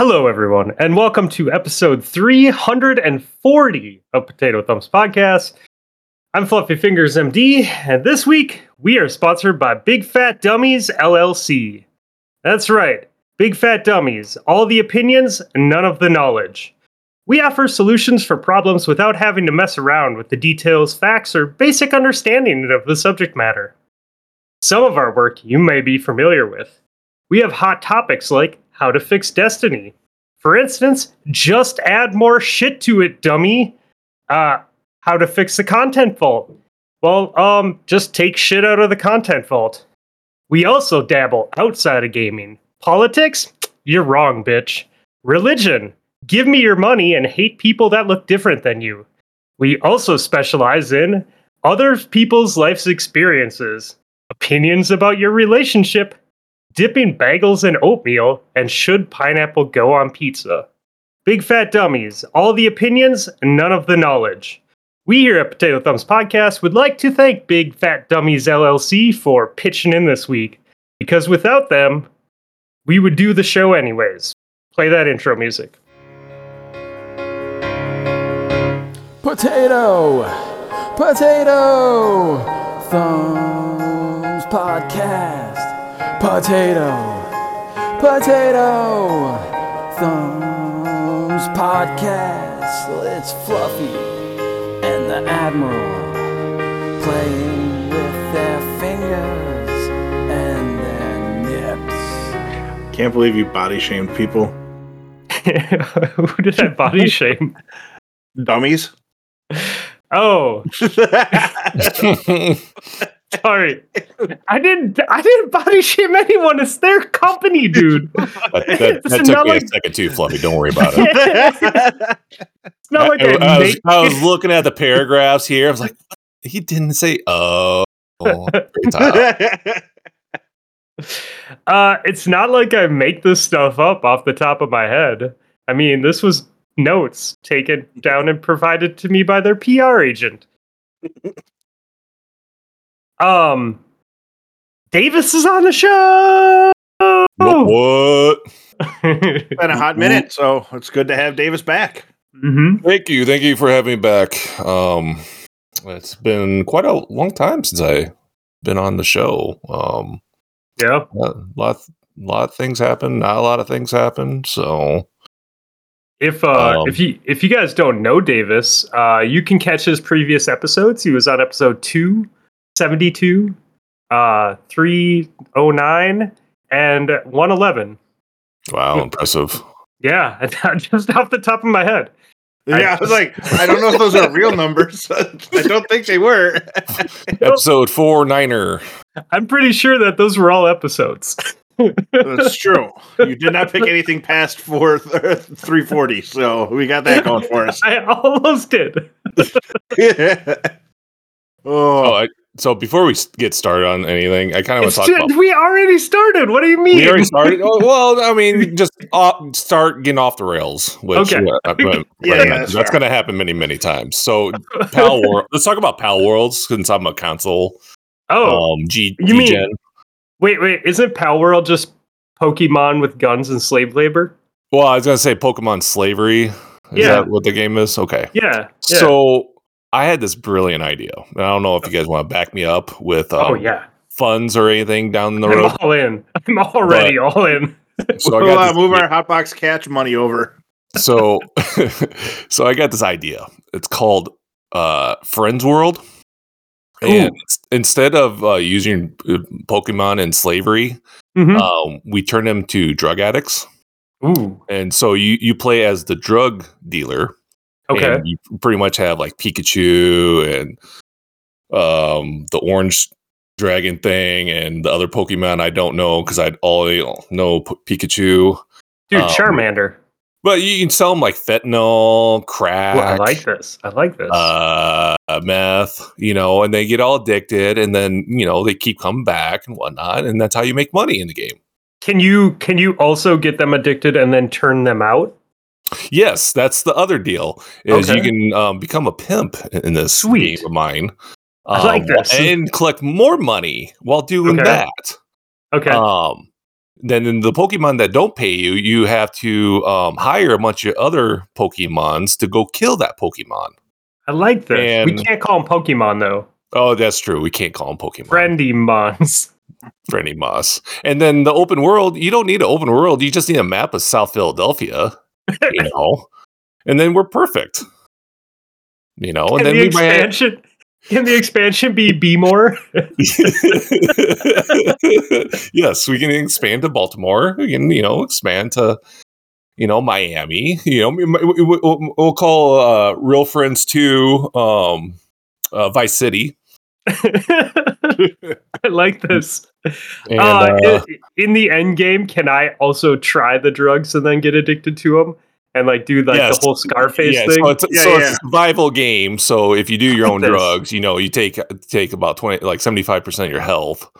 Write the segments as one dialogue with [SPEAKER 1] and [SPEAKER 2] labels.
[SPEAKER 1] Hello, everyone, and welcome to episode 340 of Potato Thumbs Podcast. I'm Fluffy Fingers MD, and this week we are sponsored by Big Fat Dummies LLC. That's right, Big Fat Dummies, all the opinions, none of the knowledge. We offer solutions for problems without having to mess around with the details, facts, or basic understanding of the subject matter. Some of our work you may be familiar with. We have hot topics like how to fix Destiny. For instance, just add more shit to it, dummy. Uh, how to fix the content vault. Well, um, just take shit out of the content vault. We also dabble outside of gaming. Politics? You're wrong, bitch. Religion? Give me your money and hate people that look different than you. We also specialize in other people's life's experiences, opinions about your relationship, dipping bagels in oatmeal, and should pineapple go on pizza? Big fat dummies, all the opinions, none of the knowledge. We here at Potato Thumbs Podcast would like to thank Big Fat Dummies LLC for pitching in this week, because without them, we would do the show anyways. Play that intro music.
[SPEAKER 2] Potato! Potato! Thumbs Podcast. Potato! Potato! Thumbs Podcast. It's Fluffy and the Admiral playing with their fingers and their nips.
[SPEAKER 3] Can't believe you body shamed people.
[SPEAKER 1] Who did I body shame?
[SPEAKER 3] Dummies.
[SPEAKER 1] Oh, sorry. I didn't. I didn't body shame anyone. It's their company, dude.
[SPEAKER 4] That, that, that took me
[SPEAKER 1] like-
[SPEAKER 4] a second too, Fluffy. Don't worry about it.
[SPEAKER 1] It's not like
[SPEAKER 4] I,
[SPEAKER 1] I,
[SPEAKER 4] I was,
[SPEAKER 1] make-
[SPEAKER 4] I was looking at the paragraphs here. I was like, he didn't say oh. Great time.
[SPEAKER 1] uh, it's not like I make this stuff up off the top of my head. I mean, this was notes taken down and provided to me by their PR agent. Um, Davis is on the show.
[SPEAKER 4] What? what?
[SPEAKER 3] Been a hot minute, so it's good to have Davis back.
[SPEAKER 1] hmm
[SPEAKER 4] Thank you. Thank you for having me back. Um, it's been quite a long time since I been on the show. Um,
[SPEAKER 1] Yeah.
[SPEAKER 4] a lot, lot of things happen. Not a lot of things happen. So
[SPEAKER 1] If uh,
[SPEAKER 4] Um,
[SPEAKER 1] if you if you guys don't know Davis, uh, you can catch his previous episodes. He was on episode two seventy two, uh, three oh nine, and one eleven.
[SPEAKER 4] wow, impressive.
[SPEAKER 1] Yeah, just off the top of my head.
[SPEAKER 3] Yeah, I, was like, I don't know if those are real numbers. I don't think they were.
[SPEAKER 4] Episode four niner.
[SPEAKER 1] I'm pretty sure that those were all episodes.
[SPEAKER 3] That's true. You did not pick anything past four three forty, so we got that going for us.
[SPEAKER 1] I almost did.
[SPEAKER 4] Oh,
[SPEAKER 3] oh,
[SPEAKER 4] I, so before we get started on anything, I kind of want to talk about.
[SPEAKER 1] we already started. What do you mean?
[SPEAKER 4] We already started. Oh, well, I mean, just off, start getting off the rails. Which,
[SPEAKER 1] Okay.
[SPEAKER 4] uh, uh,
[SPEAKER 3] Yeah,
[SPEAKER 4] that's
[SPEAKER 3] that's
[SPEAKER 4] going to happen many, many times. So, Pal World. Let's talk about Pal Worlds since I'm a console.
[SPEAKER 1] oh,
[SPEAKER 4] Um, G.
[SPEAKER 1] You mean-
[SPEAKER 4] G-Gen.
[SPEAKER 1] wait, wait. Isn't Pal World just Pokemon with guns and slave labor?
[SPEAKER 4] Well, I was going to say Pokemon Slavery. Is
[SPEAKER 1] Yeah.
[SPEAKER 4] that what the game is? Okay.
[SPEAKER 1] Yeah. yeah.
[SPEAKER 4] So, I had this brilliant idea. And I don't know if you guys want to back me up with um,
[SPEAKER 1] oh yeah.
[SPEAKER 4] funds or anything down the
[SPEAKER 1] I'm
[SPEAKER 4] road.
[SPEAKER 1] all in. I'm already all in.
[SPEAKER 4] So, I
[SPEAKER 3] we'll
[SPEAKER 4] got
[SPEAKER 3] uh,
[SPEAKER 4] this-
[SPEAKER 3] move our hotbox catch money over.
[SPEAKER 4] so so i got this idea it's called uh friends world and it's- instead of uh, using uh, pokemon in slavery
[SPEAKER 1] Mhm.
[SPEAKER 4] um, we turn them to drug addicts
[SPEAKER 1] Ooh.
[SPEAKER 4] and so you you play as the drug dealer
[SPEAKER 1] Okay.
[SPEAKER 4] and you pretty much have like pikachu and um the orange dragon thing and the other pokemon i don't know because i only know P- pikachu
[SPEAKER 1] Dude,
[SPEAKER 4] um,
[SPEAKER 1] Charmander.
[SPEAKER 4] but you can sell them like fentanyl crack
[SPEAKER 1] Well, I like this. I like this.
[SPEAKER 4] uh, meth, you know, and they get all addicted, and then you know they keep coming back and whatnot, and that's how you make money in the game.
[SPEAKER 1] can you can you also get them addicted and then turn them out?
[SPEAKER 4] Yes, that's the other deal is you can um, become a pimp in this
[SPEAKER 1] Sweet.
[SPEAKER 4] game of mine.
[SPEAKER 1] I like
[SPEAKER 4] um,
[SPEAKER 1] this.
[SPEAKER 4] and collect more money while doing
[SPEAKER 1] Okay.
[SPEAKER 4] that.
[SPEAKER 1] Okay.
[SPEAKER 4] Um, then in the Pokemon that don't pay you, you have to um, hire a bunch of other Pokemons to go kill that Pokemon.
[SPEAKER 1] I like this. we can't call them Pokemon though.
[SPEAKER 4] Oh, that's true. We can't call them Pokemon.
[SPEAKER 1] Friendy Mons.
[SPEAKER 4] Freddy Moss. And then the open world, you don't need an open world. You just need a map of South Philadelphia, you know, and then we're perfect. You know, and
[SPEAKER 1] Can
[SPEAKER 4] then
[SPEAKER 1] the
[SPEAKER 4] we might.
[SPEAKER 1] expansion can the expansion be be more?
[SPEAKER 4] yes, we can expand to Baltimore. We can, you know, expand to, you know, Miami. You know, we- we- we- we'll, we'll call uh, Real Friends Two, um, uh, Vice City.
[SPEAKER 1] I like this.
[SPEAKER 4] And,
[SPEAKER 1] uh,
[SPEAKER 4] uh,
[SPEAKER 1] in the end game, can I also try the drugs and then get addicted to them and like do like
[SPEAKER 4] Yes.
[SPEAKER 1] the whole Scarface thing?
[SPEAKER 4] so it's,
[SPEAKER 3] Yeah,
[SPEAKER 4] so
[SPEAKER 3] yeah.
[SPEAKER 4] it's a survival game. So if you do your own drugs, you know, you take take about twenty, like seventy five percent of your health,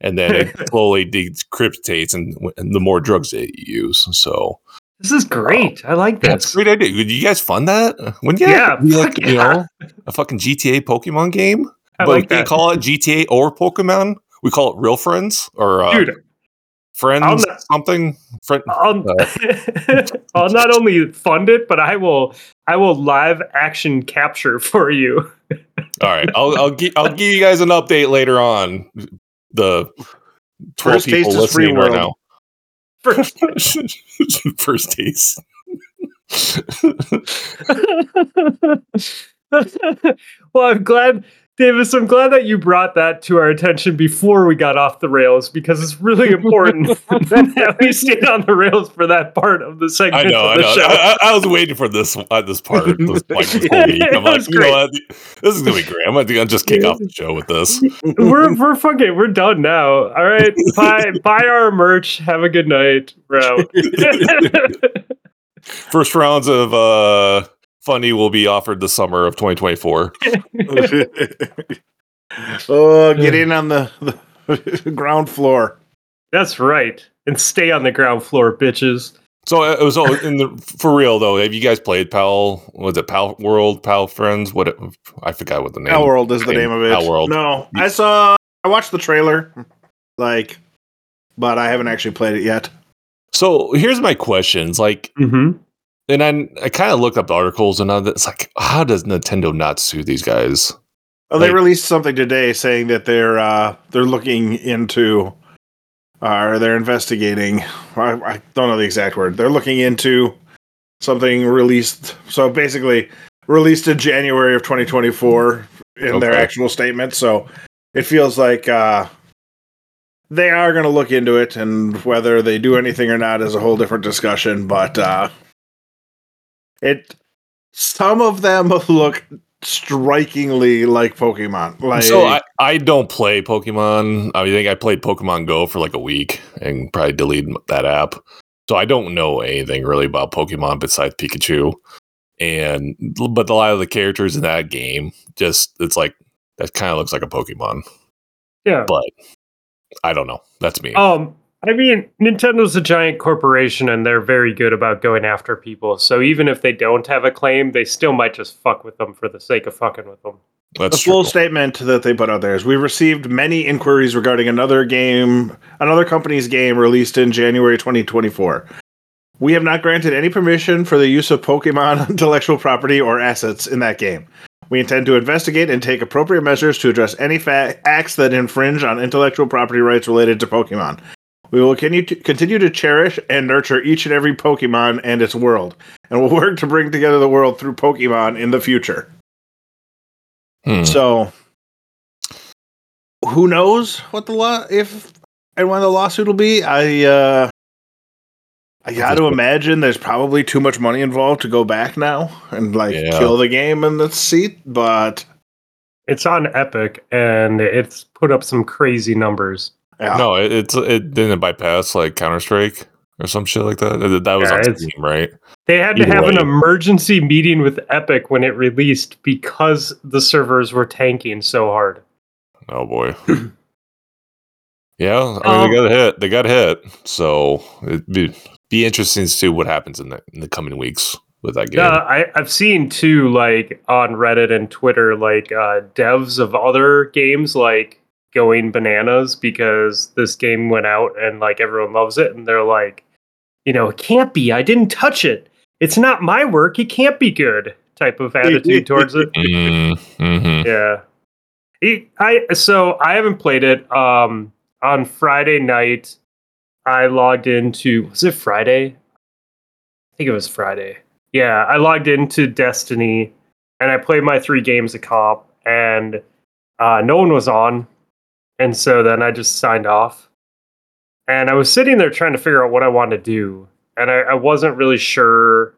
[SPEAKER 4] and then it slowly decryptates, and, and the more drugs that you use. So
[SPEAKER 1] this is great. I like
[SPEAKER 4] that.
[SPEAKER 1] that's
[SPEAKER 4] a great idea. Would you guys fund that? Wouldn't you?
[SPEAKER 1] Yeah,
[SPEAKER 4] like, you know, a fucking GTA Pokemon game.
[SPEAKER 1] I
[SPEAKER 4] but we
[SPEAKER 1] like
[SPEAKER 4] can't call it GTA or Pokemon. We call it Real Friends or uh,
[SPEAKER 1] Dude,
[SPEAKER 4] Friends
[SPEAKER 1] I'll not-
[SPEAKER 4] something. Friend.
[SPEAKER 1] I'll, I'll not only fund it, but I will I will live action capture for you.
[SPEAKER 4] All right, I'll I'll, gi- I'll give you guys an update later on. The twelve
[SPEAKER 3] First
[SPEAKER 4] people
[SPEAKER 3] taste is free
[SPEAKER 4] listening right
[SPEAKER 3] world.
[SPEAKER 4] now.
[SPEAKER 1] For-
[SPEAKER 4] First taste.
[SPEAKER 1] well, I'm glad, Davis. I'm glad that you brought that to our attention before we got off the rails because it's really important that we stayed on the rails for that part of the
[SPEAKER 4] I
[SPEAKER 1] segment
[SPEAKER 4] know,
[SPEAKER 1] of
[SPEAKER 4] I know.
[SPEAKER 1] show.
[SPEAKER 4] I, I- I was waiting for this uh, this part. This point this whole week. I'm like, you know what? This is gonna be great. I'm gonna, just kick off the show with this.
[SPEAKER 1] we're we're fucking we're done now. All right, buy buy our merch. Have a good night. We're.
[SPEAKER 4] First rounds of uh funny will be offered the summer of 2024.
[SPEAKER 3] oh, get in on the, the ground floor.
[SPEAKER 1] That's right. And stay on the ground floor, bitches.
[SPEAKER 4] So uh, it was all in the for real though. Have you guys played Pal? Was it Pal World? Pal Friends? What? It, I forgot what the name.
[SPEAKER 3] Pal World is the
[SPEAKER 4] name-
[SPEAKER 3] name of it.
[SPEAKER 4] Pal World.
[SPEAKER 3] No, I saw. I watched the trailer, like, but I haven't actually played it yet.
[SPEAKER 4] So here's my questions. Like,
[SPEAKER 1] Mm-hmm.
[SPEAKER 4] And I I kind of looked up the articles and all. It's like, how does Nintendo not sue these guys?
[SPEAKER 3] Oh, they released something today saying that they're uh, they're looking into, uh, or they're investigating. I, I don't know the exact word. They're looking into something released. So basically, released in January of 2024 in their actual statement. So it feels like uh, they are going to look into it, and whether they do anything or not is a whole different discussion. But uh, it, some of them look strikingly like Pokemon. Like
[SPEAKER 4] so I, I don't play Pokemon. I think I played Pokemon Go for like a week and probably deleted that app. So I don't know anything really about Pokemon besides Pikachu. And but a lot of the characters in that game just it's like that kind of looks like a Pokemon.
[SPEAKER 1] Yeah.
[SPEAKER 4] But I don't know. That's me.
[SPEAKER 1] Um, I mean, Nintendo's a giant corporation and they're very good about going after people. So even if they don't have a claim, they still might just fuck with them for the sake of fucking with them.
[SPEAKER 3] That's the
[SPEAKER 4] That's
[SPEAKER 3] full
[SPEAKER 4] true.
[SPEAKER 3] statement that they put out there is we received many inquiries regarding another game, another company's game released in January 2024. We have not granted any permission for the use of Pokemon intellectual property or assets in that game. We intend to investigate and take appropriate measures to address any fa- acts that infringe on intellectual property rights related to Pokemon. We will continue to, cherish and nurture each and every Pokemon and its world, and will work to bring together the world through Pokemon in the future.
[SPEAKER 4] Hmm.
[SPEAKER 3] So, who knows what the law if and when the lawsuit will be? I uh, I got to imagine there's probably too much money involved to go back now and like
[SPEAKER 4] Yeah.
[SPEAKER 3] kill the game in the seat. But
[SPEAKER 1] It's on Epic and it's put up some crazy numbers.
[SPEAKER 3] Yeah,
[SPEAKER 4] No, it, it's it didn't bypass like Counter Strike or some shit like that. That- That was
[SPEAKER 1] Yeah,
[SPEAKER 4] on Steam, right?
[SPEAKER 1] They had to
[SPEAKER 4] Either
[SPEAKER 1] have an emergency meeting with Epic when it released because the servers were tanking so hard.
[SPEAKER 4] Oh boy. yeah, I mean
[SPEAKER 1] Um,
[SPEAKER 4] they got hit. They got hit. So it'd be be interesting to see what happens in the in the coming weeks with that game.
[SPEAKER 1] Yeah, I, I've seen too, like on Reddit and Twitter, like uh, devs of other games like going bananas because this game went out and like everyone loves it and they're like, you know, it can't be. I didn't touch it. It's not my work. It can't be good type of attitude towards it.
[SPEAKER 4] Mm, mhm.
[SPEAKER 1] Yeah. It- I so I haven't played it. Um on Friday night I logged into was it Friday? I think it was Friday. Yeah, I logged into Destiny and I played my three games of comp and uh no one was on. And so then I just signed off. And I was sitting there trying to figure out what I wanted to do. And I, I wasn't really sure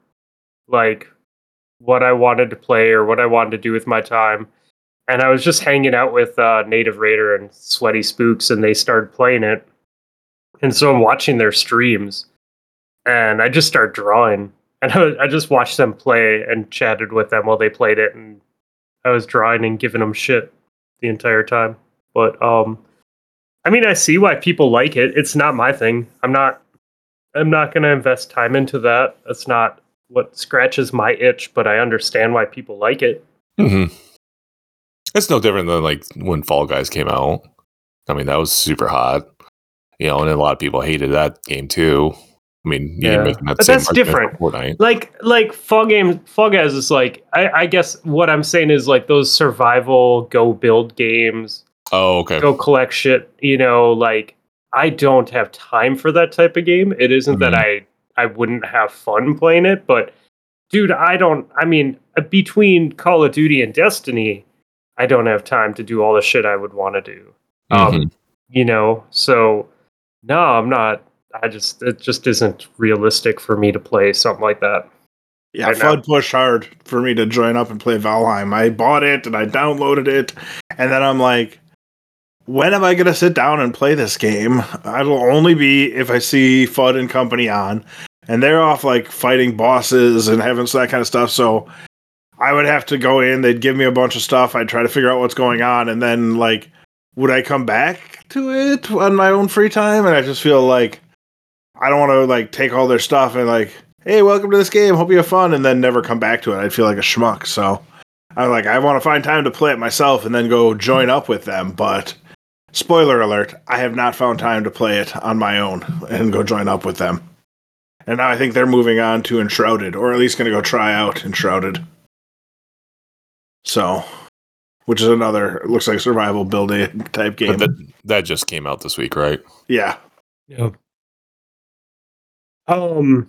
[SPEAKER 1] like what I wanted to play or what I wanted to do with my time. And I was just hanging out with uh, Native Raider and Sweaty Spooks, and they started playing it. And so I'm watching their streams, and I just start drawing. And I, I just watched them play and chatted with them while they played it, and I was drawing and giving them shit the entire time. But um, I mean, I see why people like it. It's not my thing. I'm not. I'm not going to invest time into that. That's not what scratches my itch, but I understand why people like it.
[SPEAKER 4] Mhm. It's no different than like when Fall Guys came out. I mean, that was super hot. You know, and a lot of people hated that game too. I mean,
[SPEAKER 1] Yeah.
[SPEAKER 4] that
[SPEAKER 1] But that's different. Like like Fall Game Fall Guys is like I, I guess what I'm saying is like those survival go build games,
[SPEAKER 4] Oh, okay.
[SPEAKER 1] go collect shit, you know, like I don't have time for that type of game. It isn't that I I wouldn't have fun playing it, but dude, I don't I mean, uh, between Call of Duty and Destiny, I don't have time to do all the shit I would want to do. Um,
[SPEAKER 4] Mhm.
[SPEAKER 1] you know, so no, I'm not I just it just isn't realistic for me to play something like that.
[SPEAKER 3] Yeah,
[SPEAKER 1] Right now.
[SPEAKER 3] FUD pushed hard for me to join up and play Valheim. I bought it and I downloaded it, and then I'm like, when am I going to sit down and play this game? It'll only be if I see FUD and company on, and they're off like fighting bosses and having that kind of stuff. So I would have to go in, they'd give me a bunch of stuff, I'd try to figure out what's going on, and then like, would I come back to it on my own free time? And I just feel like I don't want to like take all their stuff and like hey, welcome to this game. Hope you have fun, and then never come back to it. I'd feel like a schmuck. So I'm like, I want to find time to play it myself and then go join up with them. But spoiler alert, I have not found time to play it on my own and go join up with them. And now I think they're moving on to Enshrouded, or at least going to go try out Enshrouded. So, which is another looks like survival building type game.
[SPEAKER 4] But that, that just came out this week, right?
[SPEAKER 3] yeah.
[SPEAKER 1] Yeah. Um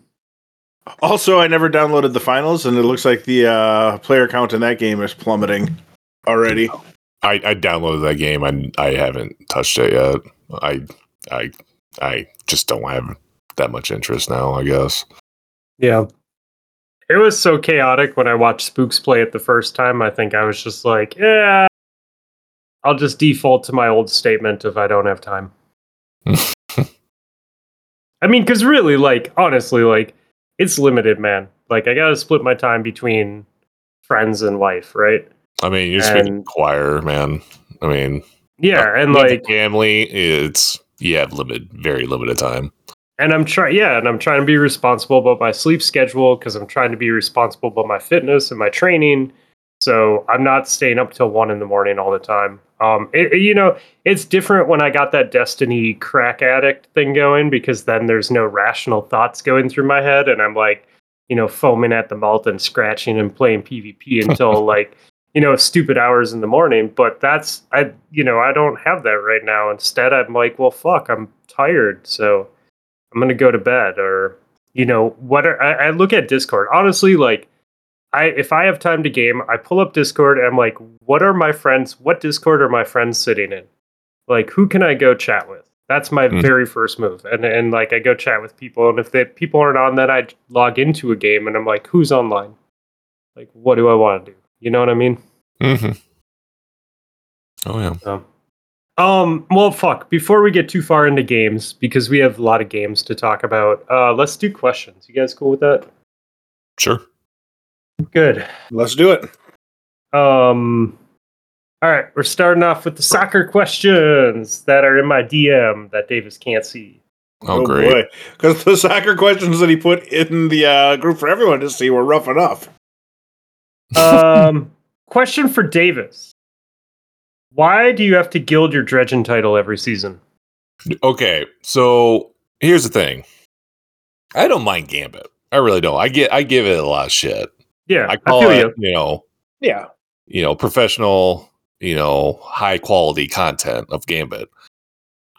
[SPEAKER 3] Also, I never downloaded the finals, and it looks like the uh, player count in that game is plummeting already.
[SPEAKER 4] I, I downloaded that game and I haven't touched it yet. I I I just don't have that much interest now. I guess.
[SPEAKER 1] Yeah. It was so chaotic when I watched Spooks play it the first time. I think I was just like, yeah, I'll just default to my old statement if I don't have time. I mean, because really, like, honestly, like, it's limited, man. Like, I gotta split my time between friends and wife, right?
[SPEAKER 4] I mean, you're speaking
[SPEAKER 1] And-
[SPEAKER 4] choir, man. I mean,
[SPEAKER 1] Yeah, and like,
[SPEAKER 4] family, it's you have limited, very limited time.
[SPEAKER 1] and I'm trying, yeah, and I'm trying to be responsible about my sleep schedule because I'm trying to be responsible about my fitness and my training. So I'm not staying up till one in the morning all the time. Um, it- you know, it's different when I got that Destiny crack addict thing going because then there's no rational thoughts going through my head, and I'm like, you know, foaming at the mouth and scratching and playing PvP until like, you know, stupid hours in the morning. But that's I, you know, I don't have that right now. Instead, I'm like, well, fuck, I'm tired, so I'm gonna go to bed or you know what are, I, I look at discord honestly like i if i have time to game i pull up discord and i'm like what are my friends what discord are my friends sitting in like who can i go chat with that's my
[SPEAKER 4] Hmm.
[SPEAKER 1] very first move and and like i go chat with people and if the people aren't on then i log into a game and i'm like who's online like what do i want to do you know what i mean
[SPEAKER 4] Mm-hmm. Oh yeah.
[SPEAKER 1] um, um, well, fuck. Before we get too far into games, because we have a lot of games to talk about, uh, let's do questions. You guys cool with that?
[SPEAKER 4] Sure.
[SPEAKER 1] Good.
[SPEAKER 3] Let's do it.
[SPEAKER 1] Um, all right, we're starting off with the soccer questions that are in my DM that Davis can't see.
[SPEAKER 4] Oh, great.
[SPEAKER 3] Because the soccer questions that he put in the uh, group for everyone to see were rough enough.
[SPEAKER 1] Um, question for Davis: Why do you have to gild your Dredgen title every season?
[SPEAKER 4] Okay, so here's the thing. I don't mind Gambit. I really don't. I get I give it a lot of shit.
[SPEAKER 1] Yeah,
[SPEAKER 4] I
[SPEAKER 1] I,
[SPEAKER 4] call
[SPEAKER 1] feel
[SPEAKER 4] it,
[SPEAKER 1] you.
[SPEAKER 4] you know,
[SPEAKER 3] Yeah.
[SPEAKER 4] you know, professional, you know, high quality content of Gambit.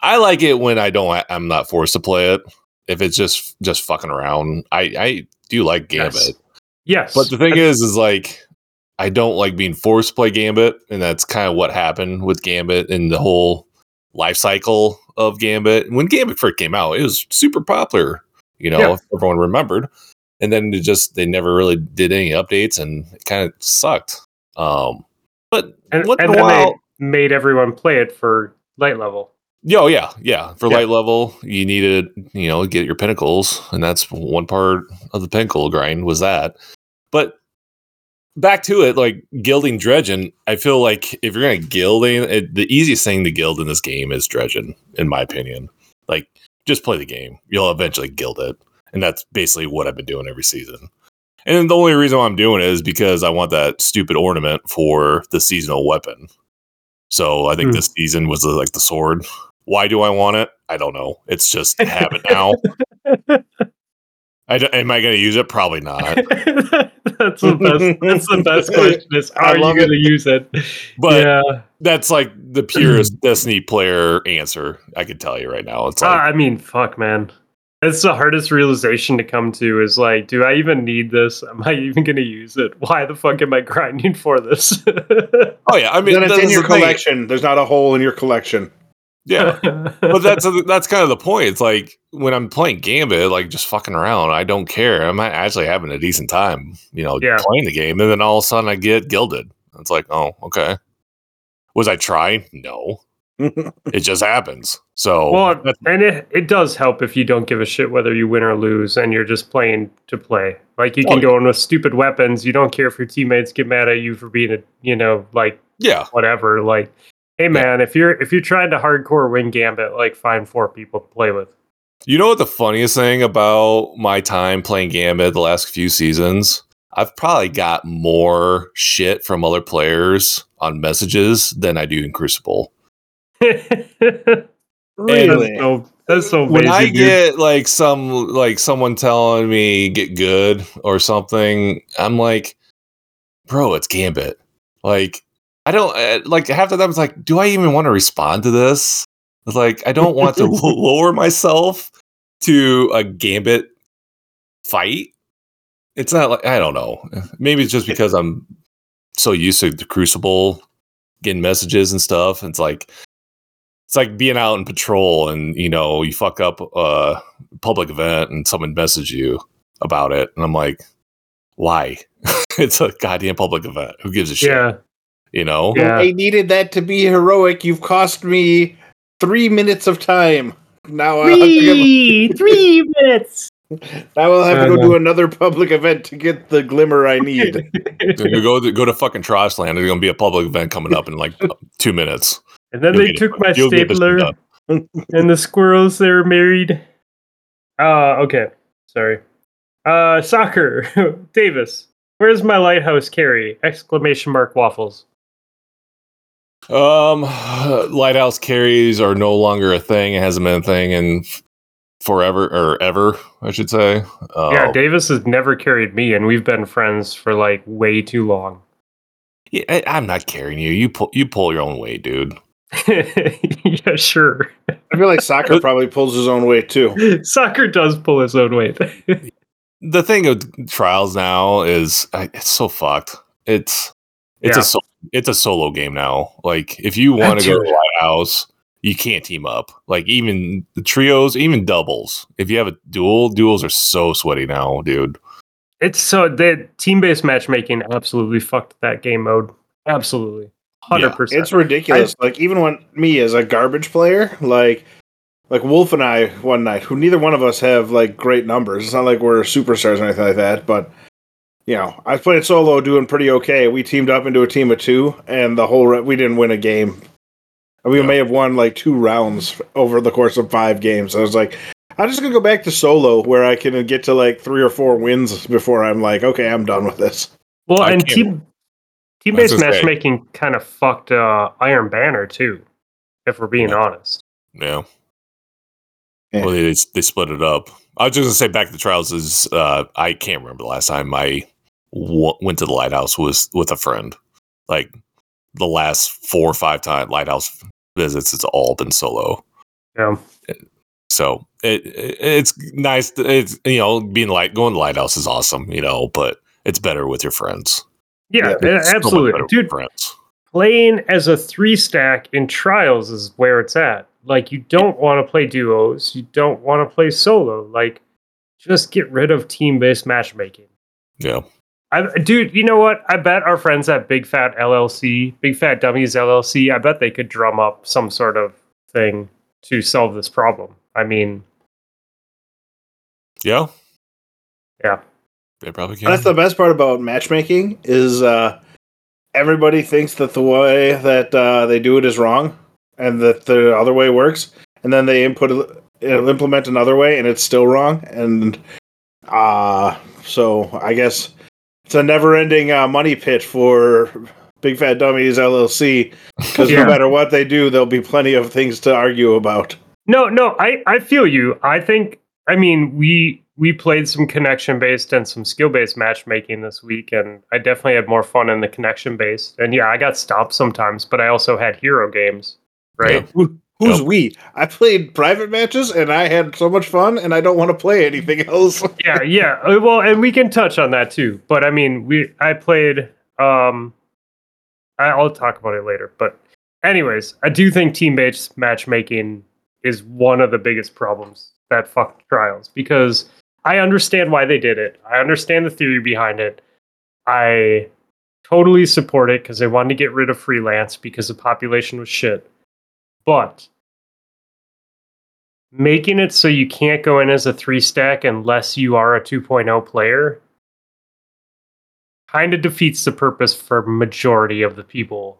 [SPEAKER 4] I like it when I don't I'm not forced to play it. If it's just just fucking around. I I do like Gambit.
[SPEAKER 1] Yes. Yes,
[SPEAKER 4] But the thing is is like I don't like being forced to play Gambit, and that's kind of what happened with Gambit and the whole life cycle of Gambit. When Gambit first came out, it was super popular, you know,
[SPEAKER 1] Yeah.
[SPEAKER 4] if everyone remembered. And then it just they never really did any updates and it kind of sucked. Um but
[SPEAKER 1] and,
[SPEAKER 4] once
[SPEAKER 1] and
[SPEAKER 4] in a
[SPEAKER 1] then
[SPEAKER 4] while,
[SPEAKER 1] they made everyone play it for light level.
[SPEAKER 4] Yeah, oh, yeah, yeah. For
[SPEAKER 1] Yeah.
[SPEAKER 4] light level, you needed, you know, get your pinnacles, and that's one part of the pinnacle grind was that. But back to it, like gilding dredgen, I feel like if you're gonna gild, it, the easiest thing to gild in this game is dredgen, in my opinion. Like, just play the game; you'll eventually gild it, and that's basically what I've been doing every season. And the only reason why I'm doing it is because I want that stupid ornament for the seasonal weapon. So I think
[SPEAKER 1] Hmm.
[SPEAKER 4] this season was uh, like the sword. Why do I want it? I don't know. It's just have it now. I d- am I going to use it? Probably not.
[SPEAKER 1] that's the best. That's the best question. Is
[SPEAKER 3] I
[SPEAKER 1] are you going to use it?
[SPEAKER 4] But
[SPEAKER 1] yeah,
[SPEAKER 4] that's like the purest Destiny player answer. I can tell you right now. It's
[SPEAKER 1] Uh,
[SPEAKER 4] like
[SPEAKER 1] I mean, fuck, man. That's the hardest realization to come to. Is like, do I even need this? Am I even going to use it? Why the fuck am I grinding for this?
[SPEAKER 4] oh yeah. I mean,
[SPEAKER 3] then it's in your
[SPEAKER 4] the thing.
[SPEAKER 3] collection. There's not a hole in your collection.
[SPEAKER 4] Yeah. but that's that's kind of the point. It's like when I'm playing Gambit, like just fucking around. I don't care. I'm actually having a decent time, you know,
[SPEAKER 1] Yeah.
[SPEAKER 4] playing the game, and then all of a sudden I get gilded. It's like, oh, okay. Was I trying? No, it just happens. So
[SPEAKER 1] well, and it it does help if you don't give a shit whether you win or lose, and you're just playing to play. Like you
[SPEAKER 4] Oh,
[SPEAKER 1] can go in with stupid weapons. You don't care if your teammates get mad at you for being a, you know, like
[SPEAKER 4] yeah,
[SPEAKER 1] whatever. Like, hey man, if you're if you're trying to hardcore win Gambit, like find four people to play with.
[SPEAKER 4] You know what the funniest thing about my time playing Gambit the last few seasons? I've probably got more shit from other players on messages than I do in Crucible.
[SPEAKER 3] Really?
[SPEAKER 1] That's so that's so
[SPEAKER 4] when. I
[SPEAKER 1] dude.
[SPEAKER 4] get like some like someone telling me get good or something, I'm like, bro, it's Gambit. Like, I don't uh, like half the time. It's like, do I even want to respond to this? It's like I don't want to lower myself to a Gambit fight. It's not like I don't know. Maybe it's just because I'm so used to the Crucible getting messages and stuff. It's like it's like being out in patrol and you know you fuck up a public event and someone message you about it and i'm like why it's a goddamn public event who gives a shit
[SPEAKER 1] yeah,
[SPEAKER 4] you know
[SPEAKER 1] Yeah.
[SPEAKER 3] I needed that to be heroic. You've cost me three minutes of time. Now I'll have to,
[SPEAKER 1] three three minutes.
[SPEAKER 3] now I'll have
[SPEAKER 1] I
[SPEAKER 3] to go
[SPEAKER 1] know.
[SPEAKER 3] do another public event to get the glimmer I need.
[SPEAKER 4] you go to go to fucking Trashland. There's gonna be a public event coming up in like two minutes.
[SPEAKER 1] And then
[SPEAKER 4] You'll
[SPEAKER 1] they
[SPEAKER 4] get it.
[SPEAKER 1] took my
[SPEAKER 4] You'll get this shit
[SPEAKER 1] stapler and the squirrels they were married. Uh okay. Sorry. Uh soccer. Davis. Where's my lighthouse carry? Exclamation mark waffles.
[SPEAKER 4] Um, lighthouse carries are no longer a thing. It hasn't been a thing in forever or ever, I should say. Uh,
[SPEAKER 1] Yeah, Davis has never carried me and we've been friends for like way too long.
[SPEAKER 4] yeah, I, I'm not carrying you. You pull you pull your own weight, dude.
[SPEAKER 1] yeah, sure.
[SPEAKER 3] I feel like soccer probably pulls his own weight too.
[SPEAKER 1] Soccer does pull his own weight.
[SPEAKER 4] the thing of trials now is it's so fucked. It's it's
[SPEAKER 1] Yeah.
[SPEAKER 4] a so, it's a solo game now. Like if you want to go to
[SPEAKER 1] dude.
[SPEAKER 4] Lighthouse, you can't team up. Like even the trios, even doubles. If you have a duel, duels are so sweaty now, dude.
[SPEAKER 1] It's so the team based matchmaking absolutely fucked that game mode. Absolutely. Hundred percent.
[SPEAKER 3] It's ridiculous. like even when me as a garbage player, like like Wolf and I one night, who neither one of us have like great numbers. It's not like we're superstars or anything like that, but you know, I played solo doing pretty okay. We teamed up into a team of two, and the whole re- we didn't win a game. We
[SPEAKER 4] Yeah.
[SPEAKER 3] may have won like two rounds over the course of five games. I was like, I'm just gonna go back to solo where I can get to like three or four wins before I'm like, okay, I'm done with this.
[SPEAKER 1] Well,
[SPEAKER 4] I
[SPEAKER 1] and team Team
[SPEAKER 4] I was
[SPEAKER 1] based matchmaking kind of fucked uh, Iron Banner too, if we're being
[SPEAKER 4] Yeah.
[SPEAKER 1] honest.
[SPEAKER 4] Yeah.
[SPEAKER 3] Yeah.
[SPEAKER 4] Well, they they split it up. I was just gonna say back to the trials is uh, I can't remember the last time I w- went to the lighthouse was with a friend. Like the last four or five time lighthouse visits, it's all been solo.
[SPEAKER 1] Yeah.
[SPEAKER 4] So it, it it's nice. to- It's you know being like going to lighthouse is awesome, you know, but it's better with your friends.
[SPEAKER 1] Yeah,
[SPEAKER 3] Yeah,
[SPEAKER 1] a-
[SPEAKER 4] It's so much
[SPEAKER 1] absolutely.
[SPEAKER 4] better with
[SPEAKER 1] Dude,
[SPEAKER 4] friends.
[SPEAKER 1] Playing as a three stack in trials is where it's at. Like you don't want to play duos, you don't want to play solo. Like just get rid of team based matchmaking.
[SPEAKER 4] Yeah.
[SPEAKER 1] I, dude, you know what? I bet our friends at Big Fat LLC, Big Fat Dummies LLC, I bet they could drum up some sort of thing to solve this problem. I mean,
[SPEAKER 4] Yeah.
[SPEAKER 1] Yeah.
[SPEAKER 4] They probably can.
[SPEAKER 3] That's the best part about matchmaking is uh, everybody thinks that the way that uh, they do it is wrong, and that the other way works, and then they input uh, implement another way, and it's still wrong. And uh, so I guess it's a never-ending uh, money pit for Big Fat Dummies LLC because
[SPEAKER 1] Yeah.
[SPEAKER 3] no matter what they do, there'll be plenty of things to argue about.
[SPEAKER 1] No, no, I, I feel you. I think I mean we we played some connection based and some skill based matchmaking this week, and I definitely had more fun in the connection based. And yeah, I got stopped sometimes, but I also had hero games, right?
[SPEAKER 3] Who, who's
[SPEAKER 4] Yep.
[SPEAKER 3] we? I played private matches and I had so much fun, and I don't want to play anything else.
[SPEAKER 1] Yeah, yeah. Uh, Well, and we can touch on that too. But I mean, we I played. um I, I'll talk about it later. But anyways, I do think team based matchmaking is one of the biggest problems that fucked trials because I understand why they did it. I understand the theory behind it. I totally support it because they wanted to get rid of freelance because the population was shit. But making it so you can't go in as a three stack unless you are a 2.0 player kind of defeats the purpose for majority of the people.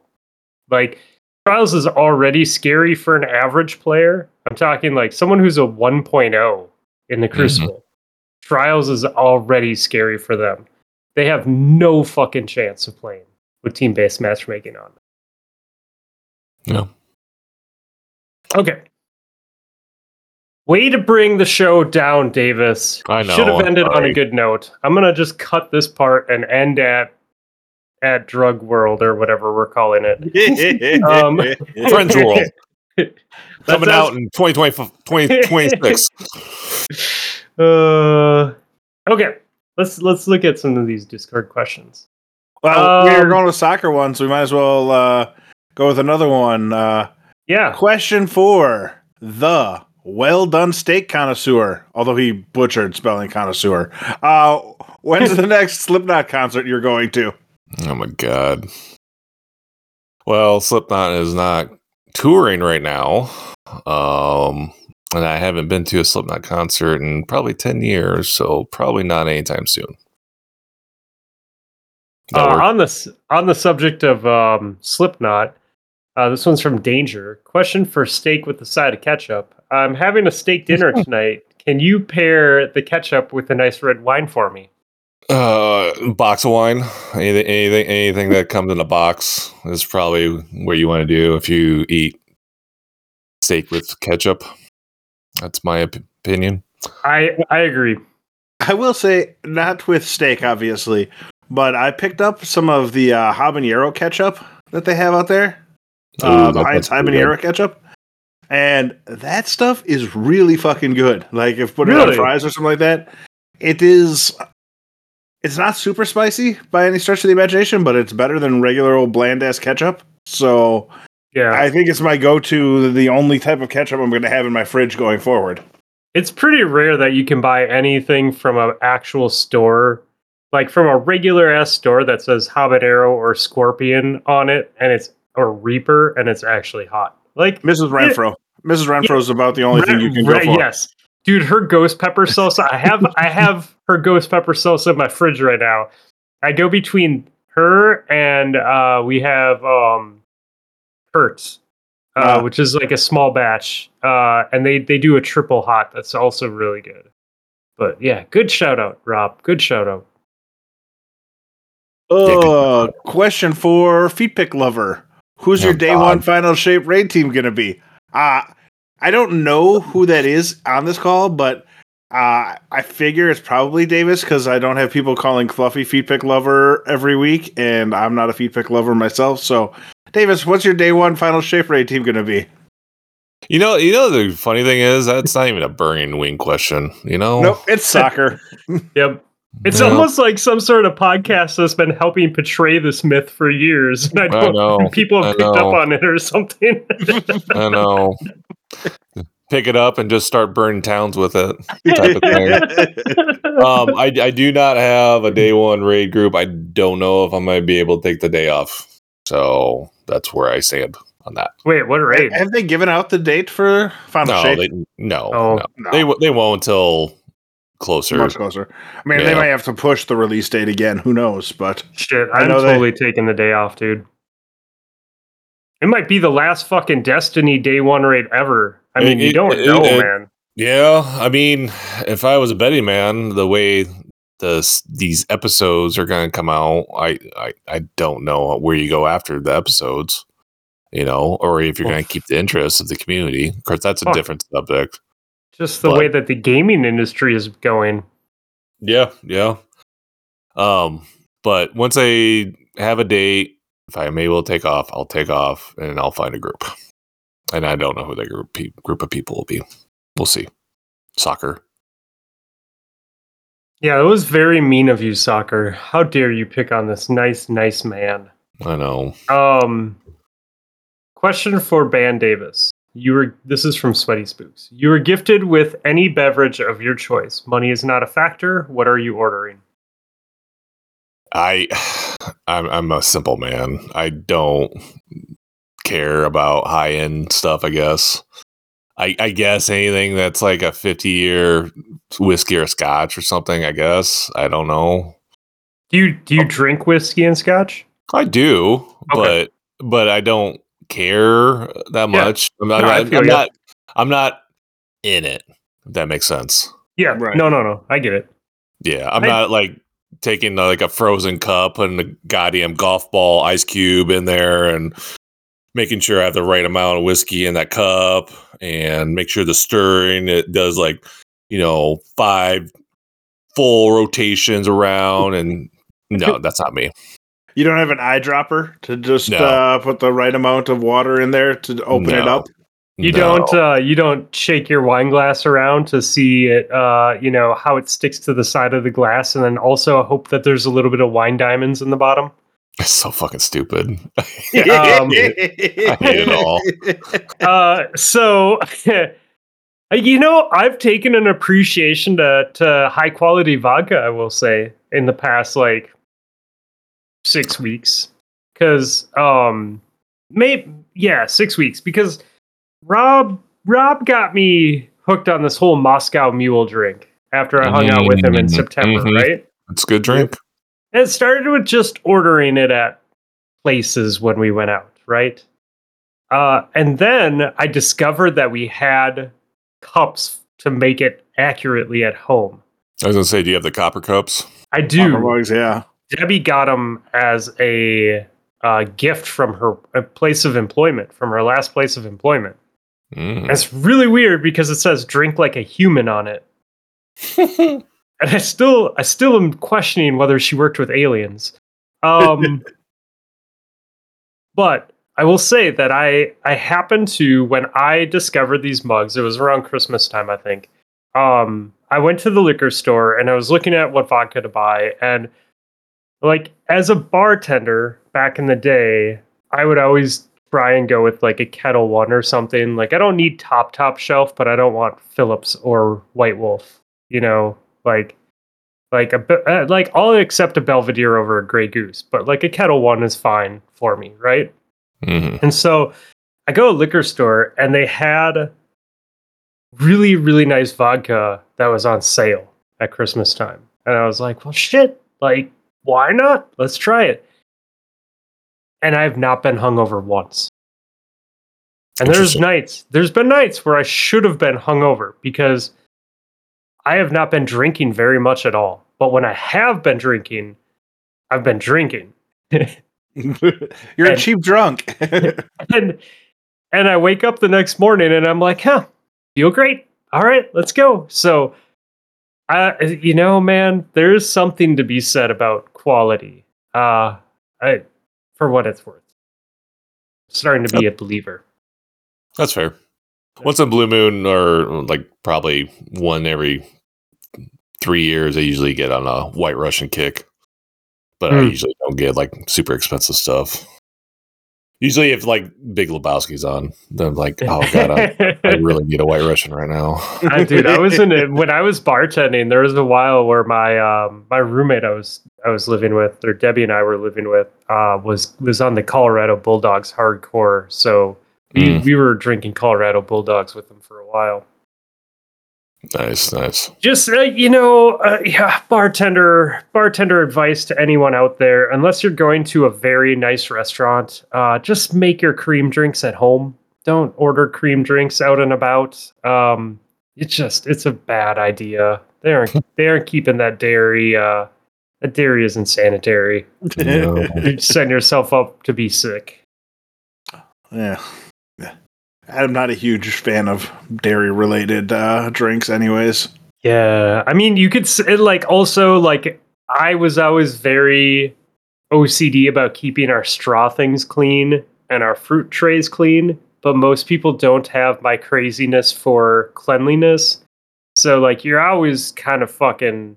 [SPEAKER 1] Like Trials is already scary for an average player. I'm talking like someone who's a 1.0 in the mm-hmm. Crucible. Trials is already scary for them. They have no fucking chance of playing with team-based matchmaking on.
[SPEAKER 4] No.
[SPEAKER 1] Okay. Way to bring the show down, Davis.
[SPEAKER 4] I know,
[SPEAKER 1] Should have
[SPEAKER 4] I'm
[SPEAKER 1] ended on a good note. I'm gonna just cut this part and end at at Drug World or whatever we're calling it. Um,
[SPEAKER 4] Friends World coming
[SPEAKER 1] us.
[SPEAKER 4] out in 2020, 2026.
[SPEAKER 1] Uh, okay, let's let's look at some of these Discord questions.
[SPEAKER 3] well, we were
[SPEAKER 1] Um,
[SPEAKER 3] going with soccer one, so we might as well uh, go with another one. Uh,
[SPEAKER 1] Yeah,
[SPEAKER 3] question four: the well done steak connoisseur, although he butchered spelling connoisseur. Uh, when's the next Slipknot concert you're going to?
[SPEAKER 4] Oh my god. Well, Slipknot is not touring right now. Um and I haven't been to a Slipknot concert in probably 10 years, so probably not anytime soon.
[SPEAKER 1] Uh, on this on the subject of um, Slipknot, uh, this one's from Danger. Question for steak with the side of ketchup. I'm having a steak dinner tonight. Can you pair the ketchup with a nice red wine for me?
[SPEAKER 4] Uh, box of wine. Anything, anything, anything that comes in a box is probably what you want to do if you eat steak with ketchup. That's my op- opinion.
[SPEAKER 1] I I agree.
[SPEAKER 3] I will say, not with steak, obviously, but I picked up some of the uh, habanero ketchup that they have out there. Uh,
[SPEAKER 4] Ooh,
[SPEAKER 3] the Heinz
[SPEAKER 4] sounds pretty
[SPEAKER 3] habanero ketchup. And that stuff is really fucking good. Like, if put it on fries or something like that, it is. It's not super spicy by any stretch of the imagination, but it's better than regular old bland ass ketchup. So
[SPEAKER 1] Yeah,
[SPEAKER 3] I think it's my go to, the only type of ketchup I'm going to have in my fridge going forward.
[SPEAKER 1] it's pretty rare that you can buy anything from an actual store, like from a regular ass store that says habanero or scorpion on it, and it's or Reaper, and it's actually hot. Like
[SPEAKER 3] Mrs. Renfro. Mrs. Renfro is about the only thing you can go for.
[SPEAKER 1] Yes, dude, her ghost pepper salsa. I have I have her ghost pepper salsa in my fridge right now. I go between her and uh, we have um, Kurtz, uh,
[SPEAKER 3] Ah.
[SPEAKER 1] which is like a small batch, uh, and they they do a triple hot that's also really good. But yeah, good shout out, Rob. Good shout out.
[SPEAKER 3] Uh, question for Feet Pick Lover. Who's your
[SPEAKER 4] Oh,
[SPEAKER 3] day
[SPEAKER 4] God.
[SPEAKER 3] one final shape raid team going to be? Uh, I don't know who that is on this call, but uh, I figure it's probably Davis because I don't have people calling Fluffy Feet Pick Lover every week, and I'm not a Feet Pick Lover myself. So, Davis, what's your day one final shape raid team going to be?
[SPEAKER 4] You know, you know the funny thing is that's not even a burning wing question. You know,
[SPEAKER 3] Nope, it's soccer.
[SPEAKER 1] Yep. It's
[SPEAKER 4] Yeah.
[SPEAKER 1] almost like some sort of podcast that's been helping portray this myth for years. And I
[SPEAKER 4] I
[SPEAKER 1] don't
[SPEAKER 4] know,
[SPEAKER 1] think people have
[SPEAKER 4] I
[SPEAKER 1] picked up on it or something.
[SPEAKER 4] I know. Pick it up and just start burning towns with it. Type of thing. Um, I, I do not have a day one raid group. I don't know if I'm going to be able to take the day off. So that's where I stand on that.
[SPEAKER 1] Wait, what raid?
[SPEAKER 3] have they given out the date for final
[SPEAKER 4] No,
[SPEAKER 3] shape?
[SPEAKER 4] they, no,
[SPEAKER 1] Oh,
[SPEAKER 4] no.
[SPEAKER 3] no.
[SPEAKER 4] They, they won't until closer.
[SPEAKER 3] Much closer. I mean, they
[SPEAKER 4] Yeah.
[SPEAKER 3] might have to push the release date again. Who knows? But
[SPEAKER 1] Shit,
[SPEAKER 3] I
[SPEAKER 1] I'm
[SPEAKER 3] know they-
[SPEAKER 1] totally taking the day off, dude. It might be the last fucking Destiny day one raid ever. I
[SPEAKER 4] It-
[SPEAKER 1] mean, you don't
[SPEAKER 4] it-
[SPEAKER 1] know,
[SPEAKER 4] it-
[SPEAKER 1] man.
[SPEAKER 4] Yeah, I mean, if I was a betting man, the way the these episodes are going to come out, I, I I don't know where you go after the episodes, you know, or if you're
[SPEAKER 1] Well,
[SPEAKER 4] going to keep the interest of the community. Of course, that's a
[SPEAKER 1] fuck.
[SPEAKER 4] different subject.
[SPEAKER 1] Just the
[SPEAKER 4] but-
[SPEAKER 1] way that the gaming industry is going.
[SPEAKER 4] Yeah, yeah. Um, but once I have a date, if I'm able to take off, I'll take off and I'll find a group. And I don't know who that group pe- group of people will be. We'll see. Soccer.
[SPEAKER 1] Yeah, it was very mean of you, soccer. How dare you pick on this nice, nice man?
[SPEAKER 4] I know.
[SPEAKER 1] Um, question for Ban Davis. You were. This is from Sweaty Spooks. You were gifted with any beverage of your choice. Money is not a factor. What are you ordering?
[SPEAKER 4] I I'm I'm a simple man. I don't care about high end stuff, I guess. I, I guess anything that's like a 50 year whiskey or scotch or something, I guess. I don't know.
[SPEAKER 1] Do you do
[SPEAKER 4] Oh.
[SPEAKER 1] you drink whiskey and scotch?
[SPEAKER 4] I do,
[SPEAKER 1] Okay.
[SPEAKER 4] but but I don't care that
[SPEAKER 1] Yeah.
[SPEAKER 4] much. I'm not
[SPEAKER 1] No, I
[SPEAKER 4] I'm,
[SPEAKER 1] feel ya.
[SPEAKER 4] not I'm not in it. If that makes sense.
[SPEAKER 1] Yeah.
[SPEAKER 3] Right.
[SPEAKER 1] No, no, no. I get it.
[SPEAKER 4] Yeah, I'm
[SPEAKER 1] I-
[SPEAKER 4] not like taking like a frozen cup and a goddamn golf ball ice cube in there and making sure I have the right amount of whiskey in that cup and make sure the stirring it does like you know five full rotations around and no, that's not me.
[SPEAKER 3] you don't have an eyedropper to just
[SPEAKER 4] No.
[SPEAKER 3] uh, put the right amount of water in there to open it up.
[SPEAKER 1] You
[SPEAKER 4] No.
[SPEAKER 1] don't uh you don't shake your wine glass around to see it uh you know how it sticks to the side of the glass and then also hope that there's a little bit of wine diamonds in the bottom.
[SPEAKER 4] It's so fucking stupid.
[SPEAKER 1] Um,
[SPEAKER 4] I hate it all.
[SPEAKER 1] uh so you know i've taken an appreciation to, to high quality vodka i will say in the past like six weeks because um maybe yeah six weeks because rob rob got me hooked on this whole moscow mule drink after i hung out with him in
[SPEAKER 4] Mhm,
[SPEAKER 1] september
[SPEAKER 4] mhm.
[SPEAKER 1] right
[SPEAKER 4] It's a good drink.
[SPEAKER 1] It started with just ordering it at places when we went out, right? Uh, and then I discovered that we had cups to make it accurately at home.
[SPEAKER 4] I was gonna say, do you have the copper cups?
[SPEAKER 1] I
[SPEAKER 3] Copper
[SPEAKER 1] do.
[SPEAKER 3] mugs, yeah.
[SPEAKER 1] Debbie got them as a uh, gift from her place of employment, from her last place of employment.
[SPEAKER 4] Mm.
[SPEAKER 1] And it's really weird because it says "drink like a human" on it, and I still, I still am questioning whether she worked with aliens. Um, but I will say that I, I happened to when I discovered these mugs. It was around Christmas time, I think. Um, I went to the liquor store and I was looking at what vodka to buy, and like as a bartender back in the day, I would always try and go with like a Ketel One or something. Like I don't need top top shelf, but I don't want Phillips or White Wolf. You know, like like a uh, like I'll accept a Belvedere over a Grey Goose, but like a Ketel One is fine for me, right?
[SPEAKER 4] Mhm.
[SPEAKER 1] And so I go to a liquor store and they had really, really nice vodka that was on sale at Christmas time. And I was like, well, shit, like, why not? Let's try it. And I've not been hungover once. And there's nights, there's been nights where I should have been hungover because I have not been drinking very much at all. But when I have been drinking, I've been drinking.
[SPEAKER 3] You're a cheap drunk.
[SPEAKER 1] and and I wake up the next morning and I'm like, huh, feel great. All right, let's go. So, I, you know, man, there's something to be said about quality. Uh, I, for what it's worth, starting to be a believer.
[SPEAKER 4] That's fair. Once in Blue Moon, or like probably one every three years, I usually get on a White Russian kick. But I
[SPEAKER 1] Hmm.
[SPEAKER 4] usually don't get like super expensive stuff. Usually, if like Big Lebowski's on, then I'm like, oh god, I, I really need a White Russian right now.
[SPEAKER 1] Uh, dude, I was in it when I was bartending. There was a while where my um my roommate I was I was living with, or Debbie and I were living with, uh, was was on the Colorado Bulldogs hardcore. So
[SPEAKER 4] Mm.
[SPEAKER 1] we were drinking Colorado Bulldogs with them for a while.
[SPEAKER 4] Nice, nice.
[SPEAKER 1] Just uh, you know, uh, yeah, bartender bartender advice to anyone out there: unless you're going to a very nice restaurant, uh, just make your cream drinks at home. Don't order cream drinks out and about. Um, it's just it's a bad idea. They aren't they aren't keeping that dairy. Uh, that dairy isn't sanitary.
[SPEAKER 4] No.
[SPEAKER 1] You send yourself up to be sick.
[SPEAKER 3] yeah. I'm not a huge fan of dairy related uh, drinks, anyways.
[SPEAKER 1] Yeah, I mean, you could s- it, like also like I was always very OCD about keeping our straw things clean and our fruit trays clean, but most people don't have my craziness for cleanliness. So like you're always kind of fucking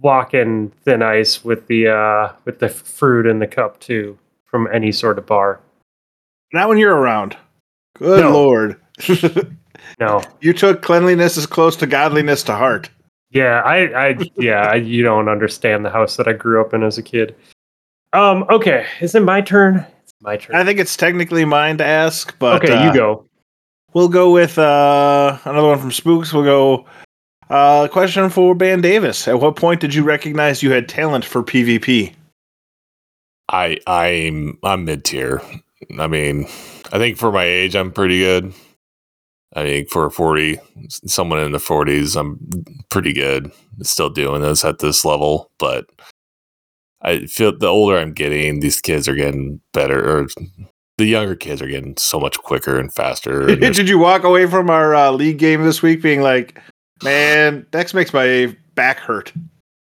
[SPEAKER 1] walking thin ice with the uh with the fruit in the cup too from any sort of bar.
[SPEAKER 3] Not when you're around. Good
[SPEAKER 1] No.
[SPEAKER 3] lord.
[SPEAKER 1] No.
[SPEAKER 3] you took cleanliness as close to godliness to heart.
[SPEAKER 1] Yeah, I, I, yeah, I, you don't understand the house that I grew up in as a kid. Um, okay, is it my turn? It's my turn.
[SPEAKER 3] I think it's technically mine to ask, but
[SPEAKER 1] okay,
[SPEAKER 3] uh,
[SPEAKER 1] you go.
[SPEAKER 3] We'll go with uh, another one from Spooks. We'll go. Uh, question for Ben Davis: At what point did you recognize you had talent for PvP?
[SPEAKER 4] I I'm I'm mid tier. I mean, I think for my age, I'm pretty good. I think for a 40, someone in the 40s, I'm pretty good. Still doing this at this level, but I feel the older I'm getting, these kids are getting better, or the younger kids are getting so much quicker and faster. and
[SPEAKER 3] did you walk away from our uh, league game this week being like, "Man, Dex makes my back hurt."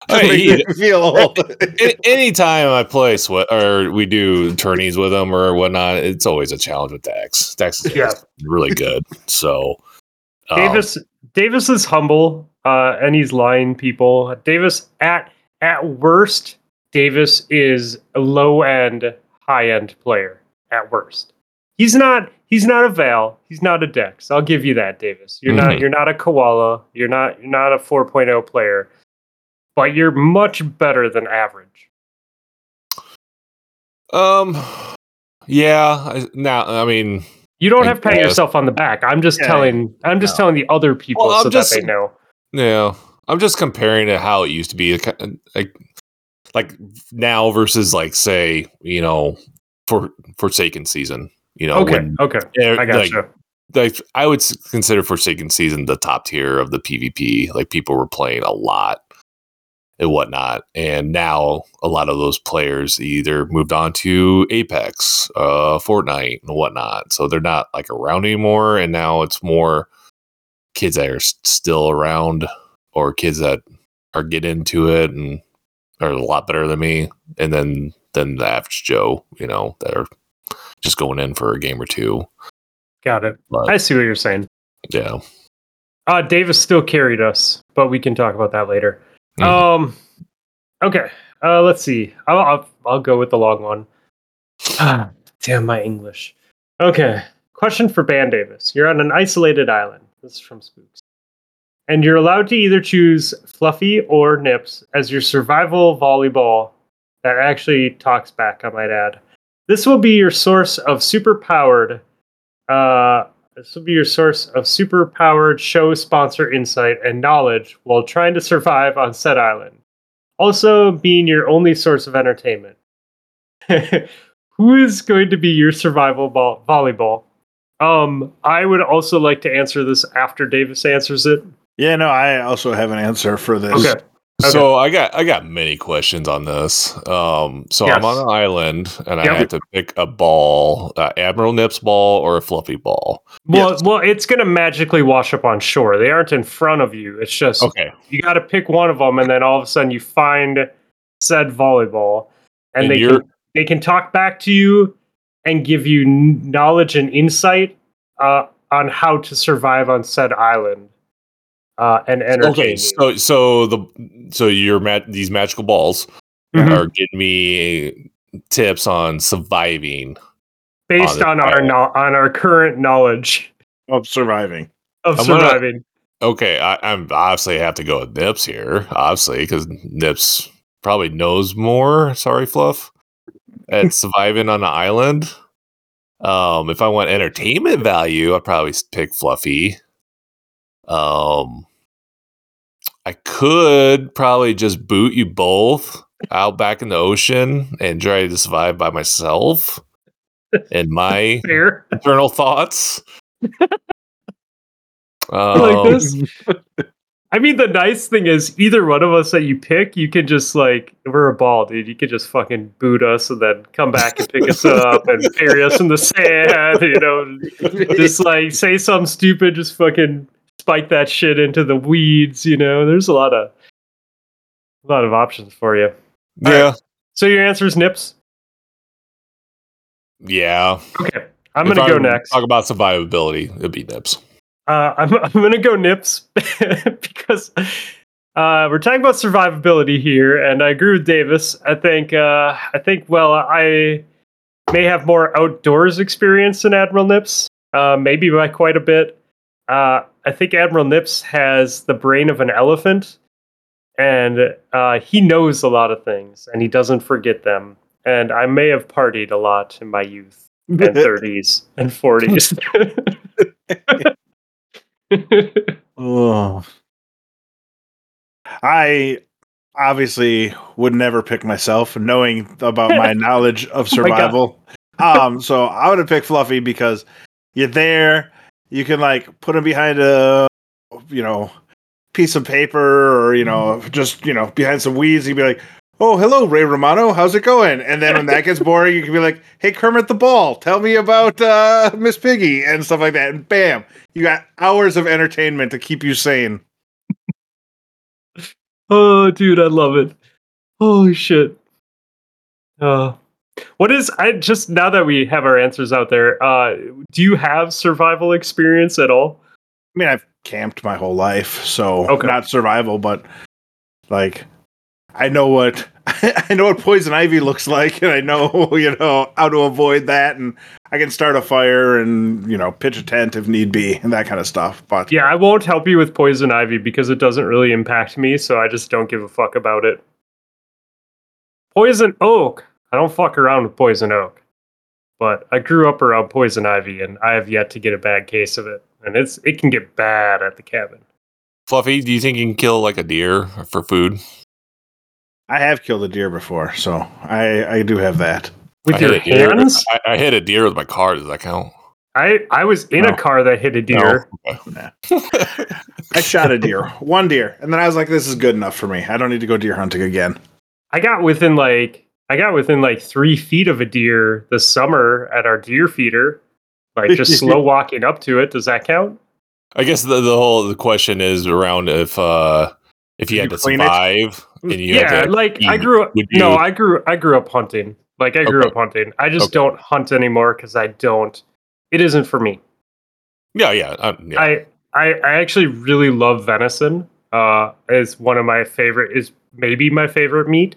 [SPEAKER 3] Just
[SPEAKER 4] Hey,
[SPEAKER 3] makes
[SPEAKER 4] he-
[SPEAKER 3] feel old.
[SPEAKER 4] A- anytime I play sweat or we do tourneys with them or whatnot, it's always a challenge with Dex. Dex is
[SPEAKER 1] Yeah.
[SPEAKER 4] really good. So um,
[SPEAKER 1] Davis, Davis is humble, uh, and he's lying people. Davis at at worst, Davis is a low end, high end player. At worst, he's not. He's not a Val. He's not a Dex. I'll give you that, Davis. You're not.
[SPEAKER 4] Mhm.
[SPEAKER 1] You're not a Koala. You're not. You're not a 4.0 player. But you're much better than average.
[SPEAKER 4] Um, yeah. I- Now, I mean,
[SPEAKER 1] You don't
[SPEAKER 4] I
[SPEAKER 1] have to pat yourself on the back. I'm just
[SPEAKER 3] Yeah.
[SPEAKER 1] telling. I'm just
[SPEAKER 3] No.
[SPEAKER 1] telling the other people
[SPEAKER 4] Well, I'm
[SPEAKER 1] so
[SPEAKER 4] just-
[SPEAKER 1] that they know.
[SPEAKER 4] yeah. I'm just comparing to how it used to be, like, like now versus like say, you know, for Forsaken season. You know,
[SPEAKER 1] Okay.
[SPEAKER 4] when-
[SPEAKER 1] okay.
[SPEAKER 4] eh,
[SPEAKER 1] I got
[SPEAKER 4] like,
[SPEAKER 1] you.
[SPEAKER 4] like I would consider Forsaken Season the top tier of the PvP. Like people were playing a lot and whatnot, and now a lot of those players either moved on to Apex, uh, Fortnite, and whatnot. So they're not like around anymore, and now it's more kids that are still around or kids that are getting into it and are a lot better than me, and then then the average Joe, you know, that are just going in for a game or two.
[SPEAKER 1] Got it.
[SPEAKER 4] But
[SPEAKER 1] I see what you're saying.
[SPEAKER 4] yeah.
[SPEAKER 1] Uh, Davis still carried us, but we can talk about that later. Um, okay. Uh, let's see. I'll, I'll I'll go with the long one. Ah, damn my English. Okay. Question for Ban Davis. You're on an isolated island. This is from Spooks. And you're allowed to either choose Fluffy or Nips as your survival volleyball that actually talks back, I might add. This will be your source of super powered uh this will be your source of super powered show sponsor insight and knowledge while trying to survive on said island. Also, being your only source of entertainment. Who is going to be your survival ball- volleyball? Um, I would also like to answer this after Davis answers it.
[SPEAKER 3] yeah, no, I also have an answer for this.
[SPEAKER 1] Okay.
[SPEAKER 4] So I got I got many questions on this. Um, so I'm on an island and
[SPEAKER 1] Yep.
[SPEAKER 4] I have to pick a ball, uh, Admiral Nips ball or a fluffy ball.
[SPEAKER 1] Well,
[SPEAKER 3] Yes.
[SPEAKER 1] well, it's gonna magically wash up on shore. They aren't in front of you. It's just
[SPEAKER 4] Okay,
[SPEAKER 1] you got to pick one of them, and then all of a sudden you find said volleyball, and,
[SPEAKER 4] And
[SPEAKER 1] they
[SPEAKER 4] you're-
[SPEAKER 1] can, they can talk back to you and give you knowledge and insight uh, on how to survive on said island uh, and entertain
[SPEAKER 4] okay. So so the so your ma- these magical balls
[SPEAKER 1] Mhm.
[SPEAKER 4] are giving me tips on surviving.
[SPEAKER 1] based
[SPEAKER 4] on
[SPEAKER 1] on our no- on our current knowledge
[SPEAKER 3] Of surviving.
[SPEAKER 1] of
[SPEAKER 4] I'm gonna-
[SPEAKER 1] surviving.
[SPEAKER 4] Okay, I, I'm obviously have to go with Nips here, obviously, because Nips probably knows more. Sorry, Fluff, at surviving on an island. Um, if I want entertainment value, I'd probably pick Fluffy. Um, I could probably just boot you both out back in the ocean and try to survive by myself and my
[SPEAKER 1] Fair.
[SPEAKER 4] internal thoughts.
[SPEAKER 1] I like
[SPEAKER 4] Um,
[SPEAKER 1] this. I mean, the nice thing is, either one of us that you pick, you can just like we're a ball, dude. You can just fucking boot us and then come back and pick us up and bury us in the sand. You know, just like say something stupid, just fucking spike that shit into the weeds. You know, there's a lot of a lot of options for you.
[SPEAKER 4] yeah,
[SPEAKER 1] So your answer is nips.
[SPEAKER 4] yeah.
[SPEAKER 1] Okay, I'm
[SPEAKER 4] If
[SPEAKER 1] gonna go
[SPEAKER 4] I'm
[SPEAKER 1] next.
[SPEAKER 4] Talk about survivability. It'd be Nips.
[SPEAKER 1] Uh, I'm I'm gonna go Nips because uh, we're talking about survivability here, and I agree with Davis. I think uh, I think well, I may have more outdoors experience than Admiral Nips, uh, maybe by quite a bit. Uh, I think Admiral Nips has the brain of an elephant, and uh, he knows a lot of things, and he doesn't forget them. And I may have partied a lot in my youth and 30s and 40s.
[SPEAKER 3] Oh. I obviously would never pick myself, knowing about my knowledge of
[SPEAKER 1] Oh
[SPEAKER 3] survival. um, so I would have picked Fluffy because you're there. You can like put him behind a, you know, piece of paper, or you know, just you know, behind some weeds. You'd be like, "Oh, hello, Ray Romano. How's it going?" And then when that gets boring, you can be like, "Hey, Kermit the Ball, tell me about uh, Miss Piggy and stuff like that." And bam, you got hours of entertainment to keep you sane.
[SPEAKER 1] Oh, dude, I love it. Holy shit. Uh, what is I just now that we have our answers out there? Uh, do you have survival experience at all?
[SPEAKER 3] I mean, I've camped my whole life, so
[SPEAKER 1] Okay.
[SPEAKER 3] not survival, but like I know what I know what poison ivy looks like, and I know you know how to avoid that, and I can start a fire and you know pitch a tent if need be, and that kind of stuff. But
[SPEAKER 1] Yeah, I won't help you with poison ivy because it doesn't really impact me, so I just don't give a fuck about it. Poison oak. I don't fuck around with poison oak. But I grew up around poison ivy and I have yet to get a bad case of it. And it's it can get bad at the cabin.
[SPEAKER 4] Fluffy, do you think you can kill like a deer for food?
[SPEAKER 3] I have killed a deer before, so I I do have that.
[SPEAKER 1] With
[SPEAKER 4] I
[SPEAKER 1] your
[SPEAKER 4] hit a deer-
[SPEAKER 1] hands?
[SPEAKER 4] I, I hit a deer with my car. Does that count?
[SPEAKER 1] I, I was in
[SPEAKER 3] No.
[SPEAKER 1] a car that hit a deer.
[SPEAKER 4] No.
[SPEAKER 3] I shot a deer, one deer, and then I was like, "This is good enough for me. I don't need to go deer hunting again."
[SPEAKER 1] I got within like I got within like three feet of a deer this summer at our deer feeder. Like just slow walking up to it. Does that count?
[SPEAKER 4] I guess the, the whole the question is around if uh if you had to
[SPEAKER 3] it?
[SPEAKER 4] survive and you
[SPEAKER 1] yeah,
[SPEAKER 4] to,
[SPEAKER 1] like I grew up. No, I grew. I grew up hunting. Like I grew
[SPEAKER 4] Okay.
[SPEAKER 1] up hunting. I just
[SPEAKER 4] Okay.
[SPEAKER 1] don't hunt anymore because I don't. It isn't for me.
[SPEAKER 4] yeah yeah, uh, yeah.
[SPEAKER 1] I, I I actually really love venison. Uh, is one of my favorite. Is maybe my favorite meat.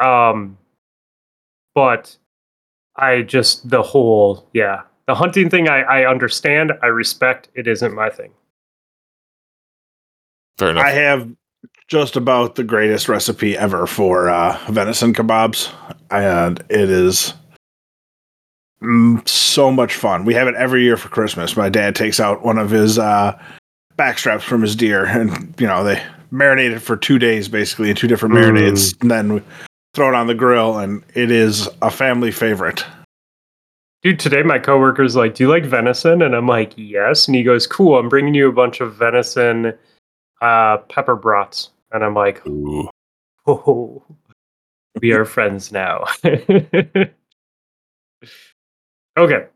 [SPEAKER 1] Um, but I just the whole yeah the hunting thing. I I understand. I respect. It isn't my thing.
[SPEAKER 4] fair enough.
[SPEAKER 3] I have just about the greatest recipe ever for uh, venison kebabs, and it is so much fun. We have it every year for Christmas. My dad takes out one of his uh, backstraps from his deer, and you know they marinate it for two days, basically in two different
[SPEAKER 1] Mm.
[SPEAKER 3] marinades, and then we throw it on the grill, and it is a family favorite.
[SPEAKER 1] Dude, today my coworker's like, "Do you like venison?" And I'm like, "Yes." And he goes, "Cool. I'm bringing you a bunch of venison uh, pepper brats." and I'm like,
[SPEAKER 4] Ooh.
[SPEAKER 1] oh, we are friends now. okay,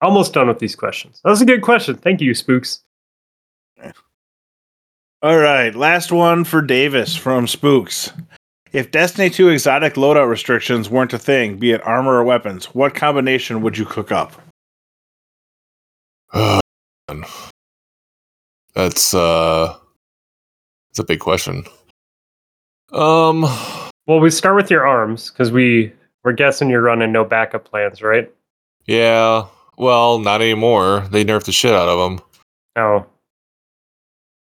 [SPEAKER 1] almost done with these questions. That was a good question. Thank you, Spooks.
[SPEAKER 3] All right, last one for Davis from Spooks. If Destiny 2 exotic loadout restrictions weren't a thing, be it armor or weapons, what combination would you cook up?
[SPEAKER 4] Man. That's uh it's a big question. Um
[SPEAKER 1] Well, we start with your arms because we we're guessing you're running no backup plans, right?
[SPEAKER 4] yeah, well, not anymore. They nerfed the shit out of them.
[SPEAKER 1] Oh,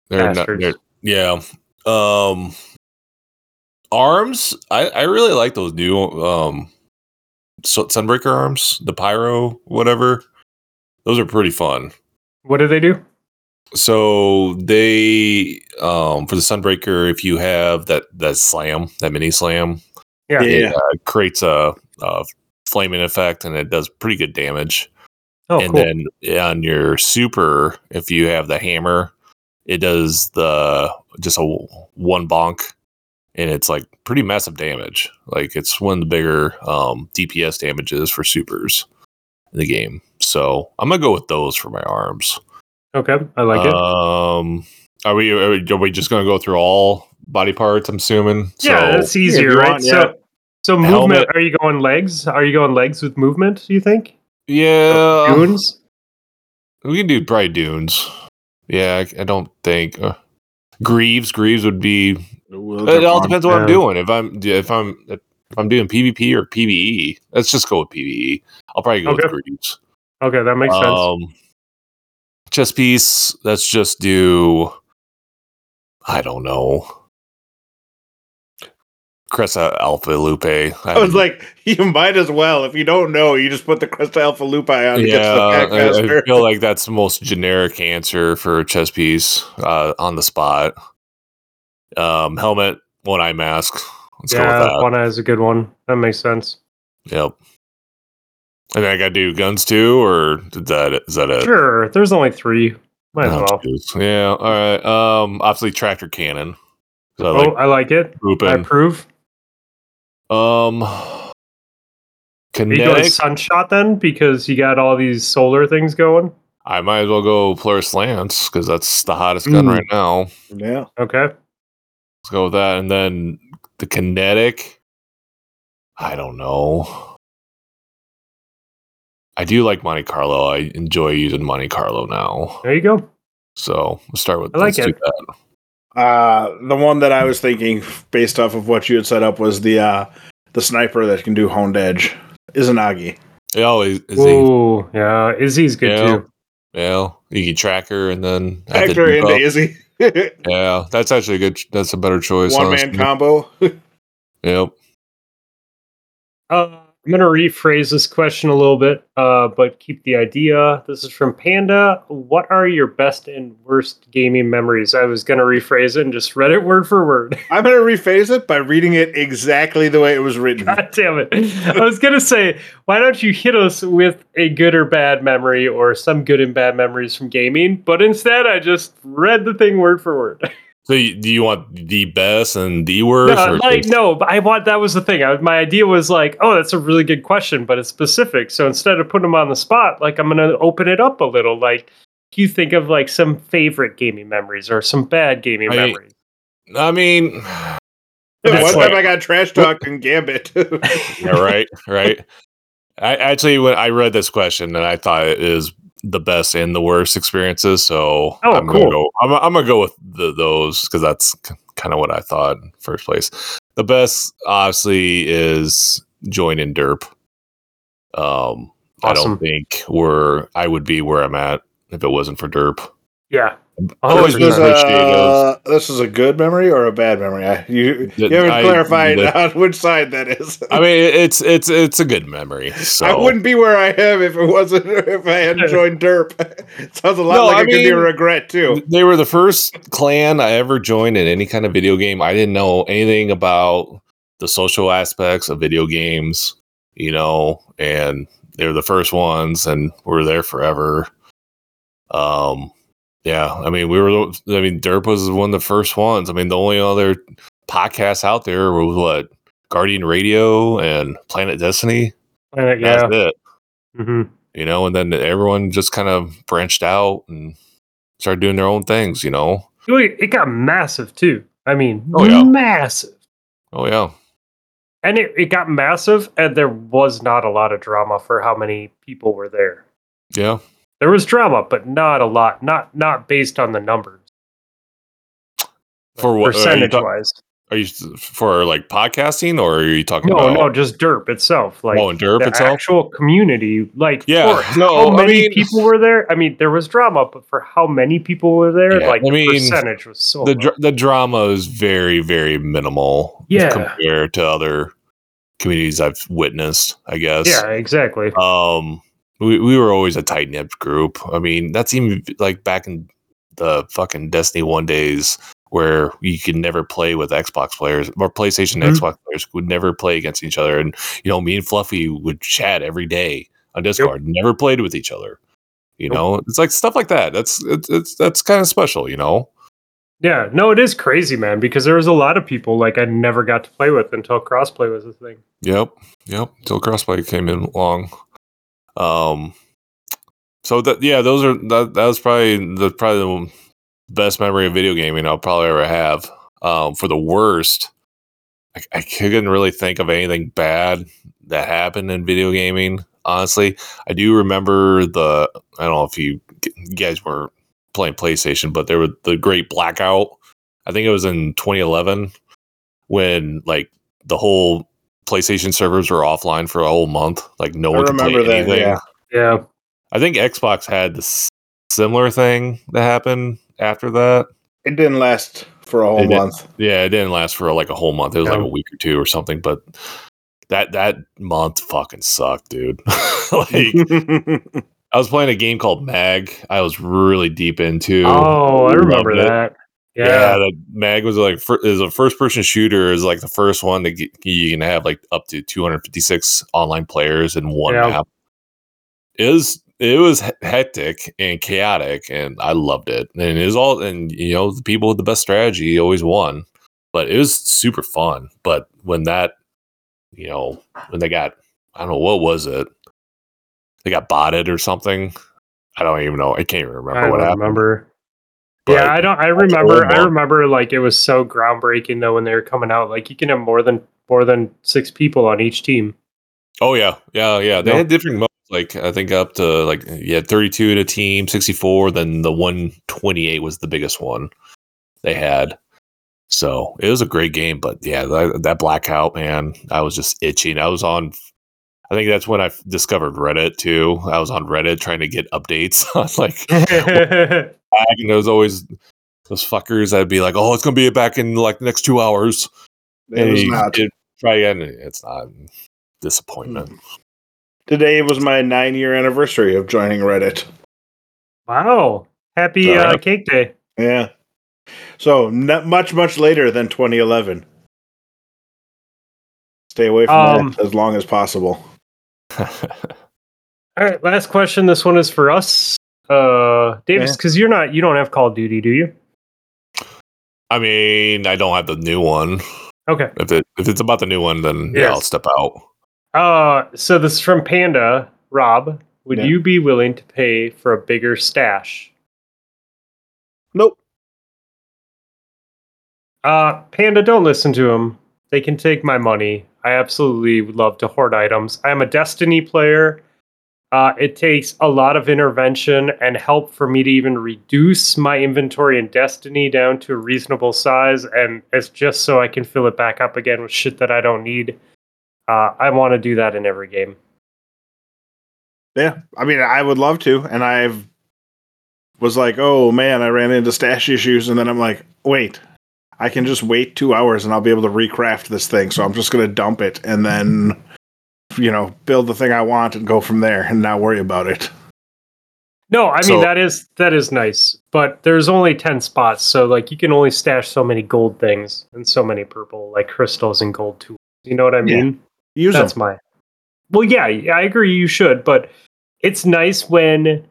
[SPEAKER 4] They're not, they're, yeah. Um arms, I I really like those new um Sunbreaker arms, the pyro whatever. Those are pretty fun.
[SPEAKER 1] what do they do?
[SPEAKER 4] So they um for the Sunbreaker if you have that that slam, that mini slam,
[SPEAKER 1] Yeah.
[SPEAKER 4] it uh, creates a, a flaming effect and it does pretty good damage.
[SPEAKER 1] Oh,
[SPEAKER 4] and
[SPEAKER 1] cool.
[SPEAKER 4] then on your super, if you have the hammer, it does the just a one bonk, and it's like pretty massive damage. Like it's one of the bigger um, DPS damages for supers in the game. So I'm gonna go with those for my arms.
[SPEAKER 1] okay, I like it.
[SPEAKER 4] Um, are we are we, are we just gonna go through all body parts? I'm assuming.
[SPEAKER 1] yeah,
[SPEAKER 4] So-
[SPEAKER 1] that's easier,
[SPEAKER 3] you
[SPEAKER 1] right?
[SPEAKER 3] want, yeah.
[SPEAKER 1] So, so movement.
[SPEAKER 4] Helmet.
[SPEAKER 1] Are you going legs? Are you going legs with movement? Do you think?
[SPEAKER 4] yeah.
[SPEAKER 1] Goons?
[SPEAKER 4] We can do probably dunes. Yeah, I, I don't think uh, Greaves. Greaves would be. It all depends what I'm doing. If I'm if I'm if I'm doing PvP or PVE, let's just go with PVE. I'll probably go
[SPEAKER 1] Okay.
[SPEAKER 4] with Greaves.
[SPEAKER 1] Okay, that makes sense.
[SPEAKER 4] Um, chess piece. Let's just do. I don't know. Crest of Alpha Lupi. I,
[SPEAKER 3] I was like, you might as well. If you don't know, you just put the Crest of Alpha Lupi on to
[SPEAKER 4] yeah,
[SPEAKER 3] the
[SPEAKER 4] I, I feel like that's the most generic answer for a chess piece uh, on the spot. Um, helmet, one eye mask. Let's go with
[SPEAKER 1] yeah,
[SPEAKER 4] that.
[SPEAKER 1] one eye is a good one. That makes sense.
[SPEAKER 4] Yep. And then I gotta do guns too, or is that is that it?
[SPEAKER 1] Sure, there's only three. Might as
[SPEAKER 4] Oh,
[SPEAKER 1] well.
[SPEAKER 4] jeez. Yeah. All right. Um, obviously tractor cannon. I
[SPEAKER 1] oh,
[SPEAKER 4] like
[SPEAKER 1] I like it. I approve.
[SPEAKER 4] Um,
[SPEAKER 1] Are you going
[SPEAKER 4] kinetic.
[SPEAKER 1] sunshot then? Because you got all these solar things going.
[SPEAKER 4] I might as well go Polaris Lance because that's the hottest gun
[SPEAKER 1] Mm.
[SPEAKER 4] right now.
[SPEAKER 3] Yeah.
[SPEAKER 1] Okay.
[SPEAKER 4] Let's go with that. And then the kinetic. I don't know. I do like Monte Carlo. I enjoy using Monte Carlo now.
[SPEAKER 1] There you go.
[SPEAKER 4] So we'll start with
[SPEAKER 1] I like
[SPEAKER 4] let's do
[SPEAKER 1] it.
[SPEAKER 4] that.
[SPEAKER 3] Uh, the one that I was thinking, based off of what you had set up, was the uh, the sniper that can do honed edge. Izanagi.
[SPEAKER 4] Oh, is, is he?
[SPEAKER 1] Ooh, yeah. Izzy's good
[SPEAKER 4] Yeah.
[SPEAKER 1] too.
[SPEAKER 4] Yeah, you can track her and then have to
[SPEAKER 3] Factor
[SPEAKER 4] dupe
[SPEAKER 3] into. Izzy.
[SPEAKER 4] Yeah, that's actually a good. That's a better choice.
[SPEAKER 3] One man combo.
[SPEAKER 4] Yep.
[SPEAKER 1] Uh, I'm going to rephrase this question a little bit, uh, but keep the idea. This is from Panda. What are your best and worst gaming memories? I was going to rephrase it and just read it word for word.
[SPEAKER 3] I'm going to rephrase it by reading it exactly the way it was written.
[SPEAKER 1] God damn it. I was going to say, why don't you hit us with a good or bad memory or some good and bad memories from gaming? But instead, I just read the thing word for word.
[SPEAKER 4] So, you, do you want the best and the worst?
[SPEAKER 1] No, like no, but I want that was the thing. I, my idea was like, oh, that's a really good question, but it's specific. So instead of putting them on the spot, like I'm gonna open it up a little. Like, you think of like some favorite gaming memories or some bad gaming
[SPEAKER 4] I-
[SPEAKER 1] memories.
[SPEAKER 4] I mean,
[SPEAKER 3] One
[SPEAKER 1] That's
[SPEAKER 3] time I got trash talked in Gambit.
[SPEAKER 4] yeah, right, right. I actually, when I read this question, and I thought it is the best and the worst experiences. So
[SPEAKER 1] Oh,
[SPEAKER 4] I'm
[SPEAKER 1] cool.
[SPEAKER 4] gonna go. I'm, I'm gonna go with the, those because that's kind of what I thought in first place. The best, obviously, is joining Derp. Um, I don't think we're I would be where I'm at if it wasn't for Derp.
[SPEAKER 1] Yeah.
[SPEAKER 4] Always
[SPEAKER 3] this, was
[SPEAKER 1] 100%.
[SPEAKER 3] a, this is a good memory or a bad memory? I, you, you haven't
[SPEAKER 4] I-
[SPEAKER 3] clarified
[SPEAKER 4] the-
[SPEAKER 3] on which side that is.
[SPEAKER 4] I mean, it's it's it's a good memory. So
[SPEAKER 3] I wouldn't be where I am if it wasn't if I hadn't joined Derp. It Sounds a lot
[SPEAKER 4] No,
[SPEAKER 3] like
[SPEAKER 4] I
[SPEAKER 3] it could be a regret too.
[SPEAKER 4] They were the first clan I ever joined in any kind of video game. I didn't know anything about the social aspects of video games, you know, and they were the first ones and we were there forever. Um, Yeah, I mean, we were. I mean, Derp was one of the first ones. I mean, the only other podcasts out there was what Guardian Radio and Planet Destiny.
[SPEAKER 1] Uh, yeah.
[SPEAKER 4] That's it.
[SPEAKER 1] hmm
[SPEAKER 4] You know, and then everyone just kind of branched out and started doing their own things. You know.
[SPEAKER 1] It it got massive too. I mean,
[SPEAKER 4] Oh, yeah.
[SPEAKER 1] massive.
[SPEAKER 4] Oh yeah.
[SPEAKER 1] And it, it got massive, and there was not a lot of drama for how many people were there.
[SPEAKER 4] Yeah.
[SPEAKER 1] There was drama, but not a lot. Not not based on the numbers.
[SPEAKER 4] For what-
[SPEAKER 1] percentage
[SPEAKER 4] talk-
[SPEAKER 1] wise?
[SPEAKER 4] Are you for like podcasting, or are you talking
[SPEAKER 1] No,
[SPEAKER 4] about?
[SPEAKER 1] no, just Derp itself. Like
[SPEAKER 4] oh, and Derp
[SPEAKER 1] the
[SPEAKER 4] itself.
[SPEAKER 1] actual community. Like
[SPEAKER 4] Yeah,
[SPEAKER 1] for
[SPEAKER 4] no,
[SPEAKER 1] how
[SPEAKER 4] I
[SPEAKER 1] many
[SPEAKER 4] mean-
[SPEAKER 1] people were there? I mean, there was drama, but for how many people were there,
[SPEAKER 4] Yeah,
[SPEAKER 1] like
[SPEAKER 4] I mean,
[SPEAKER 1] the percentage was so
[SPEAKER 4] the dr- the drama is very very minimal.
[SPEAKER 1] Yeah.
[SPEAKER 4] compared to other communities I've witnessed. I guess.
[SPEAKER 1] yeah, exactly.
[SPEAKER 4] Um, we we were always a tight knit group. I mean, that's even like back in the fucking Destiny One days where you could never play with Xbox players or PlayStation
[SPEAKER 1] Mhm.
[SPEAKER 4] Xbox players would never play against each other. And you know, me and Fluffy would chat every day on Discord. Never played with each other. You
[SPEAKER 1] Nope.
[SPEAKER 4] know, it's like stuff like that. That's it's, it's that's kind of special. You know.
[SPEAKER 1] Yeah, no, it is crazy, man, because there was a lot of people like I never got to play with until crossplay was a thing.
[SPEAKER 4] Yep, yep. Until crossplay came in along. Um, so that yeah, those are that that was probably the probably the best memory of video gaming I'll probably ever have. Um, for the worst, I, I couldn't really think of anything bad that happened in video gaming. Honestly, I do remember the I don't know if you, you guys were playing PlayStation, but there was the Great Blackout. I think it was in 2011 when like the whole PlayStation servers were offline for a whole month. Like no
[SPEAKER 3] I
[SPEAKER 4] one could play
[SPEAKER 3] remember that,
[SPEAKER 4] anything.
[SPEAKER 3] yeah.
[SPEAKER 1] Yeah,
[SPEAKER 4] I think Xbox had this similar thing that happened after that.
[SPEAKER 3] It didn't last for a whole
[SPEAKER 4] It
[SPEAKER 3] month.
[SPEAKER 4] Yeah, it didn't last for like a whole month. It was like a week or two or something. But that that month fucking sucked, dude. like I was playing a game called Mag. I was really deep into.
[SPEAKER 1] oh, I remember that.
[SPEAKER 4] Yeah,
[SPEAKER 1] Yeah,
[SPEAKER 4] the Mag was like is a first person shooter. Is like the first one that get, you can have like up to 256 online players in one
[SPEAKER 1] Yeah.
[SPEAKER 4] map. It was it was hectic and chaotic, and I loved it. And it was all and you know the people with the best strategy always won, but it was super fun. But when that you know when they got I don't know what was it they got botted or something. I don't even know. I can't even remember
[SPEAKER 1] I
[SPEAKER 4] what happened.
[SPEAKER 1] remember.
[SPEAKER 4] But-
[SPEAKER 1] yeah, I don't. I remember. I remember like it was so groundbreaking though when they were coming out. Like you can have more than more than six people on each team.
[SPEAKER 4] Oh yeah, yeah, yeah. They
[SPEAKER 1] No.
[SPEAKER 4] had different modes. Like I think up to like you had 32 in a team, 64. Then the 128 was the biggest one they had. So it was a great game. But yeah, that, that blackout man, I was just itching. I was on. I think that's when I discovered Reddit too. I was on Reddit trying to get updates on like back, and there was always those fuckers that'd be like, "Oh, it's gonna be back in like the next two hours."
[SPEAKER 3] It was
[SPEAKER 4] you
[SPEAKER 3] not.
[SPEAKER 4] get- try again. It's not. Disappointment.
[SPEAKER 3] Today was my nine year anniversary of joining Reddit.
[SPEAKER 1] wow! Happy uh,
[SPEAKER 4] Alright.
[SPEAKER 1] cake day.
[SPEAKER 3] Yeah. So not much, much later than 2011. Stay away from
[SPEAKER 1] Um,
[SPEAKER 3] that as long as possible.
[SPEAKER 1] All right, last question. This one is for us, uh, Davis,
[SPEAKER 3] Yeah.
[SPEAKER 1] because you're not. You don't have Call of Duty, do you?
[SPEAKER 4] I mean, I don't have the new one.
[SPEAKER 1] Okay.
[SPEAKER 4] If it if it's about the new one, then yeah, I'll step out.
[SPEAKER 1] Uh, so this is from Panda Rob. Would
[SPEAKER 3] Yeah.
[SPEAKER 1] you be willing to pay for a bigger stash?
[SPEAKER 3] Nope.
[SPEAKER 1] Uh, Panda, don't listen to him. They can take my money. I absolutely would love to hoard items. I'm a Destiny player. Uh, it takes a lot of intervention and help for me to even reduce my inventory in Destiny down to a reasonable size, and it's just so I can fill it back up again with shit that I don't need. Uh, I want to do that in every game.
[SPEAKER 3] Yeah. I mean, I would love to. And I've was like, oh man, I ran into stash issues. And then I'm like, wait, I can just wait two hours and I'll be able to recraft this thing. So I'm just going to dump it and then, you know, build the thing I want and go from there and not worry about it.
[SPEAKER 1] No, I mean
[SPEAKER 4] So-
[SPEAKER 1] that is that is nice, but there's only ten spots, so like you can only stash so many gold things and so many purple like crystals and gold tools. You know what I
[SPEAKER 3] Yeah.
[SPEAKER 1] mean?
[SPEAKER 3] Use
[SPEAKER 1] That's
[SPEAKER 3] them.
[SPEAKER 1] my. Well, yeah, I agree. You should, but it's nice when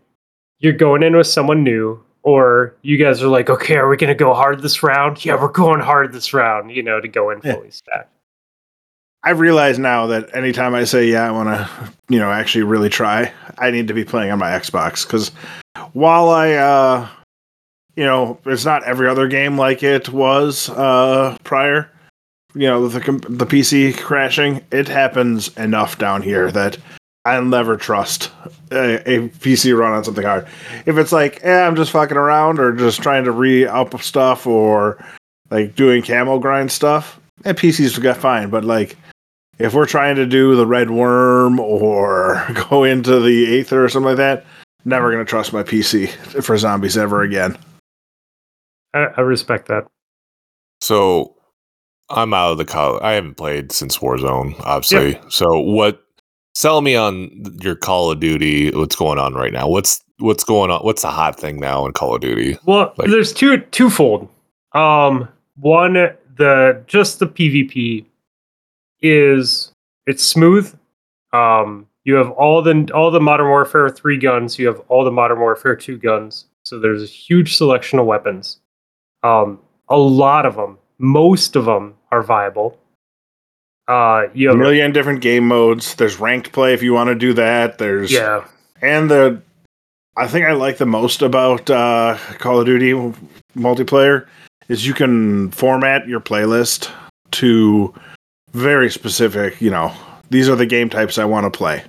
[SPEAKER 1] you're going in with someone new or you guys are like, okay, are we gonna go hard this round? Yeah, we're going hard this round. You know, to go in
[SPEAKER 3] Yeah.
[SPEAKER 1] fully stacked.
[SPEAKER 3] I realize now that anytime I say yeah, I want to, you know, actually really try, I need to be playing on my Xbox because while I, uh, you know, it's not every other game like it was uh, prior. You know, the the PC crashing, it happens enough down here that I'll never trust a, a PC run on something hard. If it's like, eh, I'm just fucking around or just trying to re up stuff or like doing camo grind stuff, and PCs got fine. But like, if we're trying to do the red worm or go into the Aether or something like that, never gonna trust my PC for zombies ever again.
[SPEAKER 1] I, I respect that.
[SPEAKER 4] So I'm out of the call. I haven't played since Warzone, obviously. So what? Sell me on your Call of Duty. What's going on right now? What's what's going on? What's the hot thing now in Call of Duty?
[SPEAKER 1] Well,
[SPEAKER 4] Like-
[SPEAKER 1] there's two twofold. Um, one, the just the PvP is it's smooth. Um, you have all the all the Modern Warfare three guns. You have all the Modern Warfare two guns. So there's a huge selection of weapons. Um, a lot of them, most of them are viable. Uh, you
[SPEAKER 3] A
[SPEAKER 1] have
[SPEAKER 3] million different game modes. There's ranked play if you want to do that. There's
[SPEAKER 1] yeah,
[SPEAKER 3] and the I think I like the most about uh, Call of Duty multiplayer is you can format your playlist to very specific. You know, these are the game types I want to play,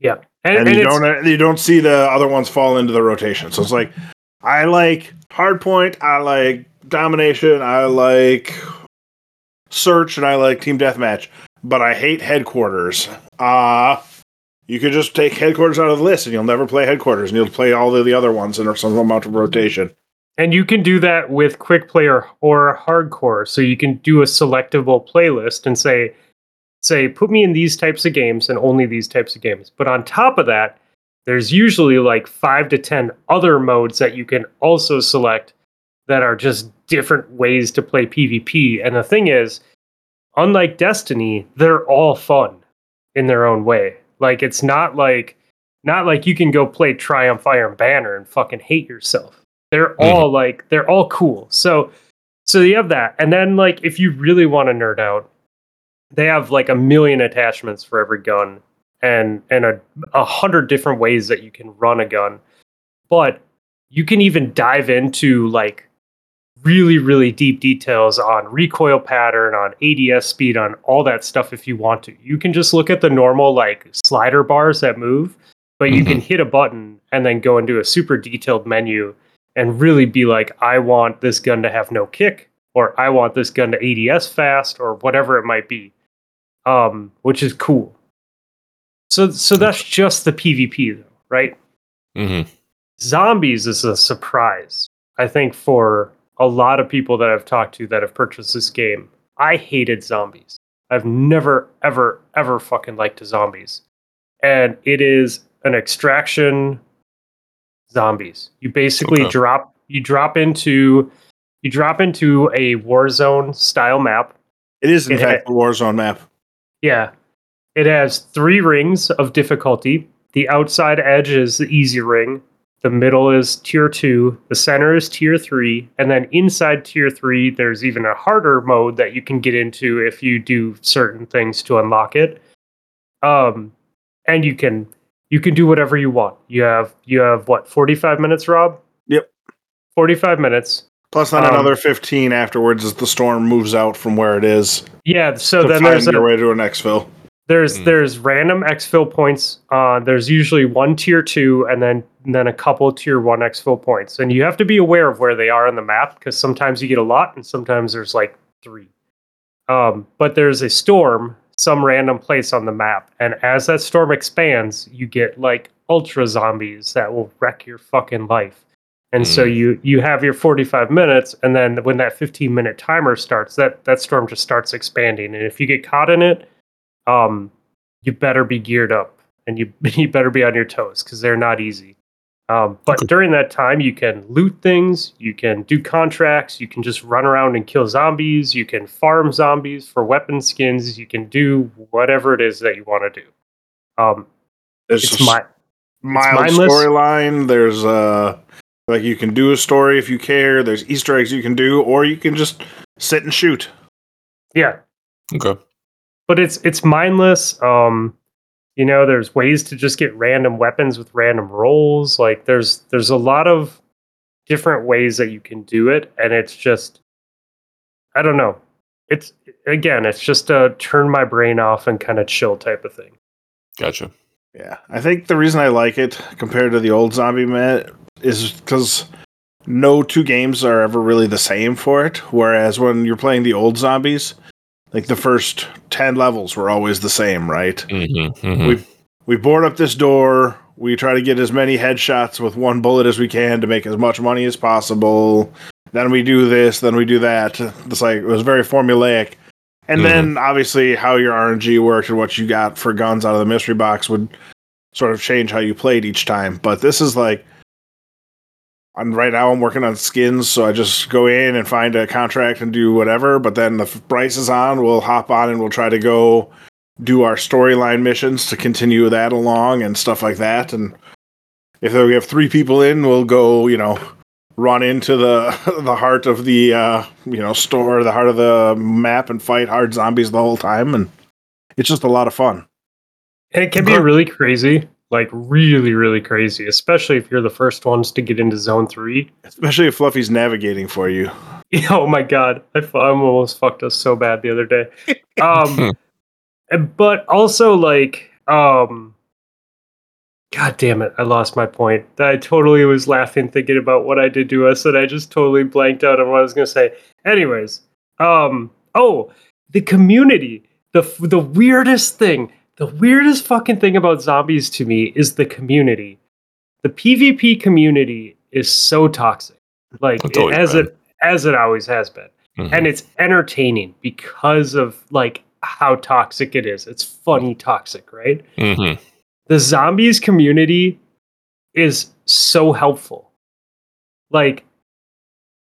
[SPEAKER 1] yeah,
[SPEAKER 3] and,
[SPEAKER 1] and,
[SPEAKER 3] you don't you don't see the other ones fall into the rotation. So it's like I like hardpoint, I like domination, I like search, and I like team deathmatch, but I hate headquarters. Uh you could just take headquarters out of the list, and you'll never play headquarters, and you'll play all of the other ones in some amount of rotation.
[SPEAKER 1] And you can do that with quick play or, or hardcore. So you can do a selectable playlist and say, say, put me in these types of games and only these types of games. But on top of that, there's usually like five to ten other modes that you can also select that are just different ways to play PvP. And the thing is, unlike Destiny, they're all fun in their own way. Like it's not like not like you can go play Triumph Iron Banner and fucking hate yourself they're
[SPEAKER 4] Mhm.
[SPEAKER 1] all like they're all cool. So so you have that. And then like if you really want to nerd out they have like a million attachments for every gun and and a, a hundred different ways that you can run a gun. But you can even dive into like really really deep details on recoil pattern on ads speed on all that stuff if you want to. You can just look at the normal like slider bars that move but you can hit a button and then go into a super detailed menu and really be like, I want this gun to have no kick, or I want this gun to ADS fast, or whatever it might be, um, which is cool. So, so that's just the PvP, though, right?
[SPEAKER 4] hmm
[SPEAKER 1] Zombies is a surprise, I think, for a lot of people that I've talked to that have purchased this game. I hated zombies. I've never, ever, ever fucking liked zombies. And it is an extraction zombies. You basically
[SPEAKER 4] Okay.
[SPEAKER 1] drop you drop into you drop into a Warzone style map.
[SPEAKER 3] It is, in
[SPEAKER 1] It
[SPEAKER 3] fact, the Warzone map.
[SPEAKER 1] Yeah. It has three rings of difficulty. The outside edge is the easy ring. The middle is tier two. The center is tier three. And then inside tier three, there's even a harder mode that you can get into if you do certain things to unlock it. Um, and you can you can do whatever you want. You have you have what, 45 minutes, Rob?
[SPEAKER 3] Yep.
[SPEAKER 1] 45 minutes.
[SPEAKER 3] Plus, then
[SPEAKER 1] Um,
[SPEAKER 3] another 15 afterwards as the storm moves out from where it is.
[SPEAKER 1] Yeah, so
[SPEAKER 3] to
[SPEAKER 1] then
[SPEAKER 3] find
[SPEAKER 1] there's a,
[SPEAKER 3] your way to an exfil.
[SPEAKER 1] There's
[SPEAKER 4] Mm.
[SPEAKER 1] there's random exfil points. Uh, there's usually one tier two, and then and then a couple tier one exfil points, and you have to be aware of where they are on the map because sometimes you get a lot, and sometimes there's like three. Um, but there's a storm, some random place on the map, and as that storm expands, you get like ultra zombies that will wreck your fucking life. And so
[SPEAKER 4] Mm.
[SPEAKER 1] you you have your 45 minutes, and then when that 15 minute timer starts, that that storm just starts expanding, and if you get caught in it, um, you better be geared up and you you better be on your toes because they're not easy. Um, but during that time, you can loot things, you can do contracts, you can just run around and kill zombies, you can farm zombies for weapon skins, you can do whatever it is that you want to do. Um,
[SPEAKER 3] There's
[SPEAKER 1] it's
[SPEAKER 3] a
[SPEAKER 1] my
[SPEAKER 3] mild
[SPEAKER 1] mindless.
[SPEAKER 3] storyline. There's uh, Like you can do a story if you care. There's Easter eggs you can do, or you can just sit and shoot.
[SPEAKER 1] Yeah,
[SPEAKER 4] Okay.
[SPEAKER 1] but it's it's mindless. Um, you know, there's ways to just get random weapons with random rolls. Like there's there's a lot of different ways that you can do it, and it's just I don't know. It's again, it's just a turn my brain off and kind of chill type of thing.
[SPEAKER 4] Gotcha.
[SPEAKER 3] Yeah, I think the reason I like it compared to the old Zombie Met is because no two games are ever really the same for it. Whereas when you're playing the old zombies, like the first ten levels were always the same, right?
[SPEAKER 4] Mm-hmm.
[SPEAKER 3] We we board up this door. We try to get as many headshots with one bullet as we can to make as much money as possible. Then we do this. Then we do that. It's like it was very formulaic. And then obviously how your RNG worked and what you got for guns out of the mystery box would sort of change how you played each time. But this is like I'm right now I'm working on skins, so I just go in and find a contract and do whatever. But then the price is on, we'll hop on and we'll try to go do our storyline missions to continue that along and stuff like that. And if we have three people in, we'll go, you know, run into the the heart of the uh, you know store, the heart of the map, and fight hard zombies the whole time. And it's just a lot of fun.
[SPEAKER 1] And it can be really crazy, like really, really crazy, especially if you're the first ones to get into zone three.
[SPEAKER 3] Especially if Fluffy's navigating for you.
[SPEAKER 1] Oh my god, I, almost fucked us so bad the other day. Um, but also like, um, god damn it, I lost my point. I totally was laughing thinking about what I did to us, and I just totally blanked out on what I was gonna say. Anyways, um, oh, the community, the f- the weirdest thing, the weirdest fucking thing about zombies to me is the community. The PvP community is so toxic, like
[SPEAKER 4] always
[SPEAKER 1] as
[SPEAKER 4] been.
[SPEAKER 1] it as it always has been
[SPEAKER 4] Mhm.
[SPEAKER 1] and it's entertaining because of like how toxic it is. It's funny toxic, right?
[SPEAKER 4] Mhm.
[SPEAKER 1] The zombies community is so helpful. Like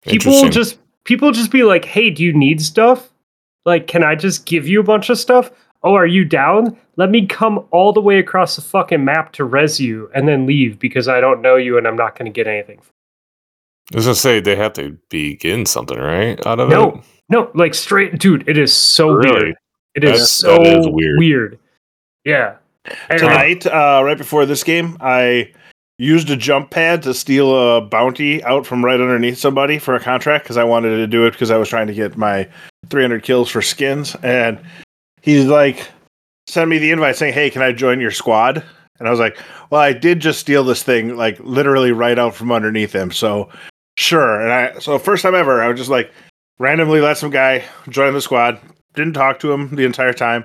[SPEAKER 1] people just people just be like, "Hey, do you need stuff? Like can I just give you a bunch of stuff? Oh, are you down? Let me come all the way across the fucking map to res you and then leave because I don't know you and I'm not going to get anything."
[SPEAKER 4] I was gonna say they have to be getting something right out of
[SPEAKER 1] No.
[SPEAKER 4] it.
[SPEAKER 1] No, No, like straight dude, it is so
[SPEAKER 4] Really?
[SPEAKER 1] weird. It is
[SPEAKER 4] That's-
[SPEAKER 1] so
[SPEAKER 4] that is weird.
[SPEAKER 1] weird. Yeah. And
[SPEAKER 3] Tonight, uh, right before this game, I used a jump pad to steal a bounty out from right underneath somebody for a contract because I wanted to do it because I was trying to get my 300 kills for skins. And he's like, send me the invite saying, hey, can I join your squad? And I was like, well, I did just steal this thing, like literally right out from underneath him. So sure. And I, so first time ever, I was just like, randomly let some guy join the squad. Didn't talk to him the entire time.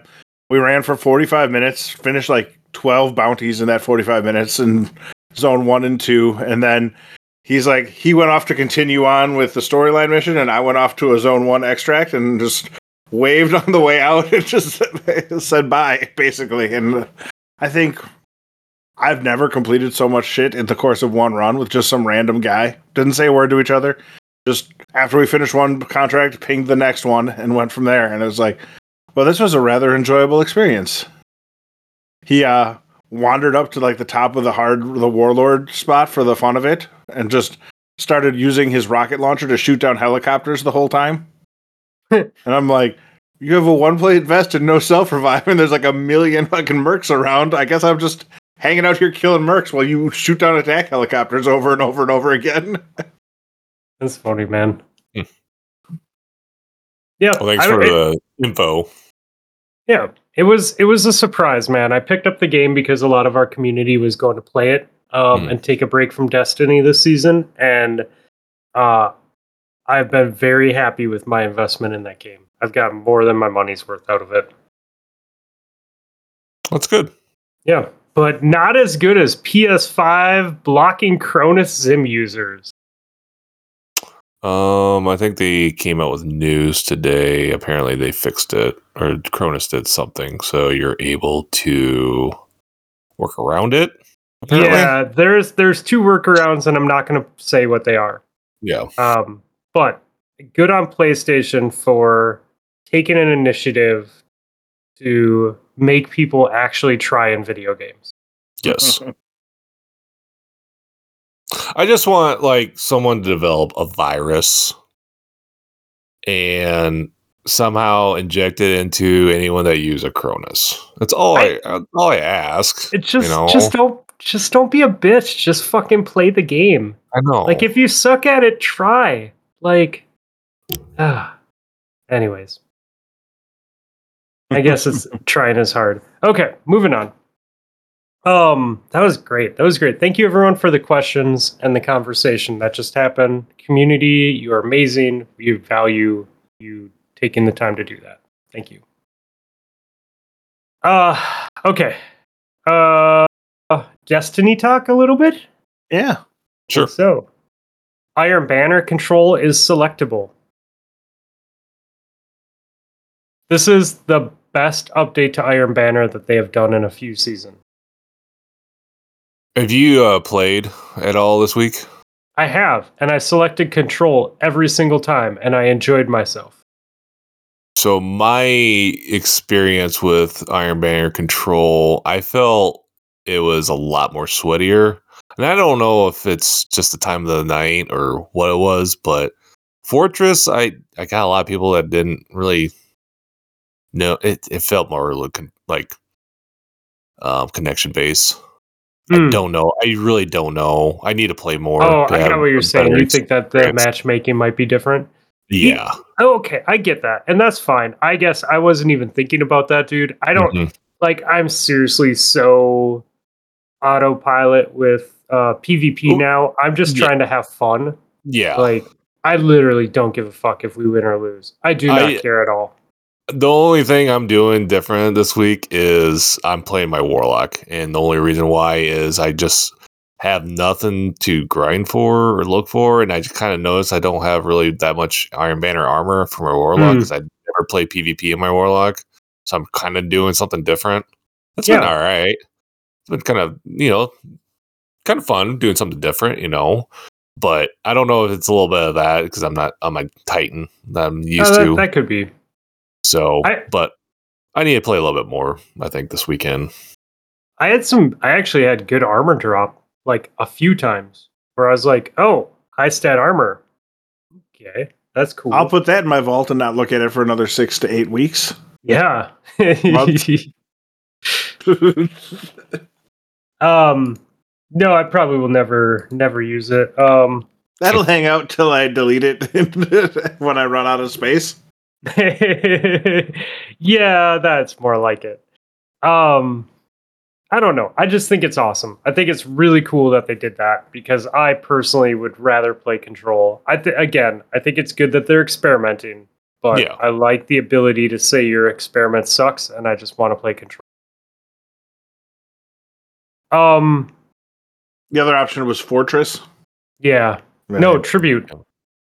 [SPEAKER 3] We ran for 45 minutes, finished like 12 bounties in that 45 minutes in zone one and two. And then he's like, he went off to continue on with the storyline mission, and I went off to a zone one extract and just waved on the way out and just said bye, basically. And I think I've never completed so much shit in the course of one run with just some random guy. Didn't say a word to each other. Just after we finished one contract, pinged the next one and went from there. And it was like, well, this was a rather enjoyable experience. He uh wandered up to like the top of the hard the warlord spot for the fun of it and just started using his rocket launcher to shoot down helicopters the whole time. and I'm like, you have a one plate vest and no self revive, and there's like a million fucking mercs around. I guess I'm just hanging out here killing mercs while you shoot down attack helicopters over and over and over again.
[SPEAKER 1] that's funny, man.
[SPEAKER 4] Hmm.
[SPEAKER 1] Yeah.
[SPEAKER 4] Well, thanks
[SPEAKER 1] I-
[SPEAKER 4] for
[SPEAKER 1] it-
[SPEAKER 4] the info.
[SPEAKER 1] yeah. It was it was a surprise, man. I picked up the game because a lot of our community was going to play it um,
[SPEAKER 4] Hmm.
[SPEAKER 1] and take a break from Destiny this season, and uh, I've been very happy with my investment in that game. I've got more than my money's worth out of it.
[SPEAKER 4] That's good.
[SPEAKER 1] Yeah, but not as good as PS5 blocking Cronus Zen users.
[SPEAKER 4] Um, I think they came out with news today. Apparently, they fixed it, or Cronus did something, so you're able to work around it. Apparently,
[SPEAKER 1] Yeah, there's there's two workarounds, and I'm not going to say what they are.
[SPEAKER 4] yeah.
[SPEAKER 1] Um, but good on PlayStation for taking an initiative to make people actually try in video games.
[SPEAKER 4] Yes. I just want like someone to develop a virus and somehow inject it into anyone that use a Cronus. That's all I, I all I ask.
[SPEAKER 1] It just
[SPEAKER 4] you know?
[SPEAKER 1] just don't just don't be a bitch. Just fucking play the game.
[SPEAKER 4] I know.
[SPEAKER 1] Like if you suck at it, try. Like ah. Anyways. I guess it's trying as hard. Okay, moving on. Um, that was great. That was great. Thank you everyone for the questions and the conversation that just happened. Community, you are amazing. We value you taking the time to do that. Thank you. Uh okay. Uh Destiny talk a little bit?
[SPEAKER 3] Yeah.
[SPEAKER 4] sure.
[SPEAKER 1] So, Iron Banner control is selectable. This is the best update to Iron Banner that they have done in a few seasons.
[SPEAKER 4] Have you uh, played at all this week?
[SPEAKER 1] I have, and I selected control every single time, and I enjoyed myself.
[SPEAKER 4] So my experience with Iron Banner control, I felt it was a lot more sweatier. And I don't know if it's just the time of the night or what it was, but Fortress, I I got a lot of people that didn't really know it. It felt more like um, connection base. I
[SPEAKER 1] Hmm.
[SPEAKER 4] don't know. I really don't know. I need to play more.
[SPEAKER 1] Oh, I get what you're saying. You think that the matchmaking might be different?
[SPEAKER 4] Yeah.
[SPEAKER 1] Oh, okay, I get that, and that's fine. I guess I wasn't even thinking about that, dude. I don't
[SPEAKER 4] Mhm.
[SPEAKER 1] like. I'm seriously so autopilot with uh, PvP
[SPEAKER 4] Ooh,
[SPEAKER 1] now. I'm just
[SPEAKER 4] yeah.
[SPEAKER 1] trying to have fun.
[SPEAKER 4] Yeah.
[SPEAKER 1] Like, I literally don't give a fuck if we win or lose. I do not
[SPEAKER 4] I-
[SPEAKER 1] care at all.
[SPEAKER 4] The only thing I'm doing different this week is I'm playing my warlock, and the only reason why is I just have nothing to grind for or look for, and I just kind of noticed I don't have really that much Iron Banner armor for my warlock
[SPEAKER 1] Hmm.
[SPEAKER 4] because I never play PvP in my warlock, so I'm kind of doing something different. That's been
[SPEAKER 1] Yeah.
[SPEAKER 4] all right. It's been kind of you know kind of fun doing something different, you know. But I don't know if it's a little bit of that because I'm not on my Titan that I'm used
[SPEAKER 1] that,
[SPEAKER 4] to.
[SPEAKER 1] that could be.
[SPEAKER 4] So,
[SPEAKER 1] I-
[SPEAKER 4] but I need to play a little bit more. I think this weekend.
[SPEAKER 1] I had some. I actually had good armor drop like a few times where I was like, "Oh, high stat armor. Okay, that's cool."
[SPEAKER 3] I'll put that in my vault and not look at it for another six to eight weeks.
[SPEAKER 1] yeah. Um, no, I probably will never, never use it. Um,
[SPEAKER 3] That'll hang out till I delete it when I run out of space.
[SPEAKER 1] yeah, that's more like it. Um, I don't know. I just think it's awesome. I think it's really cool that they did that because I personally would rather play Control. I th- again, I think it's good that they're experimenting, but
[SPEAKER 4] Yeah.
[SPEAKER 1] I like the ability to say your experiment sucks and I just want to play Control. Um,
[SPEAKER 3] The other option was Fortress.
[SPEAKER 1] yeah, no tribute,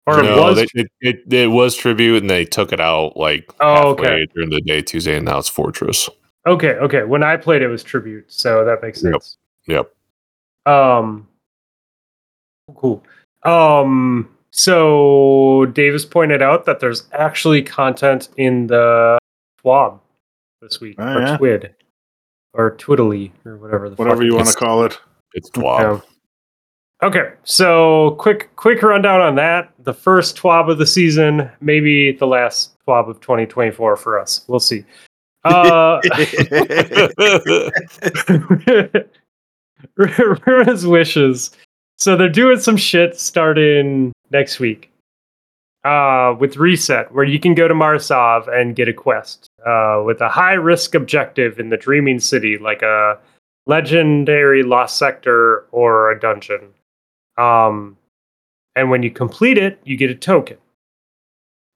[SPEAKER 1] or it was.
[SPEAKER 4] they, it, it, it was tribute, and they took it out like
[SPEAKER 1] Oh,
[SPEAKER 4] halfway
[SPEAKER 1] okay.
[SPEAKER 4] during the day Tuesday, and now it's Fortress.
[SPEAKER 1] okay, okay. When I played, it was tribute, so that makes sense.
[SPEAKER 4] Yep.
[SPEAKER 1] Um, cool. Um, so Davis pointed out that there's actually content in the TWAB this week,
[SPEAKER 3] Oh,
[SPEAKER 1] or
[SPEAKER 3] yeah?
[SPEAKER 1] Twid, or Twiddly, or whatever the
[SPEAKER 3] Whatever
[SPEAKER 1] fuck
[SPEAKER 3] you want to call it.
[SPEAKER 4] It's TWAB.
[SPEAKER 1] Yeah. Okay, so quick quick rundown on that. The first TWAB of the season, maybe the last TWAB of 2024 for us. We'll see. Uh, Riven's wishes. So they're doing some shit starting next week. Uh, with reset, where you can go to Mara Sov and get a quest uh, with a high risk objective in the Dreaming City, like a legendary lost sector or a dungeon. Um, and when you complete it, you get a token.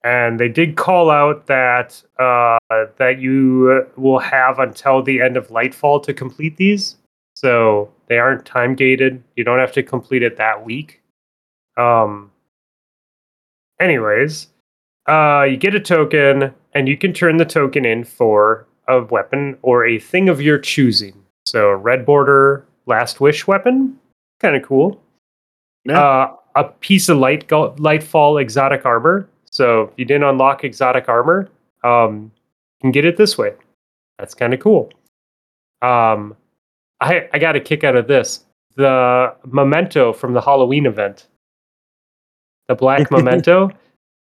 [SPEAKER 1] And they did call out that uh, that you will have until the end of Lightfall to complete these. So they aren't time gated. You don't have to complete it that week. Um. Anyways, uh, you get a token, and you can turn the token in for a weapon or a thing of your choosing. So red border, last wish weapon, kind of cool.
[SPEAKER 3] Yeah.
[SPEAKER 1] Uh, a piece of light go- lightfall exotic armor. So if you didn't unlock exotic armor, um, you can get it this way. That's kind of cool. Um, I I got a kick out of this. the memento from the Halloween event. The black memento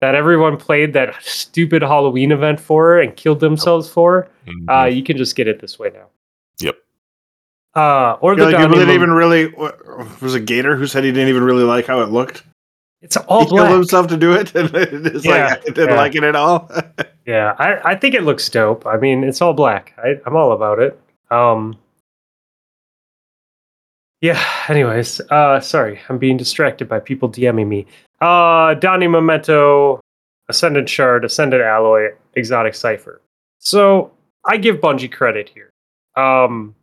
[SPEAKER 1] that everyone played that stupid Halloween event for and killed themselves for.
[SPEAKER 4] Mhm.
[SPEAKER 1] Uh, you can just get it this way now. Uh, or the
[SPEAKER 3] like people didn't even really. Was a Gator who said he didn't even really like how it looked?
[SPEAKER 1] It's all
[SPEAKER 3] he killed
[SPEAKER 1] black.
[SPEAKER 3] himself to do it, and it's
[SPEAKER 1] Yeah,
[SPEAKER 3] like I didn't
[SPEAKER 1] yeah.
[SPEAKER 3] like it at all.
[SPEAKER 1] Yeah, I, I think it looks dope. I mean, it's all black. I, I'm all about it. Um, yeah. Anyways, uh, sorry, I'm being distracted by people DMing me. Uh, Donnie Memento, Ascendant Shard, Ascendant Alloy, Exotic Cipher. So I give Bungie credit here. Um,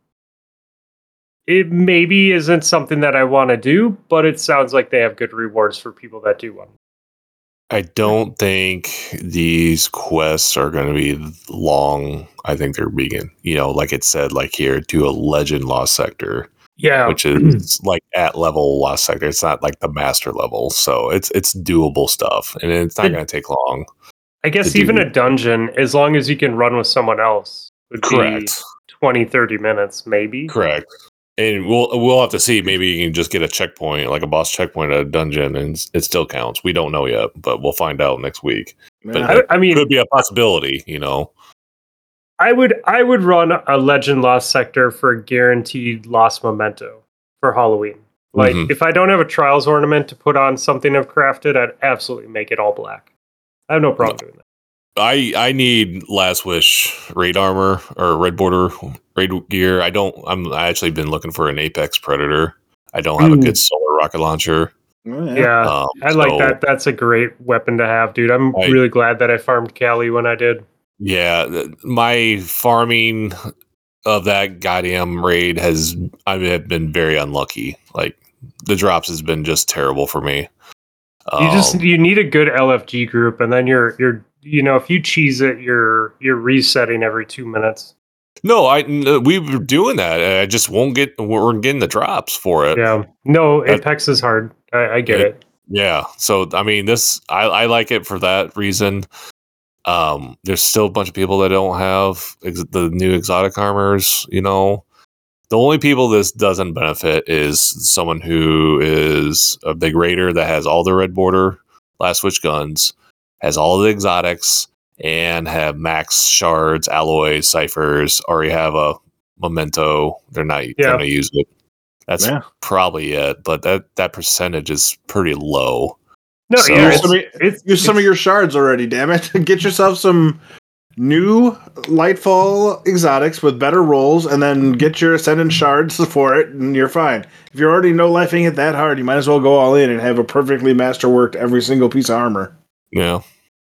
[SPEAKER 1] it maybe isn't something that I want to do, but it sounds like they have good rewards for people that do one.
[SPEAKER 4] I don't think these quests are going to be long. I think they're vegan. you know, like it said, like here, do a legend lost sector,
[SPEAKER 1] Yeah,
[SPEAKER 4] which is like at level lost sector. It's not like the master level, so it's it's doable stuff, and it's not going to take long.
[SPEAKER 1] I guess even
[SPEAKER 4] do-
[SPEAKER 1] a dungeon, as long as you can run with someone else, would be
[SPEAKER 4] Correct,
[SPEAKER 1] 20, 30 minutes, maybe.
[SPEAKER 4] correct. And we'll we'll have to see. Maybe you can just get a checkpoint, like a boss checkpoint at a dungeon, and it still counts. We don't know yet, but we'll find out next week.
[SPEAKER 3] But
[SPEAKER 1] I, I mean,
[SPEAKER 4] Could be a possibility, you know.
[SPEAKER 1] I would I would run a legend lost sector for a guaranteed lost memento for Halloween. Like
[SPEAKER 4] Mhm.
[SPEAKER 1] if I don't have a trials ornament to put on something I've crafted, I'd absolutely make it all black. I have no problem doing that.
[SPEAKER 4] I I need last wish raid armor or red border raid gear. I don't. I'm I actually been looking for an apex predator. I don't have a
[SPEAKER 1] Mm.
[SPEAKER 4] good solar rocket launcher.
[SPEAKER 3] Yeah.
[SPEAKER 1] Yeah.
[SPEAKER 4] Um,
[SPEAKER 1] I like
[SPEAKER 4] so,
[SPEAKER 1] that. That's a great weapon to have, dude. I'm
[SPEAKER 4] Right.
[SPEAKER 1] really glad that I farmed Kalli when I did.
[SPEAKER 4] Yeah, th- my farming of that goddamn raid has I have been very unlucky. Like the drops has been just terrible for me.
[SPEAKER 1] You just
[SPEAKER 4] Um,
[SPEAKER 1] you need a good LFG group, and then you're you're you know if you cheese it, you're you're resetting every two minutes.
[SPEAKER 4] no, I we were doing that. I just won't get. We're getting the drops for it.
[SPEAKER 1] Yeah, no, Apex is hard. I, I get
[SPEAKER 4] Yeah.
[SPEAKER 1] it.
[SPEAKER 4] Yeah. So I mean, this I, I like it for that reason. Um, there's still a bunch of people that don't have ex- the new exotic armors. You know, the only people this doesn't benefit is someone who is a big raider that has all the red border last wish guns, has all the exotics, and have max shards, alloys, ciphers. Already have a memento. They're not
[SPEAKER 1] Yeah.
[SPEAKER 4] going to use it. That's
[SPEAKER 3] Yeah.
[SPEAKER 4] probably it, but that that percentage is pretty low.
[SPEAKER 1] No,
[SPEAKER 4] So-
[SPEAKER 1] yeah,
[SPEAKER 3] Use some, of,
[SPEAKER 1] it's,
[SPEAKER 3] use some of your shards already. Damn it! Get yourself some new Lightfall exotics with better rolls, and then get your Ascendant shards for it, and you're fine. If you're already no lifing it that hard, you might as well go all in and have a perfectly masterworked every single piece of armor.
[SPEAKER 4] Yeah.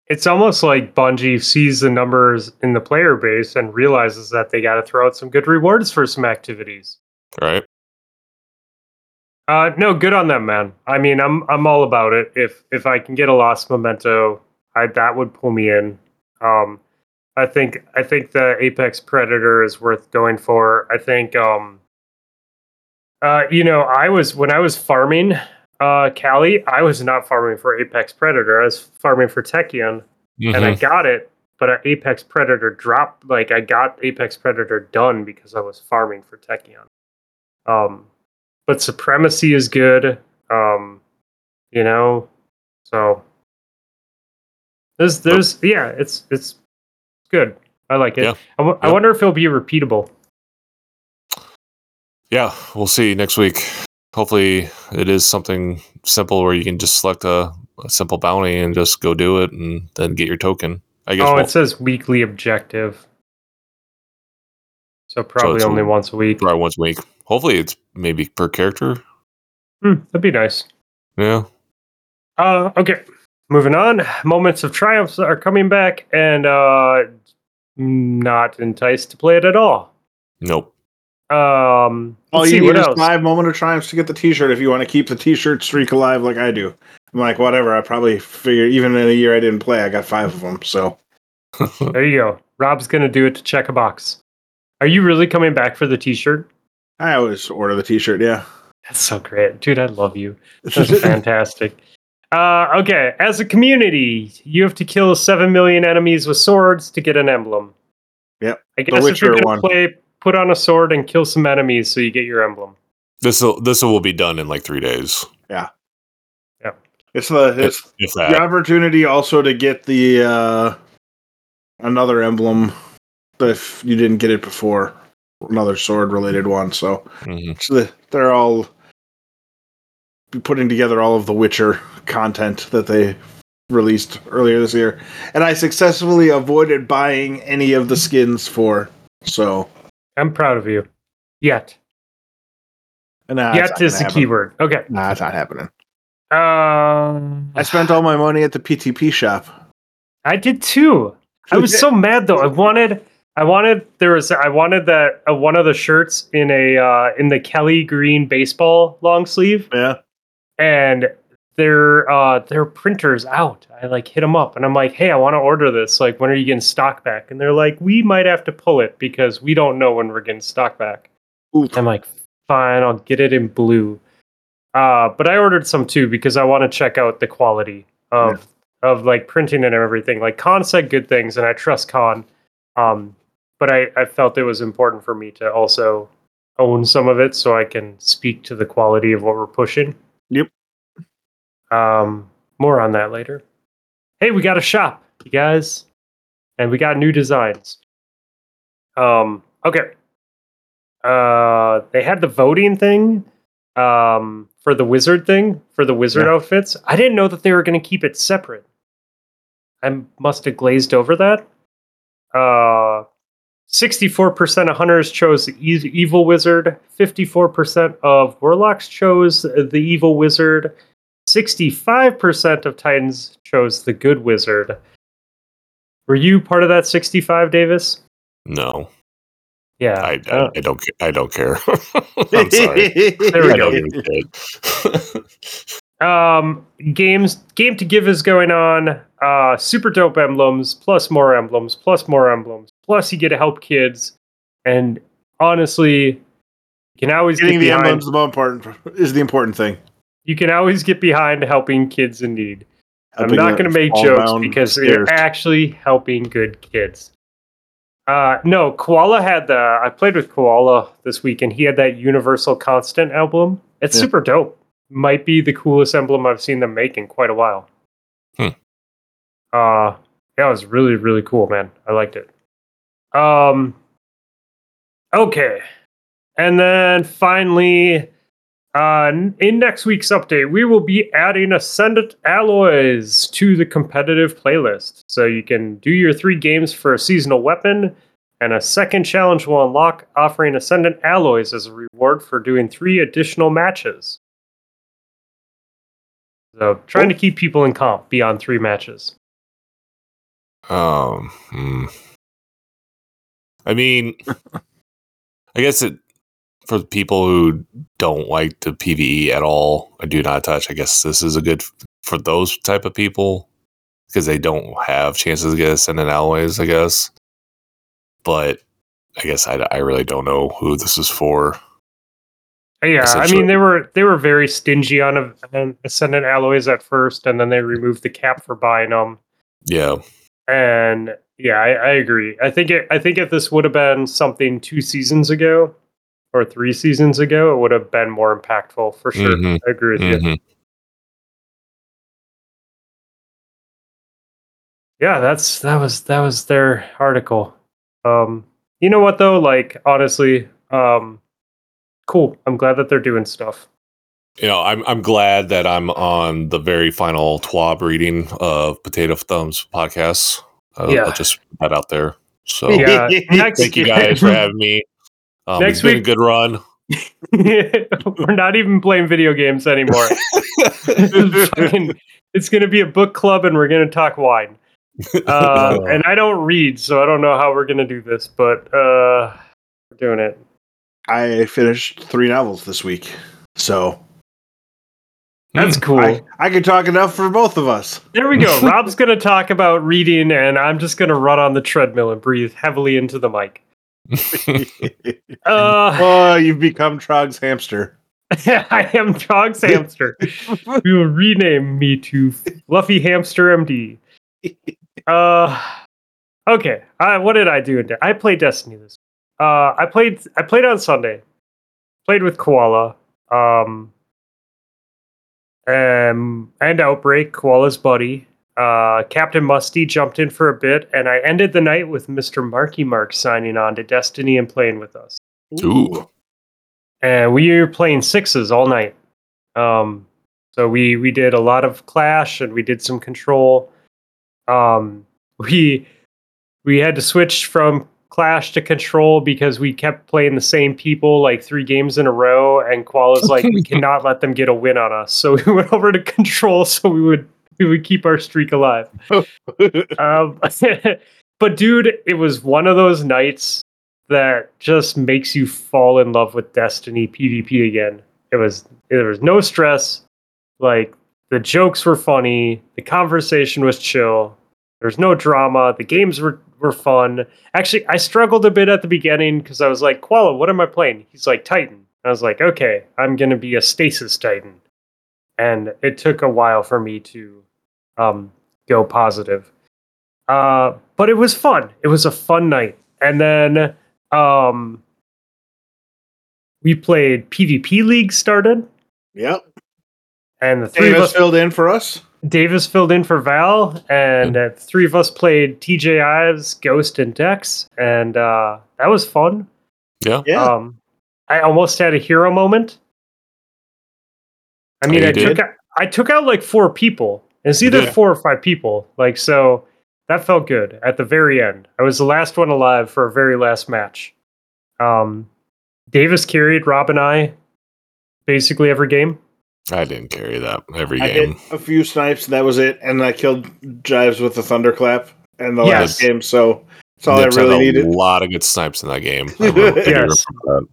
[SPEAKER 1] It's almost like Bungie sees the numbers in the player base and realizes that they got to throw out some good rewards for some activities.
[SPEAKER 4] Right.
[SPEAKER 1] Uh, no, good on them, man. I mean, I'm I'm all about it. If if I can get a lost memento, I, that would pull me in. Um, I think I think the Apex Predator is worth going for. I think um, uh, you know, I was when I was farming uh Kalli, I was not farming for Apex Predator. I was farming for Techeun, and I
[SPEAKER 4] Mhm.
[SPEAKER 1] got it. But Apex Predator dropped. Like I got Apex Predator done because I was farming for Techeun. Um, but Supremacy is good. Um, you know, so there's there's yeah, it's it's good. I like it.
[SPEAKER 4] Yeah.
[SPEAKER 1] I wo- I wonder if it'll be repeatable.
[SPEAKER 4] Yeah, we'll see next week. Hopefully, it is something simple where you can just select a, a simple bounty and just go do it, and then get your token. I guess.
[SPEAKER 1] Oh,
[SPEAKER 4] we'll-
[SPEAKER 1] it says weekly objective. So probably
[SPEAKER 4] it's
[SPEAKER 1] only
[SPEAKER 4] a-
[SPEAKER 1] once a week.
[SPEAKER 4] try once a week. Hopefully, it's maybe per character.
[SPEAKER 1] Hmm, that'd be nice.
[SPEAKER 4] Yeah.
[SPEAKER 1] Uh, okay, moving on. Moments of triumphs are coming back, and uh, not enticed to play it at all.
[SPEAKER 4] Nope.
[SPEAKER 1] Um,
[SPEAKER 3] All you
[SPEAKER 1] see
[SPEAKER 3] need
[SPEAKER 1] what
[SPEAKER 3] is
[SPEAKER 1] else.
[SPEAKER 3] five moment of triumphs to get the T-shirt if you want to keep the T-shirt streak alive, like I do. I'm like, whatever. I probably figure even in a year I didn't play, I got five of them. So
[SPEAKER 1] There you go. Rob's gonna do it to check a box. Are you really coming back for the T-shirt?
[SPEAKER 3] I always order the T-shirt. Yeah.
[SPEAKER 1] That's so great, dude. I love you. That's fantastic. Uh, okay, as a community, you have to kill seven million enemies with swords to get an emblem.
[SPEAKER 3] Yep,
[SPEAKER 1] I guess if
[SPEAKER 3] Witcher
[SPEAKER 1] you're gonna
[SPEAKER 3] one.
[SPEAKER 1] play, put on a sword and kill some enemies so you get your emblem.
[SPEAKER 4] This will this will be done in like three days. Yeah, yeah.
[SPEAKER 3] It's the it's
[SPEAKER 4] If, if
[SPEAKER 3] the opportunity also to get the uh another emblem if you didn't get it before another sword related one so
[SPEAKER 4] Mhm.
[SPEAKER 3] So the, they're all putting together all of the Witcher content that they released earlier this year, and I successfully avoided buying any of the skins for. So,
[SPEAKER 1] I'm proud of you. Yet.
[SPEAKER 3] and nah,
[SPEAKER 1] Yet is the keyword. Okay.
[SPEAKER 3] Nah, it's not happening.
[SPEAKER 1] Um,
[SPEAKER 3] I spent all my money at the PTP shop.
[SPEAKER 1] I did too. I was so mad though. I wanted, I wanted there was, I wanted that uh, one of the shirts in a uh, in the Kelly green baseball long sleeve,
[SPEAKER 3] Yeah,
[SPEAKER 1] and their uh their printers out. I like hit them up, and I'm like, hey, I want to order this. Like, when are you getting stock back? And they're like, we might have to pull it because we don't know when we're getting stock back.
[SPEAKER 3] Oof.
[SPEAKER 1] I'm like, fine, I'll get it in blue. Uh, but I ordered some too because I want to check out the quality of of like printing and everything. Like Khan said good things, and I trust Khan. Um, but I, I felt it was important for me to also own some of it so I can speak to the quality of what we're pushing.
[SPEAKER 3] Yep.
[SPEAKER 1] Um, more on that later. Hey, we got a shop, you guys, and we got new designs. Um, okay. Uh, they had the voting thing um, for the wizard thing for the wizard
[SPEAKER 3] Yeah.
[SPEAKER 1] outfits. I didn't know that they were going to keep it separate. I must have glazed over that. Uh, 64% of hunters chose the evil wizard. 54% of warlocks chose the evil wizard. 65% of titans chose the good wizard. Were you part of that 65, Davis?
[SPEAKER 4] No,
[SPEAKER 1] Yeah.
[SPEAKER 4] I, I,
[SPEAKER 1] uh,
[SPEAKER 4] I don't. ca- I don't care. I'm sorry.
[SPEAKER 1] There we go.
[SPEAKER 4] don't give a shit.
[SPEAKER 1] um games Game2Give is going on uh super dope emblems plus more emblems plus more emblems plus you get to help kids and honestly you can always
[SPEAKER 3] Getting
[SPEAKER 1] get
[SPEAKER 3] the
[SPEAKER 1] behind,
[SPEAKER 3] emblems the most important is the important thing.
[SPEAKER 1] You can always get behind helping kids in need. I'm not going to make jokes because
[SPEAKER 3] scarce.
[SPEAKER 1] they're actually helping good kids. Uh no koala had the i played with koala this week and he had that universal constant emblem. It's
[SPEAKER 3] Yeah.
[SPEAKER 1] super dope. Might be the coolest emblem i've seen them make in quite a while.
[SPEAKER 4] Hmm.
[SPEAKER 1] uh yeah it was really really cool man. I liked it. Um okay. And then finally uh, in next week's update, we will be adding Ascendant Alloys to the competitive playlist. So you can do your three games for a seasonal weapon, and a second challenge will unlock offering Ascendant Alloys as a reward for doing three additional matches. So trying to keep people in comp beyond three matches.
[SPEAKER 4] Um, hmm. I mean, I guess it for people who don't like the PVE at all, I do not touch. I guess this is a good for those type of people because they don't have chances to get ascendant alloys. I guess, but I guess I, I really don't know who this is for.
[SPEAKER 1] Yeah, I mean they were they were very stingy on, Ascendant Alloys at first, and then they removed the cap for buying them.
[SPEAKER 4] Yeah,
[SPEAKER 1] And yeah, I, I agree. I think it, I think if this would have been something two seasons ago or three seasons ago, it would have been more impactful for sure.
[SPEAKER 4] Mhm.
[SPEAKER 1] I agree with you.
[SPEAKER 4] Mhm.
[SPEAKER 1] Yeah, that's that was that was their article. Um, you know what though? Like honestly, um, cool. I'm glad that they're doing stuff.
[SPEAKER 4] you know, I'm I'm glad that I'm on the very final TWAB reading of Potato Thumbs podcast. Uh,
[SPEAKER 1] Yeah.
[SPEAKER 4] I'll just put that out there. So
[SPEAKER 1] Yeah,
[SPEAKER 4] thank you guys for having me. Um,
[SPEAKER 1] Next
[SPEAKER 4] it's been
[SPEAKER 1] week-
[SPEAKER 4] a good run.
[SPEAKER 1] We're not even playing video games anymore. It's fucking- it's gonna be a book club, and we're gonna talk wine. Uh, and I don't read, so I don't know how we're gonna do this, but uh, we're doing it.
[SPEAKER 3] I finished three novels this week, so
[SPEAKER 1] That's cool.
[SPEAKER 3] I, I can talk enough for both of us.
[SPEAKER 1] there we go. Rob's gonna talk about reading, and I'm just gonna run on the treadmill and breathe heavily into the mic. Uh,
[SPEAKER 3] oh, you've become Trog's hamster.
[SPEAKER 1] I am Trog's hamster. we will rename me to Fluffy Hamster MD. Uh, okay. Uh, what did I do? I played Destiny this. Uh, I played. I played on Sunday. Played with Koala. um, um, and Outbreak, Koala's buddy. Uh, Captain Musty jumped in for a bit, and I ended the night with Mr. Marky Mark signing on to Destiny and playing with us.
[SPEAKER 4] Ooh.
[SPEAKER 1] And we were playing sixes all night. Um, so we we did a lot of Clash and we did some Control. Um, we we had to switch from Clash to Control because we kept playing the same people like three games in a row, and Qual is like, we cannot let them get a win on us. So we went over to Control so we would we would keep our streak alive. um, but dude, it was one of those nights that just makes you fall in love with Destiny PvP again. It was there was no stress. Like the jokes were funny, the conversation was chill. There's no drama. The games were were fun. Actually, I struggled a bit at the beginning because I was like, Koala, what am I playing? He's like Titan. I was like, okay, I'm gonna be a stasis Titan. And it took a while for me to um, go positive. Uh, but it was fun. It was a fun night. And then um, we played PvP League started,
[SPEAKER 3] Yep.
[SPEAKER 1] and the three of us
[SPEAKER 3] filled in for us.
[SPEAKER 1] Davis filled in for Val, and uh, three of us played TJ Ives, Ghost, and Dex, and uh, that was fun.
[SPEAKER 4] Yeah.
[SPEAKER 3] Yeah.
[SPEAKER 1] Um, I almost had a hero moment. I
[SPEAKER 4] Oh,
[SPEAKER 1] mean,
[SPEAKER 4] you
[SPEAKER 1] I
[SPEAKER 4] did?
[SPEAKER 1] took out, I took out like four people. It's either
[SPEAKER 4] Yeah.
[SPEAKER 1] four or five people. Like so, that felt good at the very end. I was the last one alive for a very last match. Um, Davis carried Rob and I basically every game.
[SPEAKER 4] I didn't carry that every
[SPEAKER 3] I hit
[SPEAKER 4] game.
[SPEAKER 3] a few snipes, that was it, and I killed Jives with the thunderclap in the last game. So that's all
[SPEAKER 4] Nips
[SPEAKER 3] I really
[SPEAKER 4] had a
[SPEAKER 3] needed.
[SPEAKER 4] lot of good snipes in that game. I remember-
[SPEAKER 1] Yes.
[SPEAKER 4] remember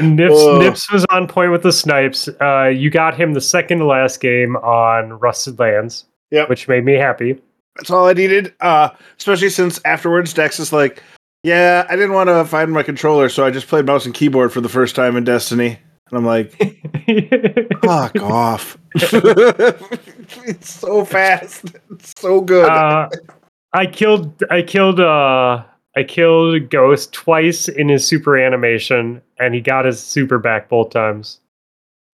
[SPEAKER 1] Nips,
[SPEAKER 3] Whoa.
[SPEAKER 1] Nips was on point with the snipes. Uh, you got him the second to last game on Rusted Lands,
[SPEAKER 3] Yep.
[SPEAKER 1] which made me happy.
[SPEAKER 3] That's all I needed. Uh, especially since afterwards Dex is like, "Yeah, I didn't want to find my controller, so I just played mouse and keyboard for the first time in Destiny." And I'm like, "Fuck off!" it's so fast, it's so good.
[SPEAKER 1] uh, I killed I killed uh I killed Ghost twice in his super animation, and he got his super back both times.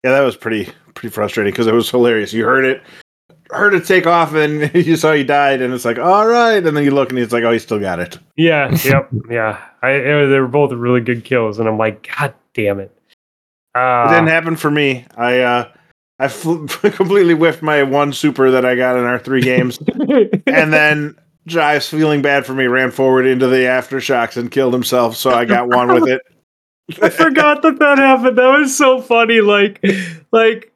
[SPEAKER 3] yeah, that was pretty pretty frustrating because it was hilarious. You heard it, heard it take off, and you saw he died, and it's like, "All right," and then you look and it's like, "Oh, he still got it."
[SPEAKER 1] Yeah, yep, yeah. I it- they were both really good kills, and I'm like, God damn it.
[SPEAKER 3] It
[SPEAKER 1] Uh,
[SPEAKER 3] didn't happen for me. I uh, I fl- completely whiffed my one super that I got in our three games. and then Jives, feeling bad for me, ran forward into the aftershocks and killed himself. So I got one with it.
[SPEAKER 1] I forgot that that happened. That was so funny. Like, like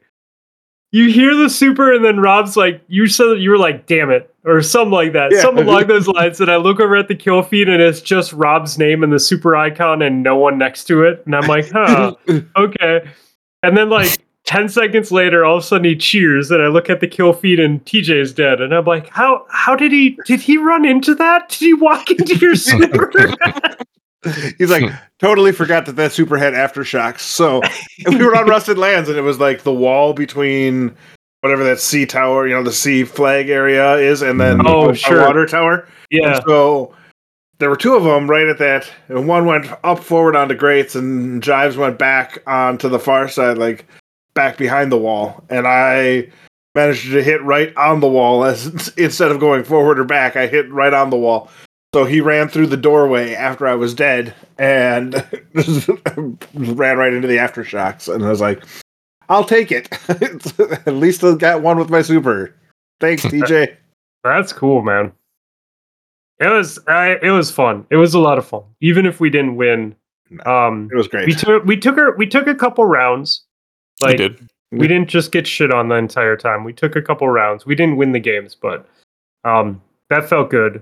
[SPEAKER 1] you hear the super, and then Rob's like, "You said that you were like, damn it," or something like that,
[SPEAKER 3] Yeah.
[SPEAKER 1] something along those lines. And I look over at the kill feed, and it's just Rob's name and the super icon, and no one next to it. And I'm like, huh, okay. And then like. 10 seconds later, all of a sudden he cheers, and I look at the kill feed and TJ is dead. And I'm like, how how did he did he run into that? Did he walk into your super?
[SPEAKER 3] He's like, totally forgot that that super had aftershocks. So we were on Rusted Lands, and it was like the wall between whatever that sea tower, you know, the sea flag area is, and then
[SPEAKER 1] Oh,
[SPEAKER 3] the
[SPEAKER 1] sure.
[SPEAKER 3] water tower.
[SPEAKER 1] yeah.
[SPEAKER 3] And so there were two of them right at that, and one went up forward onto grates, and Jives went back onto the far side, like back behind the wall, and I managed to hit right on the wall as instead of going forward or back, I hit right on the wall. So he ran through the doorway after I was dead and ran right into the aftershocks, and I was like, "I'll take it. At least I got one with my super." Thanks, TJ.
[SPEAKER 1] That's cool, man. It was I, it was fun. It was a lot of fun. Even if we didn't win, um,
[SPEAKER 3] It was great.
[SPEAKER 1] we took we took our we took a couple rounds.
[SPEAKER 4] I
[SPEAKER 1] Like
[SPEAKER 4] did.
[SPEAKER 1] we didn't just get shit on the entire time. We took a couple rounds. We didn't win the games, but um, that felt good.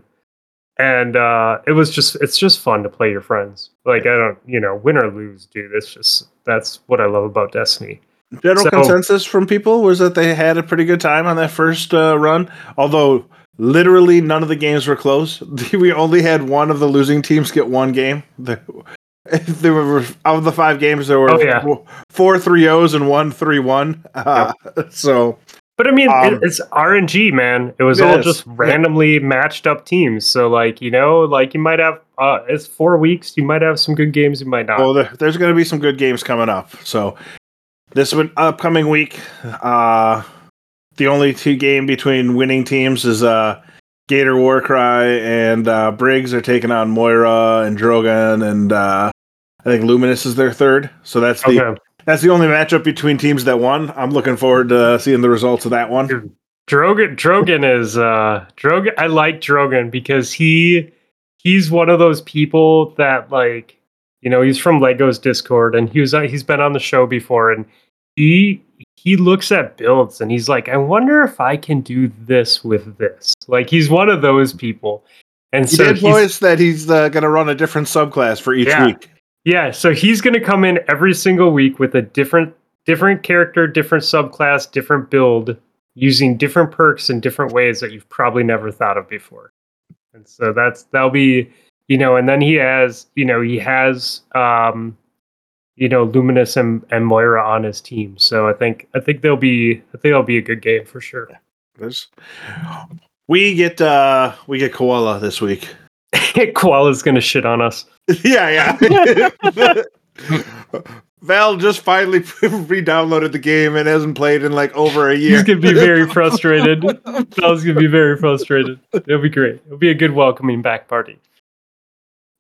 [SPEAKER 1] And uh, it was just it's just fun to play your friends. Like I don't you know win or lose, dude. It's just that's what I love about Destiny.
[SPEAKER 3] General
[SPEAKER 1] So-
[SPEAKER 3] consensus from people was that they had a pretty good time on that first uh, run, although literally none of the games were close. We only had one of the losing teams get one game. The- There were out of the five games, there were
[SPEAKER 1] Oh, yeah.
[SPEAKER 3] four- three O's and one three one. Uh, So
[SPEAKER 1] But I mean,
[SPEAKER 3] Um,
[SPEAKER 1] it, it's RNG, man. It was
[SPEAKER 3] It
[SPEAKER 1] all
[SPEAKER 3] is,
[SPEAKER 1] just
[SPEAKER 3] yeah.
[SPEAKER 1] randomly matched up teams. So, like, you know, like you might have, uh, it's four weeks. You might have some good games. You might not.
[SPEAKER 3] well, there, there's going to be some good games coming up. So this one- upcoming week, uh, the only two game between winning teams is uh, Gator Warcry and uh, Briggs are taking on Moira and Drogon, and uh, I think Luminous is their third. So that's the
[SPEAKER 1] Okay.
[SPEAKER 3] That's the only matchup between teams that won. I'm looking forward to seeing the results of that one.
[SPEAKER 1] Drogon Drogon is uh Drogon I like Drogon because he he's one of those people that like you know he's from Legos Discord and he was uh, he's been on the show before and he he looks at builds and he's like I wonder if I can do this with this like he's one of those people and
[SPEAKER 3] He
[SPEAKER 1] so
[SPEAKER 3] did voice that he's uh, going to run a different subclass for each
[SPEAKER 1] Yeah.
[SPEAKER 3] week.
[SPEAKER 1] Yeah, so he's going to come in every single week with a different different character, different subclass, different build using different perks in different ways that you've probably never thought of before. And so that's that'll be, you know, and then he has, you know, he has um you know, Luminous and, and Moira on his team. So I think I think they'll be I think it'll be a good game for sure.
[SPEAKER 3] We get uh we get Koala this week.
[SPEAKER 1] Koala's gonna shit on us.
[SPEAKER 3] yeah, yeah. Val just finally re-downloaded the game and hasn't played in like over a year.
[SPEAKER 1] He's gonna be very frustrated. Val's gonna be very frustrated. It'll be great. It'll be a good welcoming back party.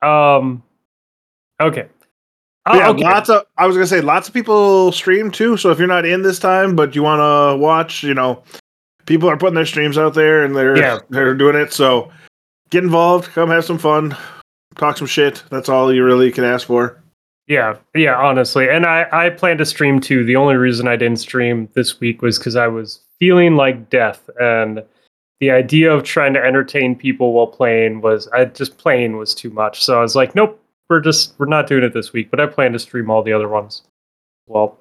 [SPEAKER 1] Um. Okay. Oh,
[SPEAKER 3] yeah,
[SPEAKER 1] okay.
[SPEAKER 3] lots of. I was gonna say lots of people stream too. So if you're not in this time, but you want to watch, you know, people are putting their streams out there and they're
[SPEAKER 1] Yeah.
[SPEAKER 3] they're doing it. So get involved, come have some fun, talk some shit. That's all you really can ask for.
[SPEAKER 1] Yeah, yeah, honestly. And I, I plan to stream too. The only reason I didn't stream this week was because I was feeling like death. And the idea of trying to entertain people while playing was I just playing was too much. So I was like, nope, we're just we're not doing it this week. But I plan to stream all the other ones. Well.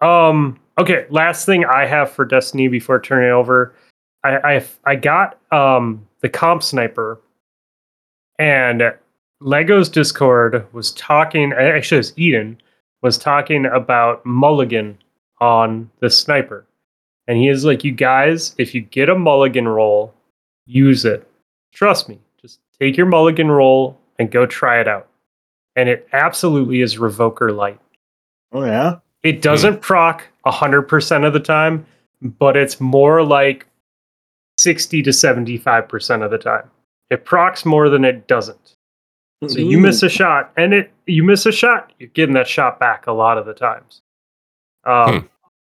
[SPEAKER 1] Um, okay, last thing I have for Destiny before turning over. I I I got um the comp sniper and Legos Discord was talking. Actually, it was Eden was talking about Mulligan on the sniper, and he is like, "You guys, if you get a Mulligan roll, use it. Trust me. Just take your Mulligan roll and go try it out." And it absolutely is Revoker light.
[SPEAKER 3] Oh yeah.
[SPEAKER 1] It doesn't hmm. proc 100% of the time, but it's more like 60 to 75% of the time. It procs more than it doesn't. So you miss a shot, and it you miss a shot, you're getting that shot back a lot of the times. Um,
[SPEAKER 4] Hmm.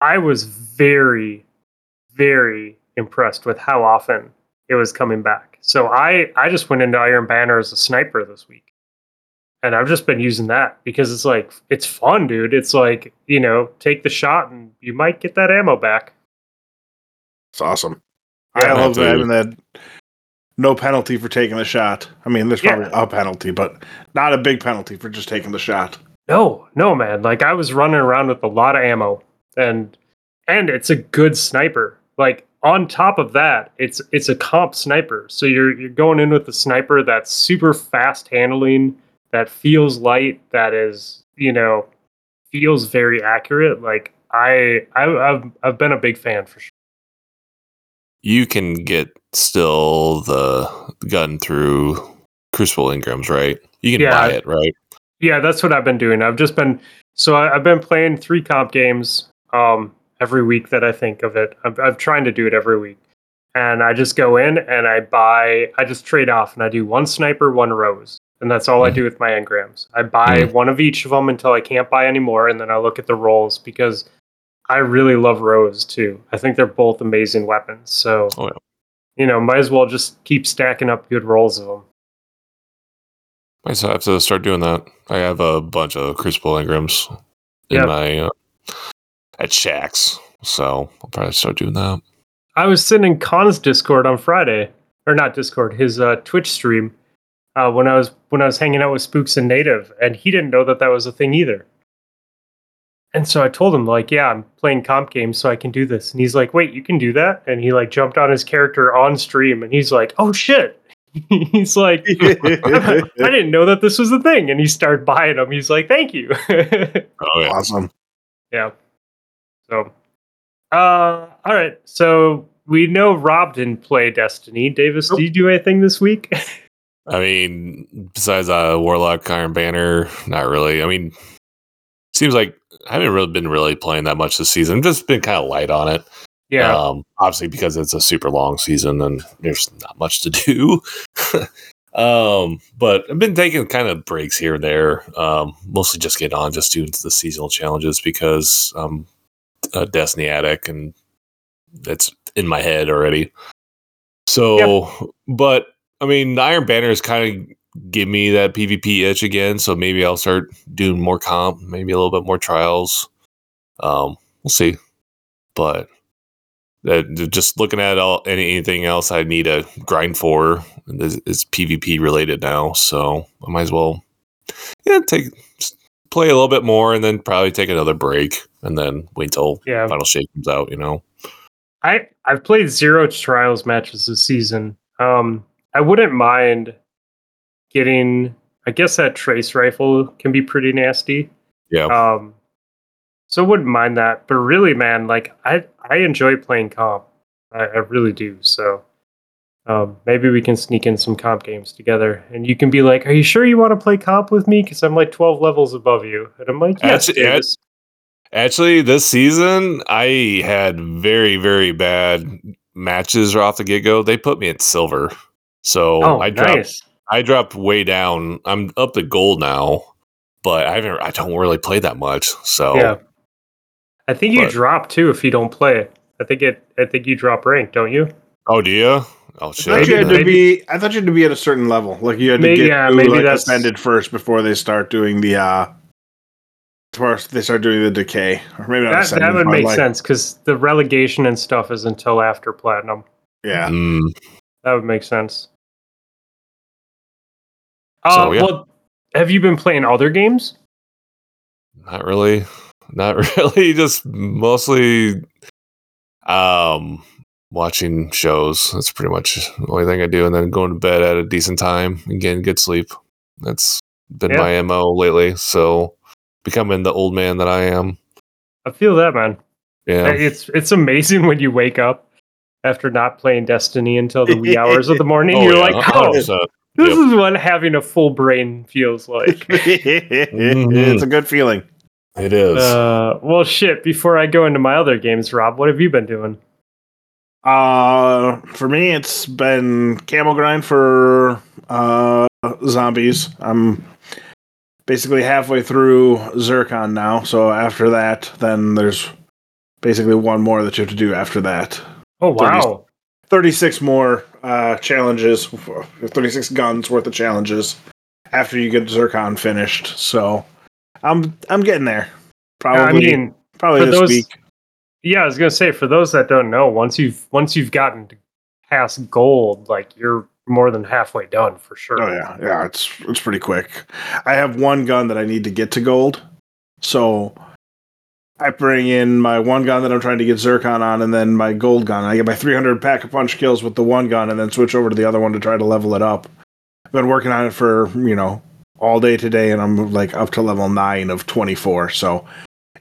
[SPEAKER 1] I was very, very impressed with how often it was coming back. So I I just went into Iron Banner as a sniper this week, and I've just been using that because it's like it's fun, dude. It's like you know, take the shot and you might get that ammo back.
[SPEAKER 3] It's awesome.
[SPEAKER 1] Yeah,
[SPEAKER 3] I love
[SPEAKER 4] that's a-
[SPEAKER 3] having that no penalty for taking the shot. I mean, there's
[SPEAKER 1] Yeah.
[SPEAKER 3] probably a penalty, but not a big penalty for just taking the shot.
[SPEAKER 1] No, no, man. Like I was running around with a lot of ammo, and and it's a good sniper. Like on top of that, it's it's a comp sniper. So you're you're going in with a sniper that's super fast handling, that feels light, that is you know feels very accurate. Like I, I I've I've been a big fan for sure.
[SPEAKER 4] You can get still the gun through Crucible engrams, right? You can
[SPEAKER 1] Yeah.
[SPEAKER 4] buy it, right?
[SPEAKER 1] Yeah, that's what I've been doing. I've just been so I, I've been playing three comp games um, every week that I think of it. I'm, I'm trying to do it every week, and I just go in and I buy. I just trade off, and I do one sniper, one rose, and that's all I
[SPEAKER 4] Mhm.
[SPEAKER 1] do with my engrams. I buy
[SPEAKER 4] Mhm.
[SPEAKER 1] one of each of them until I can't buy anymore, and then I look at the rolls because I really love rose too. I think they're both amazing weapons. So
[SPEAKER 4] Oh, yeah.
[SPEAKER 1] you know, might as well just keep stacking up good rolls of them.
[SPEAKER 4] I just have to start doing that. I have a bunch of Crucible engrams in
[SPEAKER 1] Yeah.
[SPEAKER 4] my uh, at Shaxx, so I'll probably start doing that.
[SPEAKER 1] I was sitting in Khan's Discord on Friday, or not Discord, his uh, Twitch stream, uh, when I was when I was hanging out with Spooks and Native, and he didn't know that that was a thing either. And so I told him like, yeah, I'm playing comp games, so I can do this. And he's like, wait, you can do that? And he like jumped on his character on stream, and he's like, oh shit. he's like, I didn't know that this was a thing, and he started buying them. He's like, thank you.
[SPEAKER 4] Oh yeah,
[SPEAKER 3] awesome.
[SPEAKER 1] Yeah. So, uh, all right. So we know Rob didn't play Destiny. Davis,
[SPEAKER 3] Nope.
[SPEAKER 1] did you do anything this week?
[SPEAKER 4] I mean, besides uh, Warlock, Iron Banner, not really. I mean, seems like I haven't really been really playing that much this season. Just been kind of light on it.
[SPEAKER 1] Yeah.
[SPEAKER 4] Um, obviously because it's a super long season and there's not much to do. um, but I've been taking kind of breaks here and there. Um, mostly just getting on just doing the seasonal challenges because I'm a Destiny addict and that's in my head already. So, but I mean, the Iron Banner is kind of give me that PvP itch again. So maybe I'll start doing more comp, maybe a little bit more trials. Um, we'll see. But that just looking at all any, anything else I need to grind for is, is PvP related now. So I might as well, yeah, take play a little bit more and then probably take another break and then wait till
[SPEAKER 1] Yeah.
[SPEAKER 4] final shape comes out. You know.
[SPEAKER 1] I I've played zero trials matches this season. Um, I wouldn't mind getting. I guess that trace rifle can be pretty nasty.
[SPEAKER 4] Yeah.
[SPEAKER 1] Um, so wouldn't mind that. But really, man, like I I enjoy playing comp. I, I really do. So um, maybe we can sneak in some comp games together, and you can be like, "Are you sure you want to play comp with me? Because I'm like 12 levels above you." And I'm like, "Yes,
[SPEAKER 4] Actually, yeah,
[SPEAKER 1] Davis."
[SPEAKER 4] Actually, this season I had very, very bad matches off the get go. They put me at silver, so
[SPEAKER 1] Oh,
[SPEAKER 4] I dropped.
[SPEAKER 1] nice.
[SPEAKER 4] I dropped way down. I'm up to gold now, but I haven't. I don't really play that much. So
[SPEAKER 1] Yeah. I think you
[SPEAKER 4] But-
[SPEAKER 1] drop too if you don't play. I think it. I think you drop rank, don't you?
[SPEAKER 4] oh, do you? Oh
[SPEAKER 3] I thought
[SPEAKER 4] shit!
[SPEAKER 3] you had to be. I thought you had to be at a certain level. Like you had to
[SPEAKER 1] Maybe-
[SPEAKER 3] get
[SPEAKER 1] yeah,
[SPEAKER 3] to,
[SPEAKER 1] maybe
[SPEAKER 3] like
[SPEAKER 1] that's-
[SPEAKER 3] ascended first before they start doing the. uh Before they start doing the decay, or maybe
[SPEAKER 1] That,
[SPEAKER 3] ascended.
[SPEAKER 1] that would make
[SPEAKER 3] like-
[SPEAKER 1] sense because the relegation and stuff is until after platinum.
[SPEAKER 3] Yeah,
[SPEAKER 4] Mm,
[SPEAKER 1] That would make sense.
[SPEAKER 4] So,
[SPEAKER 1] Uh,
[SPEAKER 4] yeah.
[SPEAKER 1] Well, have you been playing other games?
[SPEAKER 4] not really. Not really. Just mostly, um, watching shows. That's pretty much the only thing I do, and then going to bed at a decent time and getting good sleep. That's been
[SPEAKER 1] Yeah.
[SPEAKER 4] my mo lately. So becoming the old man that I am.
[SPEAKER 1] I feel that, man.
[SPEAKER 4] Yeah.
[SPEAKER 1] It's it's amazing when you wake up after not playing Destiny until the wee hours of the morning.
[SPEAKER 4] Oh,
[SPEAKER 1] you're
[SPEAKER 4] yeah,
[SPEAKER 1] like, oh,
[SPEAKER 4] 100%.
[SPEAKER 1] This
[SPEAKER 4] Yep.
[SPEAKER 1] is what having a full brain feels like.
[SPEAKER 3] it's a good feeling.
[SPEAKER 4] It is.
[SPEAKER 1] uh, well, shit. Before I go into my other games, Rob, what have you been doing?
[SPEAKER 3] Uh, for me, it's been camo grind for uh zombies. I'm basically halfway through Zircon now. So after that, then there's basically one more that you have to do after that.
[SPEAKER 1] Oh wow,
[SPEAKER 3] 36 more uh, challenges, 36 guns worth of challenges after you get Zircon finished. So I'm I'm getting there. Probably
[SPEAKER 1] I mean,
[SPEAKER 3] probably this
[SPEAKER 1] those-
[SPEAKER 3] week.
[SPEAKER 1] yeah, I was gonna say for those that don't know, once you've once you've gotten past gold, like you're more than halfway done for sure.
[SPEAKER 3] Oh yeah, yeah, it's it's pretty quick. I have one gun that I need to get to gold, so I bring in my one gun that I'm trying to get Zircon on, and then my gold gun. I get my 300 Pack-a-Punch kills with the one gun, and then switch over to the other one to try to level it up. I've been working on it for you know all day today, and I'm like up to level nine of 24. So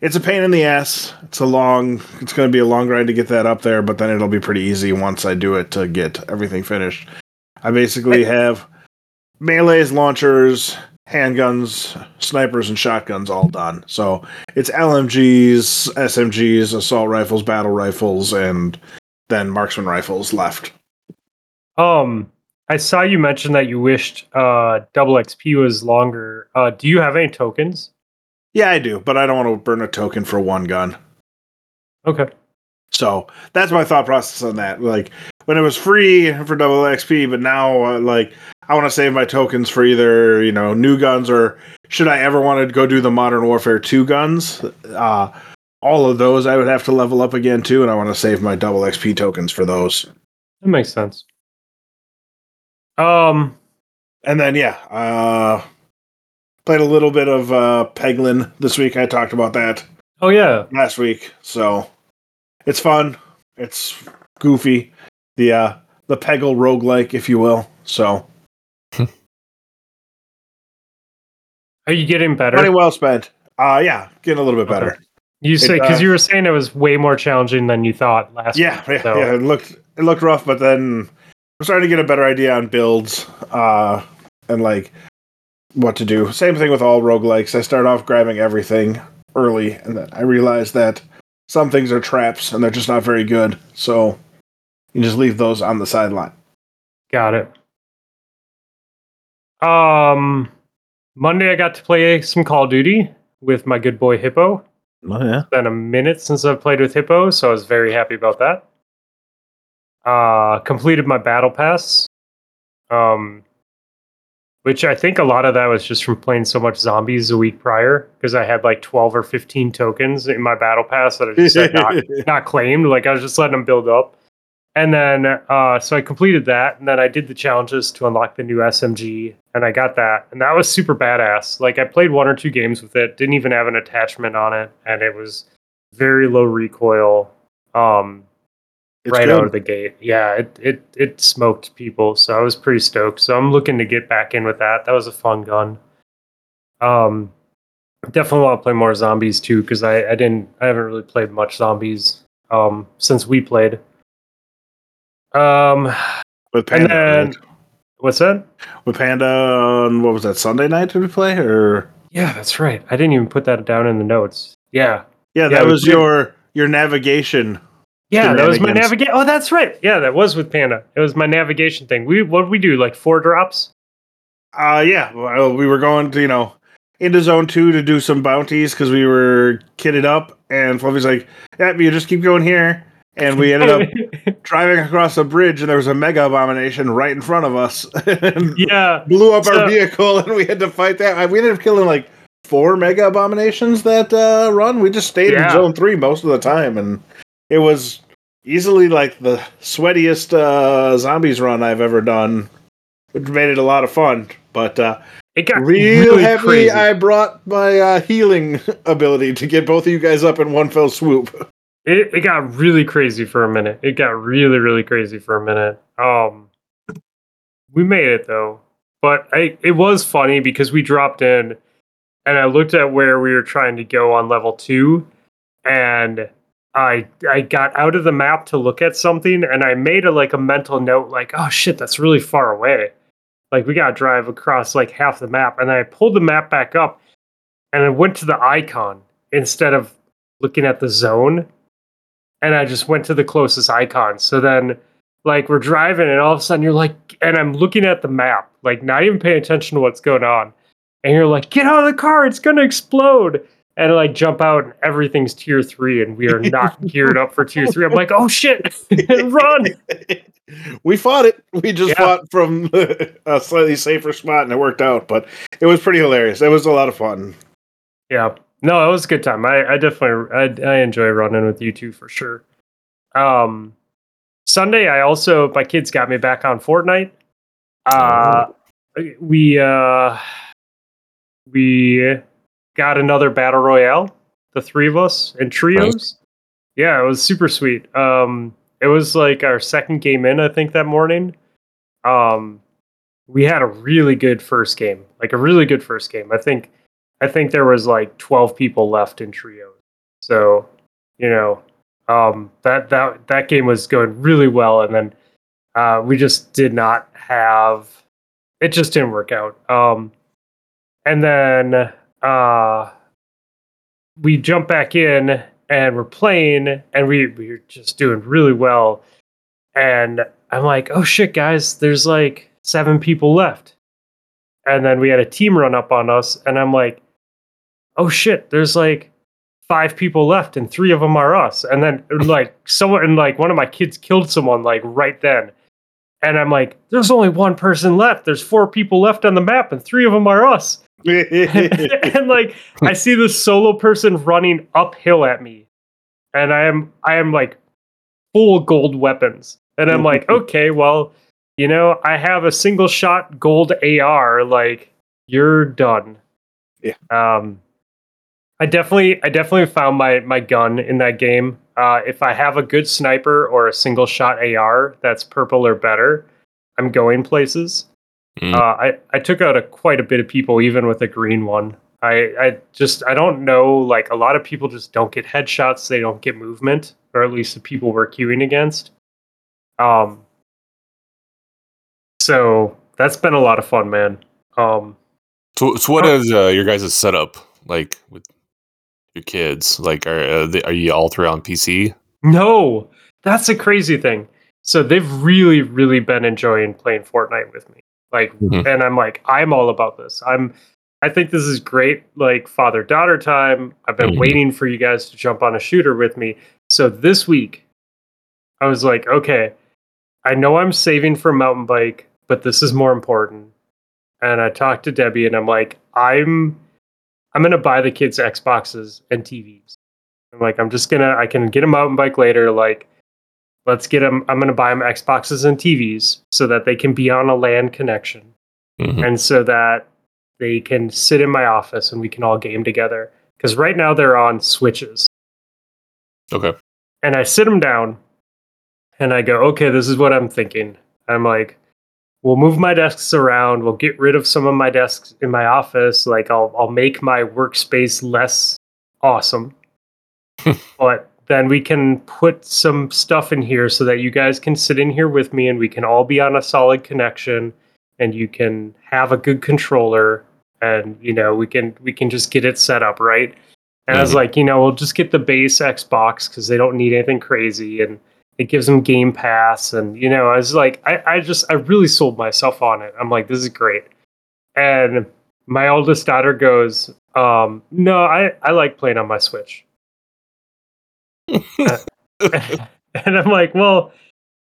[SPEAKER 3] it's a pain in the ass. It's a long. It's going to be a long grind to get that up there, but then it'll be pretty easy once I do it to get everything finished. I basically have melees, launchers, handguns, snipers, and shotguns all done. So it's LMGs, SMGs, assault rifles, battle rifles, and then marksman rifles left.
[SPEAKER 1] Um, I saw you mention that you wished uh double XP was longer. Uh, do you have any tokens?
[SPEAKER 3] Yeah, I do, but I don't want to burn a token for one gun.
[SPEAKER 1] Okay.
[SPEAKER 3] So that's my thought process on that. Like when it was free for double XP, but now uh, like I want to save my tokens for either you know new guns or should I ever want to go do the Modern Warfare two guns? Uh, all of those I would have to level up again too, and I want to save my double XP tokens for those.
[SPEAKER 1] That makes sense. Um,
[SPEAKER 3] And then yeah, uh, played a little bit of uh, Peglin this week. I talked about that
[SPEAKER 1] oh yeah,
[SPEAKER 3] last week, so it's fun. It's goofy. The uh, the Peggle roguelike, if you will. So
[SPEAKER 1] are you getting better?
[SPEAKER 3] money well spent. Uh yeah, getting a little bit better.
[SPEAKER 1] You say because
[SPEAKER 3] uh,
[SPEAKER 1] you were saying it was way more challenging than you thought last.
[SPEAKER 3] Yeah,
[SPEAKER 1] week,
[SPEAKER 3] yeah,
[SPEAKER 1] so-
[SPEAKER 3] yeah. It looked it looked rough, but then I'm starting to get a better idea on builds, uh, and like what to do. Same thing with all roguelikes. I start off grabbing everything early, and then I realize that some things are traps and they're just not very good. So you just leave those on the sideline.
[SPEAKER 1] Got it. Um, Monday I got to play some Call of Duty with my good boy Hippo.
[SPEAKER 3] Oh yeah.
[SPEAKER 1] Been a minute since I've played with Hippo, so I was very happy about that. Uh, completed my battle pass. Um, which I think a lot of that was just from playing so much zombies a week prior because I had like 12 or 15 tokens in my battle pass that I just had not, not claimed. Like I was just letting them build up. And then, uh, so I completed that, and then I did the challenges to unlock the new SMG, and I got that, and that was super badass. Like I played one or two games with it, didn't even have an attachment on it, and it was very low recoil, um, right
[SPEAKER 3] good.
[SPEAKER 1] out of the gate. Yeah, it it it smoked people, so I was pretty stoked. So I'm looking to get back in with that. That was a fun gun. Um, definitely want to play more zombies too, because I I didn't I haven't really played much zombies um since we played. Um,
[SPEAKER 3] With Panda.
[SPEAKER 1] then- what's that?
[SPEAKER 3] With Panda on what was that Sunday night? Did we play or?
[SPEAKER 1] Yeah, that's right. I didn't even put that down in the notes. Yeah.
[SPEAKER 3] Yeah,
[SPEAKER 1] Yeah,
[SPEAKER 3] that
[SPEAKER 1] we
[SPEAKER 3] was your your navigation.
[SPEAKER 1] Yeah, that was my navigation. Oh, that's right. Yeah, that was with Panda. It was my navigation thing. We what did we do? Like four drops?
[SPEAKER 3] Uh yeah. Well, we were going to you know into zone two to do some bounties because we were kitted up, and Fluffy's like, "Yeah, you just keep going here." And we ended up driving across a bridge, and there was a mega abomination right in front of us.
[SPEAKER 1] yeah.
[SPEAKER 3] blew up
[SPEAKER 1] So-
[SPEAKER 3] our vehicle, and we had to fight that. We ended up killing like four mega abominations that uh, run. We just stayed
[SPEAKER 1] Yeah.
[SPEAKER 3] in zone three most of the time, and it was easily like the sweatiest uh, zombies run I've ever done, which made it a lot of fun. But uh,
[SPEAKER 1] It got
[SPEAKER 3] real
[SPEAKER 1] really
[SPEAKER 3] heavy,
[SPEAKER 1] crazy.
[SPEAKER 3] I brought my uh, healing ability to get both of you guys up in one fell swoop.
[SPEAKER 1] It, it got really crazy for a minute. It got really, really crazy for a minute. Um, we made it though, but I it was funny because we dropped in, and I looked at where we were trying to go on level two, and I I got out of the map to look at something, and I made a like a mental note like, oh shit, that's really far away. Like we gotta drive across like half the map, and I pulled the map back up, and I went to the icon instead of looking at the zone and I just went to the closest icon. So then, like, we're driving, and all of a sudden, you're like, and I'm looking at the map, like, not even paying attention to what's going on. And you're like, get out of the car, it's gonna explode. And I like jump out, and everything's tier three, and we are not geared up for tier three. I'm like, oh shit, run!
[SPEAKER 3] we fought it. We just
[SPEAKER 1] Yeah.
[SPEAKER 3] fought from a slightly safer spot, and it worked out. But it was pretty hilarious. It was a lot of fun.
[SPEAKER 1] Yeah, no, it was a good time. I, I definitely, I, I enjoy running with you two for sure. Um, Sunday, I also my kids got me back on Fortnite. Uh, we uh, we got another battle royale, the three of us in trios. Yeah, it was super sweet. Um, it was like our second game in, I think, that morning. Um, we had a really good first game, like a really good first game. I think, I think there was like twelve people left in trios. So, you know, um, that that that game was going really well, and then uh, we just did not have. It just didn't work out. Um, and then uh, we jump back in and we're playing, and we we're just doing really well. And I'm like, oh shit, guys, there's like seven people left. And then we had a team run up on us, and I'm like, oh shit, there's like five people left, and three of them are us. And then like someone, and like one of my kids killed someone like right then. And I'm like, there's only one person left. There's four people left on the map, and three of them are us. and like I see this solo person running uphill at me, and I am I am like full gold weapons, and I'm like, okay, well, you know, I have a single shot gold AR. Like you're done.
[SPEAKER 3] Yeah.
[SPEAKER 1] Um, I definitely I definitely found my my gun in that game. Uh, if I have a good sniper or a single shot AR that's purple or better, I'm going places.
[SPEAKER 4] Mm.
[SPEAKER 1] Uh, I I took out a quite a bit of people even with a green one. I I just I don't know like a lot of people just don't get headshots. They don't get movement, or at least the people we're queuing against. Um. So that's been a lot of fun, man. Um.
[SPEAKER 4] So, so what is uh, your guys' setup like with your kids? Like, are uh, they, are you all three on PC?
[SPEAKER 1] No, that's a crazy thing. So they've really, really been enjoying playing Fortnite with me. Like,
[SPEAKER 4] Mhm.
[SPEAKER 1] and I'm like, I'm all about this. I'm, I think this is great, like father daughter time. I've been
[SPEAKER 4] Mhm.
[SPEAKER 1] waiting for you guys to jump on a shooter with me. So this week, I was like, okay, I know I'm saving for mountain bike, but this is more important. And I talked to Debbie, and I'm like, I'm, I'm gonna buy the kids Xboxes and TVs. I'm like, I'm just gonna, I can get a mountain bike later. Like, let's get them. I'm gonna buy them Xboxes and TVs so that they can be on a LAN connection,
[SPEAKER 4] Mhm.
[SPEAKER 1] and so that they can sit in my office and we can all game together. Because right now they're on switches,
[SPEAKER 4] Okay.
[SPEAKER 1] and I sit them down, and I go, okay, this is what I'm thinking. I'm like, we'll move my desks around. We'll get rid of some of my desks in my office. Like, I'll I'll make my workspace less awesome, but then we can put some stuff in here so that you guys can sit in here with me and we can all be on a solid connection and you can have a good controller and you know we can we can just get it set up right and i was
[SPEAKER 4] Mhm.
[SPEAKER 1] like you know we'll just get the base xbox because they don't need anything crazy and it gives them game pass and you know i was like I, I just i really sold myself on it i'm like this is great and my oldest daughter goes um no i i like playing on my switch and I'm like, well,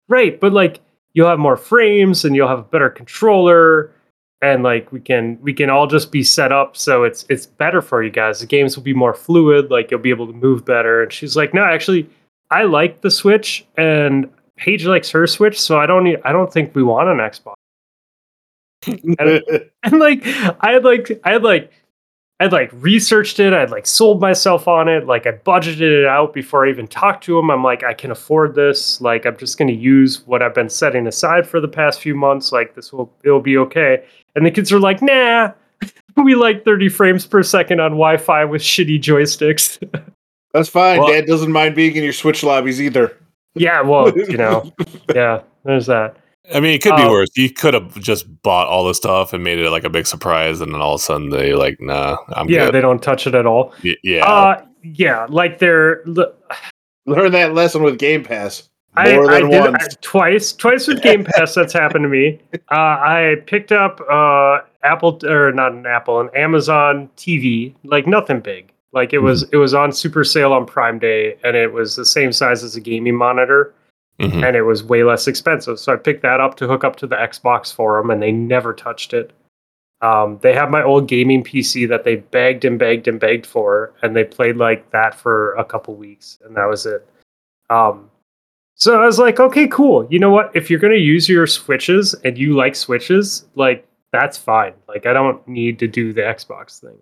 [SPEAKER 1] right, but like you'll have more frames and you'll have a better controller and like we can we can all just be set up so it's it's better for you guys. The games will be more fluid, like you'll be able to move better. And she's like, no, actually, I like the Switch and Paige likes her Switch, so I don't need I don't think we want an Xbox. And like I had like I had like I'd like researched it, I'd like sold myself on it, like I budgeted it out before I even talked to him. I'm like, I can afford this. Like I'm just gonna use what I've been setting aside for the past few months. Like this will it'll be okay. And the kids are like, nah, we like 30 frames per second on Wi-Fi with shitty joysticks.
[SPEAKER 3] That's fine.
[SPEAKER 4] Well-
[SPEAKER 3] Dad doesn't mind being in your Switch lobbies either.
[SPEAKER 1] yeah, well, you know, yeah, there's that.
[SPEAKER 4] I mean, it could be
[SPEAKER 1] Um,
[SPEAKER 4] worse. You could have just bought all the stuff and made it like a big surprise, and then all of a sudden they like, nah, I'm
[SPEAKER 1] Yeah,
[SPEAKER 4] good.
[SPEAKER 1] they don't touch it at all.
[SPEAKER 4] Y- yeah.
[SPEAKER 1] Uh yeah, like they're look,
[SPEAKER 3] Learn that lesson with Game Pass.
[SPEAKER 1] I,
[SPEAKER 3] More
[SPEAKER 1] I
[SPEAKER 3] than
[SPEAKER 1] did
[SPEAKER 3] once.
[SPEAKER 1] I- twice. Twice with Game Pass, that's happened to me. Uh, I picked up uh, Apple or not an Apple, an Amazon TV, like nothing big. Like it was, it was on super sale on Prime Day, and it was the same size as a gaming monitor,
[SPEAKER 4] Mhm.
[SPEAKER 1] and it was way less expensive. So I picked that up to hook up to the Xbox for them, and they never touched it. Um, they have my old gaming PC that they begged and begged and begged for, and they played like that for a couple weeks, and that was it. Um, so I was like, okay, cool. You know what? If you're gonna use your switches and you like switches, like that's fine. Like I don't need to do the Xbox thing.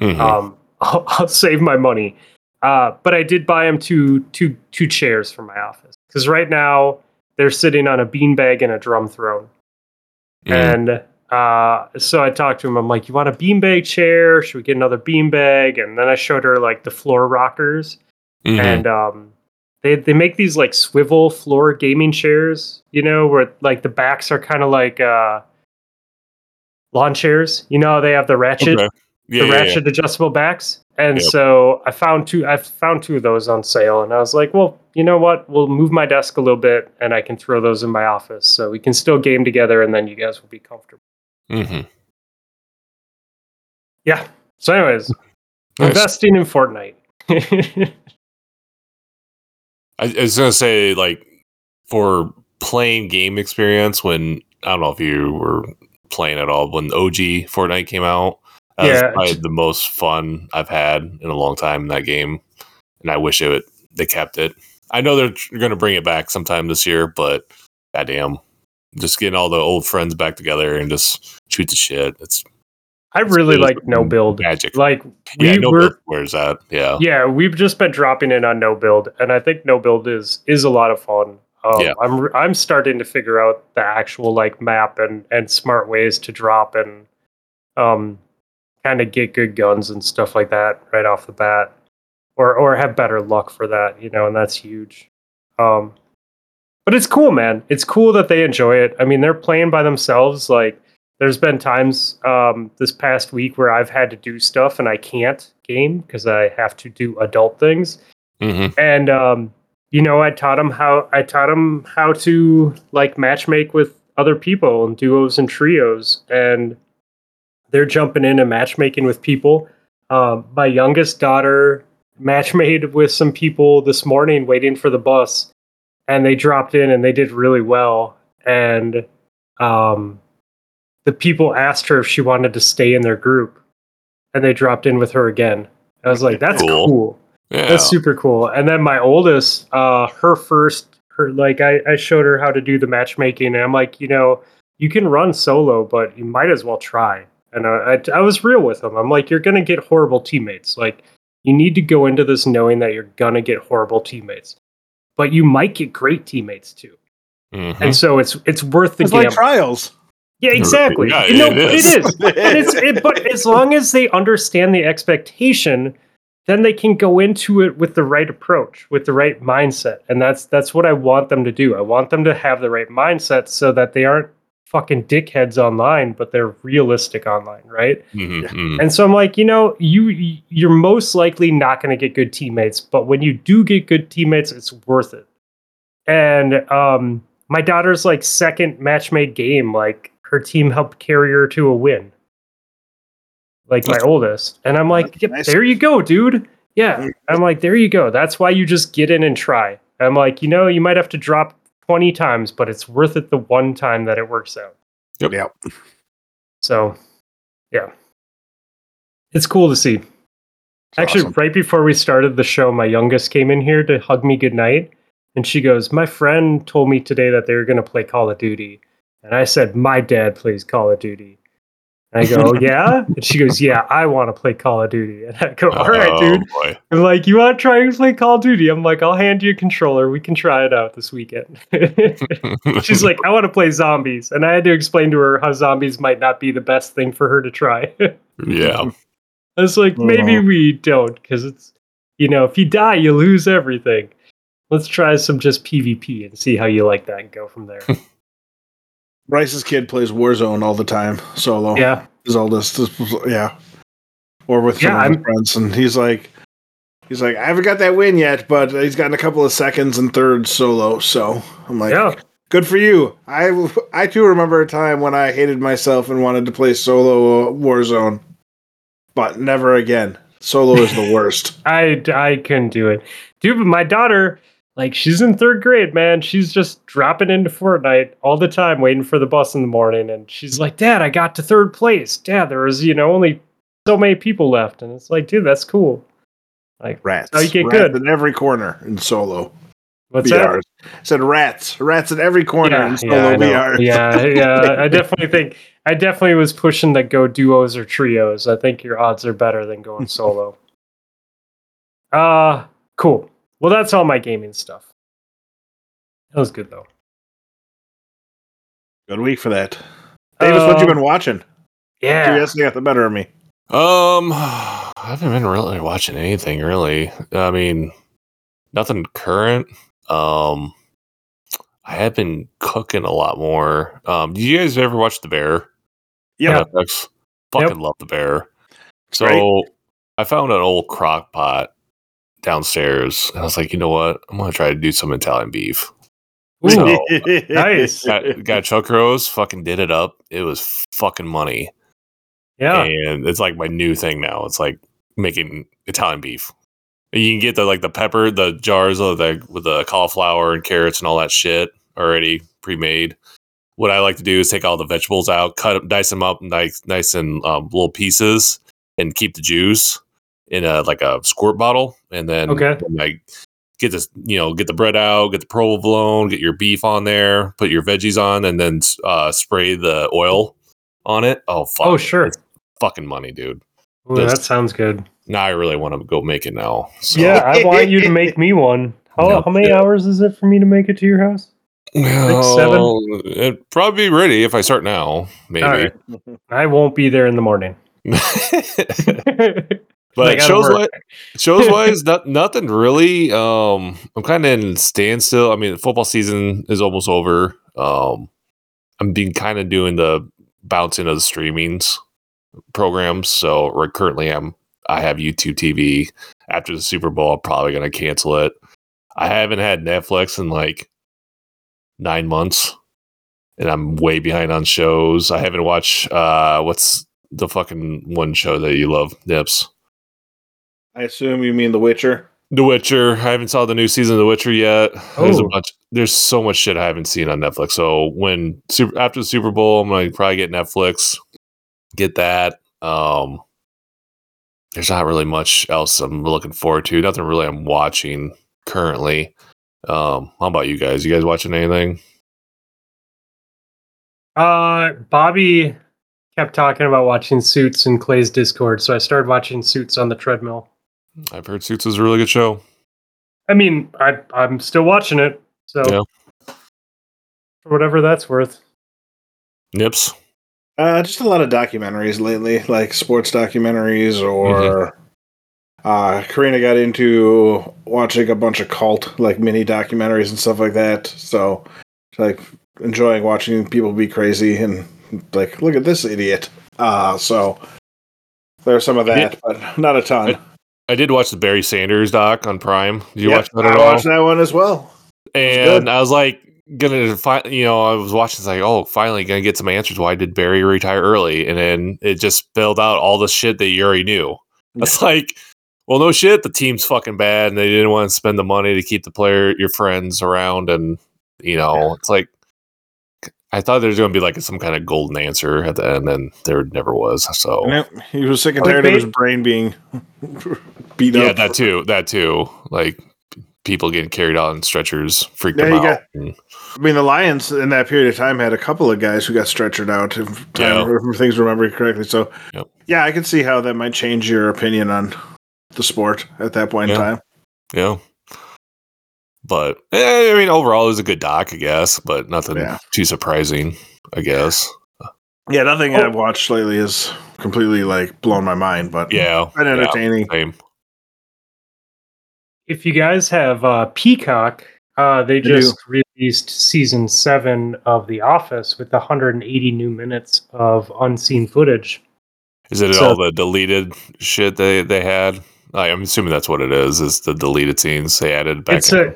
[SPEAKER 4] Mhm.
[SPEAKER 1] Um, I'll, I'll save my money. Uh, but I did buy him two two two chairs for my office because right now they're sitting on a beanbag and a drum throne. And uh, so I talked to him. I'm like, "You want a beanbag chair? Should we get another beanbag?" And then I showed her like the floor rockers,
[SPEAKER 4] Mhm.
[SPEAKER 1] and um, they they make these like swivel floor gaming chairs. You know, where like the backs are kind of like uh, lawn chairs. You know, they have the ratchet
[SPEAKER 4] Okay. Yeah,
[SPEAKER 1] the
[SPEAKER 4] yeah, yeah.
[SPEAKER 1] ratchet adjustable backs. And
[SPEAKER 4] Yep.
[SPEAKER 1] so I found two I found two of those on sale and I was like, well, you know what? We'll move my desk a little bit and I can throw those in my office so we can still game together and then you guys will be comfortable.
[SPEAKER 4] Mhm.
[SPEAKER 1] Yeah. So anyways,
[SPEAKER 4] Nice.
[SPEAKER 1] investing in Fortnite.
[SPEAKER 4] I, I was gonna say like for playing game experience when I don't know if you were playing at all when OG Fortnite came out. That
[SPEAKER 1] Yeah.
[SPEAKER 4] was probably the most fun I've had in a long time in that game, and I wish it they kept it. I know they're going to bring it back sometime this year, but goddamn, just getting all the old friends back together and just shoot the shit. It's
[SPEAKER 1] I really
[SPEAKER 4] It's
[SPEAKER 1] like no build.
[SPEAKER 4] magic.
[SPEAKER 1] Like
[SPEAKER 4] yeah,
[SPEAKER 1] we
[SPEAKER 4] no
[SPEAKER 1] were
[SPEAKER 4] build where's that? Yeah,
[SPEAKER 1] yeah, we've just been dropping in on no build, and I think no build is is a lot of fun. Um,
[SPEAKER 4] Yeah.
[SPEAKER 1] I'm I'm starting to figure out the actual like map and and smart ways to drop and um kind of get good guns and stuff like that right off the bat, or or have better luck for that, you know, and that's huge. Um, but it's cool, man. It's cool that they enjoy it. I mean, they're playing by themselves. Like, there's been times um, this past week where I've had to do stuff and I can't game because I have to do adult things.
[SPEAKER 4] hmm
[SPEAKER 1] And um, you know, I taught them how I taught them how to like matchmake with other people and duos and trios, and they're jumping in and matchmaking with people. Um, my youngest daughter match made with some people this morning waiting for the bus, and they dropped in and they did really well. And um, the people asked her if she wanted to stay in their group, and they dropped in with her again. I was like, "That's
[SPEAKER 4] Cool.
[SPEAKER 1] cool.
[SPEAKER 4] Yeah.
[SPEAKER 1] That's super cool." And then my oldest, uh, her first, her like, I, I showed her how to do the matchmaking, and I'm like, you know, you can run solo, but you might as well try. And I, I, I was real with him. I'm like, you're gonna get horrible teammates. Like, you need to go into this knowing that you're gonna get horrible teammates, but you might get great teammates too.
[SPEAKER 4] Mhm.
[SPEAKER 1] And so it's it's worth the
[SPEAKER 3] It's
[SPEAKER 1] gamble.
[SPEAKER 3] like trials.
[SPEAKER 1] Yeah, exactly.
[SPEAKER 4] Yeah,
[SPEAKER 1] You know,
[SPEAKER 4] it
[SPEAKER 1] but
[SPEAKER 4] is.
[SPEAKER 1] it is. But it's it, but as long as they understand the expectation, then they can go into it with the right approach, with the right mindset. And that's that's what I want them to do. I want them to have the right mindset so that they aren't fucking dickheads online, but they're realistic online, right?
[SPEAKER 4] Mhm, mhm.
[SPEAKER 1] And so I'm like, you know, you you're most likely not going to get good teammates, but when you do get good teammates, it's worth it. And um, my daughter's like second match made game, like her team helped carry her to a win. Like my oldest, and I'm like, yep,
[SPEAKER 3] nice.
[SPEAKER 1] there you go, dude. Yeah, I'm like, there you go. That's why you just get in and try. I'm like, you know, you might have to drop 20 times, but it's worth it the one time that it works out.
[SPEAKER 4] Yep.
[SPEAKER 3] Yep.
[SPEAKER 1] So, yeah, it's cool to see. Actually,
[SPEAKER 3] awesome.
[SPEAKER 1] right before we started the show, my youngest came in here to hug me goodnight. And she goes, My friend told me today that they were going to play Call of Duty. And I said, My dad plays Call of Duty. And I go, Yeah? And she goes, Yeah, I want to play Call of Duty. And I go, All right,
[SPEAKER 4] Oh,
[SPEAKER 1] dude.
[SPEAKER 4] boy.
[SPEAKER 1] I'm like, You want to try and play Call of Duty? I'm like, I'll hand you a controller. We can try it out this weekend. She's like, I want to play zombies. And I had to explain to her how zombies might not be the best thing for her to try.
[SPEAKER 4] yeah.
[SPEAKER 1] I was like, maybe
[SPEAKER 3] Uh-huh.
[SPEAKER 1] we don't, because it's, you know, if you die, you lose everything. Let's try some just PvP and see how you like that and go from there.
[SPEAKER 3] Bryce's kid plays Warzone all the time, solo.
[SPEAKER 1] yeah.
[SPEAKER 3] His oldest, is- yeah. Or with
[SPEAKER 1] Yeah,
[SPEAKER 3] his friends, and he's like, he's like, I haven't got that win yet, but he's gotten a couple of seconds and thirds solo. So I'm like,
[SPEAKER 1] Yeah.
[SPEAKER 3] good for you. I I too remember a time when I hated myself and wanted to play solo Warzone, but never again. Solo is the worst.
[SPEAKER 1] I, I couldn't do it. Dude, but my daughter, like, she's in third grade, man. She's just dropping into Fortnite all the time, waiting for the bus in the morning. And she's like, Dad, I got to third place. Dad, there was, you know, only so many people left. And it's like, dude, that's cool. Like,
[SPEAKER 3] Rats.
[SPEAKER 1] Oh, you get
[SPEAKER 3] rats
[SPEAKER 1] good.
[SPEAKER 3] in every corner in solo.
[SPEAKER 1] what's that?
[SPEAKER 3] VR. Said rats. Rats in every corner in solo. VR.
[SPEAKER 1] yeah, yeah. I definitely think I definitely was pushing to go duos or trios. I think your odds are better than going solo. Uh cool. Well, that's all my gaming stuff. That was good though.
[SPEAKER 3] Good week for that. Davis, what you
[SPEAKER 1] Um,
[SPEAKER 3] been watching?
[SPEAKER 1] Yeah.
[SPEAKER 3] Curiosity got the better of me.
[SPEAKER 4] Um, I haven't been really watching anything really. I mean, nothing current. Um, I have been cooking a lot more. Um, did you guys ever watch The Bear?
[SPEAKER 3] Yeah.
[SPEAKER 4] on Netflix? Fucking love The Bear. So
[SPEAKER 3] Right.
[SPEAKER 4] I found an old crock pot downstairs, and I was like, you know what? I'm gonna try to do some Italian beef.
[SPEAKER 1] Ooh,
[SPEAKER 4] So-
[SPEAKER 1] nice.
[SPEAKER 4] Got, got chuck roast, fucking did it up. It was fucking money.
[SPEAKER 1] Yeah.
[SPEAKER 4] and it's like my new thing now. It's like making Italian beef. You can get the like the pepper, the jars of the with the cauliflower and carrots and all that shit already pre-made. What I like to do is take all the vegetables out, cut them, dice them up nice, nice in um, little pieces, and keep the juice in a like a squirt bottle. And then
[SPEAKER 1] Okay.
[SPEAKER 4] like get this, you know, get the bread out, get the provolone, get your beef on there, put your veggies on, and then uh, spray the oil on it. Oh fuck!
[SPEAKER 1] Oh, sure.
[SPEAKER 4] It's fucking money, dude.
[SPEAKER 1] Ooh, that sounds good.
[SPEAKER 4] Now I really want to go make it now. So.
[SPEAKER 1] Yeah, I want you to make me one. How,
[SPEAKER 4] No.
[SPEAKER 1] how many hours is it for me to make it to your house? seven?
[SPEAKER 4] Well, It'd probably be ready if I start now, maybe.
[SPEAKER 1] All right. I won't be there in the morning.
[SPEAKER 4] But shows wise, shows wise, not, nothing really. Um, I'm kind of in standstill. I mean, football season is almost over. Um, I'm being kind of doing the bouncing of the streamings programs. So right currently, I'm I have YouTube TV. After the Super Bowl, I'm probably gonna cancel it. I haven't had Netflix in like nine months, and I'm way behind on shows. I haven't watched uh, what's the fucking one show that you love, Nips.
[SPEAKER 3] I assume you mean The Witcher.
[SPEAKER 4] The Witcher. I haven't saw the new season of The Witcher yet. There's a
[SPEAKER 1] Oh.
[SPEAKER 4] bunch. There's so much shit I haven't seen on Netflix. So when super after the Super Bowl, I'm gonna probably get Netflix. Get that. Um, there's not really much else I'm looking forward to. Nothing really I'm watching currently. Um, how about you guys? You guys watching anything?
[SPEAKER 1] Uh, Bobby kept talking about watching Suits in Clay's Discord, so I started watching Suits on the treadmill.
[SPEAKER 4] I've heard Suits is a really good show.
[SPEAKER 1] I mean, I I'm still watching it, so
[SPEAKER 4] Yeah.
[SPEAKER 1] for whatever that's worth.
[SPEAKER 4] Nips.
[SPEAKER 3] Uh, just a lot of documentaries lately, like sports documentaries, or uh, Karina got into watching a bunch of cult, like mini documentaries and stuff like that. So, like enjoying watching people be crazy and like, look at this idiot. Uh, so there's some of that, but not a ton.
[SPEAKER 4] I did watch the Barry Sanders doc on Prime. Did you
[SPEAKER 3] Yep,
[SPEAKER 4] watch that at
[SPEAKER 3] I
[SPEAKER 4] all?
[SPEAKER 3] watched that one as well.
[SPEAKER 4] and. I was like gonna find you know I was watching it's like oh finally gonna get some answers why did Barry retire early and then it just spelled out all the shit that you already knew it's like well no shit the team's fucking bad and they didn't want to spend the money to keep the player your friends around and you know
[SPEAKER 3] Yeah.
[SPEAKER 4] it's like I thought there was gonna be like some kind of golden answer at the end and there never was so
[SPEAKER 3] Nope, he was sick and
[SPEAKER 1] Like
[SPEAKER 3] tired of his brain being beat
[SPEAKER 4] yeah
[SPEAKER 3] up.
[SPEAKER 4] Yeah, that too that too like people getting carried on stretchers freaked
[SPEAKER 3] Yeah,
[SPEAKER 4] them
[SPEAKER 3] you
[SPEAKER 4] out
[SPEAKER 3] got-
[SPEAKER 4] And-
[SPEAKER 3] I mean, the Lions in that period of time had a couple of guys who got stretchered out. If, time,
[SPEAKER 4] Yeah.
[SPEAKER 3] if things remember correctly. So,
[SPEAKER 4] Yep.
[SPEAKER 3] yeah, I can see how that might change your opinion on the sport at that point in time.
[SPEAKER 4] Yeah. But eh, I mean, overall, it was a good doc, I guess, but nothing
[SPEAKER 3] Yeah.
[SPEAKER 4] too surprising, I guess.
[SPEAKER 3] Yeah, nothing
[SPEAKER 1] Oh.
[SPEAKER 3] I've watched lately has completely like blown my mind, but
[SPEAKER 4] Yeah.
[SPEAKER 3] been
[SPEAKER 4] yeah,
[SPEAKER 3] entertaining.
[SPEAKER 4] same.
[SPEAKER 1] If you guys have uh, Peacock, uh, they
[SPEAKER 3] do.
[SPEAKER 1] just released season seven of The Office with 180 new minutes of unseen footage.
[SPEAKER 4] Is it
[SPEAKER 1] So-
[SPEAKER 4] all the deleted shit they they had? I, I'm assuming that's what it is. Is the deleted scenes they added back?
[SPEAKER 1] it's
[SPEAKER 4] in-
[SPEAKER 1] a, a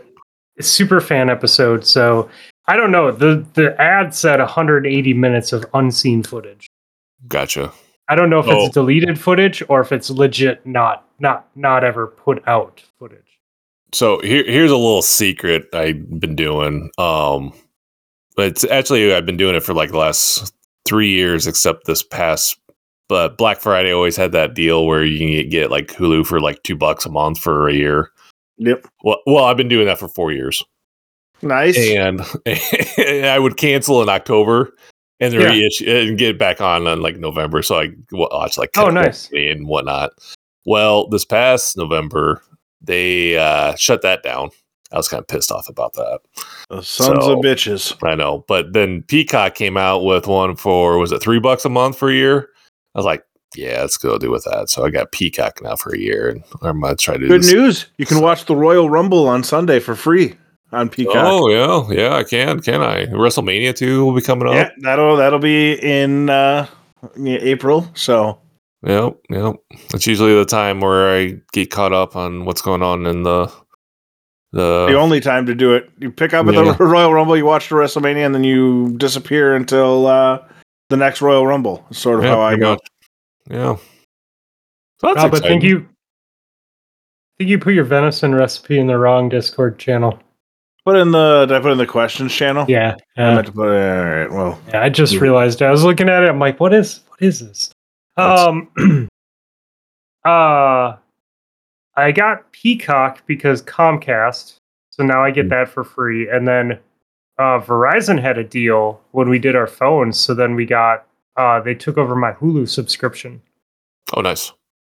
[SPEAKER 1] super fan episode, so I don't know. the The ad said 180 minutes of unseen footage.
[SPEAKER 4] gotcha.
[SPEAKER 1] I don't know if
[SPEAKER 4] Oh.
[SPEAKER 1] it's deleted footage or if it's legit not not not ever put out footage.
[SPEAKER 4] So here, here's a little secret I've been doing. Um, it's actually I've been doing it for like the last three years, except this past. But Black Friday always had that deal where you can get, get like Hulu for like two bucks a month for a year.
[SPEAKER 3] Yep,
[SPEAKER 4] Well, well, I've been doing that for four years,
[SPEAKER 3] nice.
[SPEAKER 4] and, I would cancel in October and then
[SPEAKER 1] Yeah.
[SPEAKER 4] reissue and get back on in like November. So I watch like
[SPEAKER 1] Oh, nice.
[SPEAKER 4] And whatnot. Well, this past November, they uh, shut that down. I was kind of pissed off about that.
[SPEAKER 3] The sons
[SPEAKER 4] so-
[SPEAKER 3] of bitches.
[SPEAKER 4] I know, but then Peacock came out with one for was it three bucks a month for a year? I was like, yeah, let's go do with that. So I got Peacock now for a year, and I'm gonna try to do
[SPEAKER 3] Good
[SPEAKER 4] this.
[SPEAKER 3] news. You can watch the Royal Rumble on Sunday for free on Peacock.
[SPEAKER 4] Oh yeah, yeah, I can. Can I? WrestleMania two will be coming up.
[SPEAKER 3] yeah, that'll that'll be in uh, April. So
[SPEAKER 4] Yep, yep. It's usually the time where I get caught up on what's going on in the the.
[SPEAKER 3] the only time to do it, you pick up at
[SPEAKER 4] Yeah.
[SPEAKER 3] the Royal Rumble, you watch the WrestleMania, and then you disappear until uh, the next Royal Rumble. Sort of
[SPEAKER 4] yeah,
[SPEAKER 3] how I go.
[SPEAKER 4] much. Yeah. So that's
[SPEAKER 1] Rob, I think you I think you put your venison recipe in the wrong Discord channel.
[SPEAKER 3] Put in the did I put in the questions channel?
[SPEAKER 1] Yeah.
[SPEAKER 3] I meant to put it. All right. Well,
[SPEAKER 1] Yeah, I just
[SPEAKER 3] Yeah.
[SPEAKER 1] realized I was looking at it. I'm like, what is what is this?
[SPEAKER 4] That's-
[SPEAKER 1] Um, uh, I got Peacock because Comcast, so now I
[SPEAKER 4] Hmm.
[SPEAKER 1] get that for free. And then uh, Verizon had a deal when we did our phones, so then we got uh, they took over my Hulu subscription.
[SPEAKER 4] Oh, nice.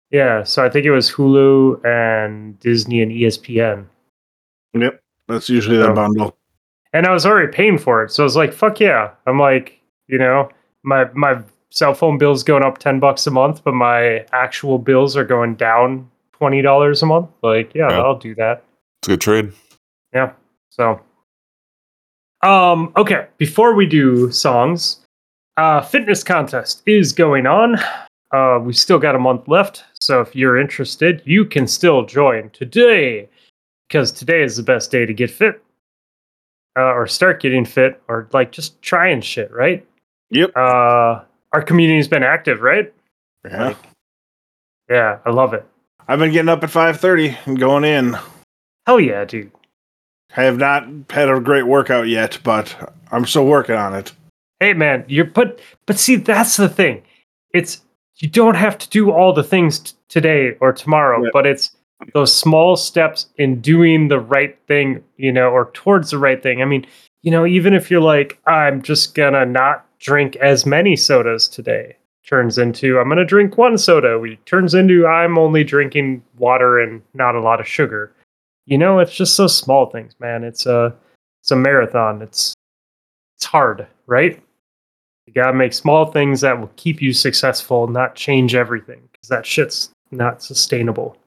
[SPEAKER 1] Yeah, so I think it was Hulu and Disney and ESPN.
[SPEAKER 3] yep. That's usually the
[SPEAKER 1] So-
[SPEAKER 3] bundle.
[SPEAKER 1] and I was already paying for it. So I was like, "Fuck yeah!" I'm like, you know, my my cell phone bill's going up ten bucks a month, but my actual bills are going down twenty dollars a month. Like, yeah,
[SPEAKER 4] Yeah.
[SPEAKER 1] I'll do that.
[SPEAKER 4] It's a good trade.
[SPEAKER 1] Yeah. So, um, okay. Before we do songs, uh, fitness contest is going on. Uh, we still got a month left, so if you're interested, you can still join today because today is the best day to get fit uh, or start getting fit or like just trying shit, right?
[SPEAKER 3] Yep.
[SPEAKER 1] Uh, our community's been active, right?
[SPEAKER 3] Yeah.
[SPEAKER 1] Yeah, I love it.
[SPEAKER 3] I've been getting up at 5:30 and going in.
[SPEAKER 1] Hell yeah, dude.
[SPEAKER 3] I have not had a great workout yet, but I'm still working on it.
[SPEAKER 1] Hey man, you're but but see that's the thing. It's you don't have to do all the things t- today or tomorrow,
[SPEAKER 3] Yeah.
[SPEAKER 1] but it's those small steps in doing the right thing, you know, or towards the right thing. I mean, you know, even if you're like, I'm just gonna not drink as many sodas today, turns into I'm gonna drink one soda We turns into I'm only drinking water and not a lot of sugar. You know, it's just those small things, man. It's a it's a marathon. It's it's hard, right? You gotta make small things that will keep you successful, not change everything, because that shit's not sustainable.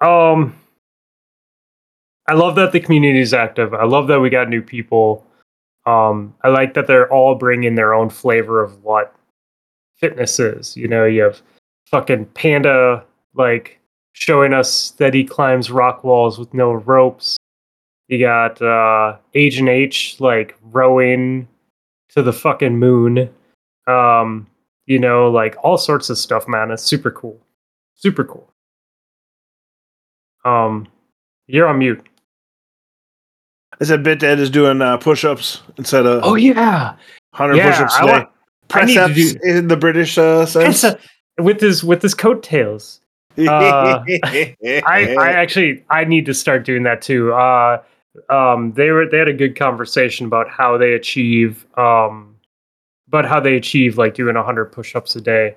[SPEAKER 1] Um, I love that the community is active. I love that we got new people. Um, I like that they're all bringing their own flavor of what fitness is. You know, you have fucking Panda like showing us that he climbs rock walls with no ropes. You got uh, Agent H like rowing to the fucking moon. Um, you know, like all sorts of stuff, man. It's super cool. Super cool. Um, you're on mute.
[SPEAKER 3] I said Bit Dad is doing uh, push-ups instead of
[SPEAKER 1] Oh yeah,
[SPEAKER 3] 100
[SPEAKER 1] yeah.
[SPEAKER 3] push-ups
[SPEAKER 1] I
[SPEAKER 3] today.
[SPEAKER 1] want I need to
[SPEAKER 3] Press-ups
[SPEAKER 1] do-
[SPEAKER 3] in the British uh, sense.
[SPEAKER 1] a, with his with his coattails. uh, I, I actually I need to start doing that too. Uh, um, they were they had a good conversation about how they achieve um, about how they achieve like doing hundred push-ups a day,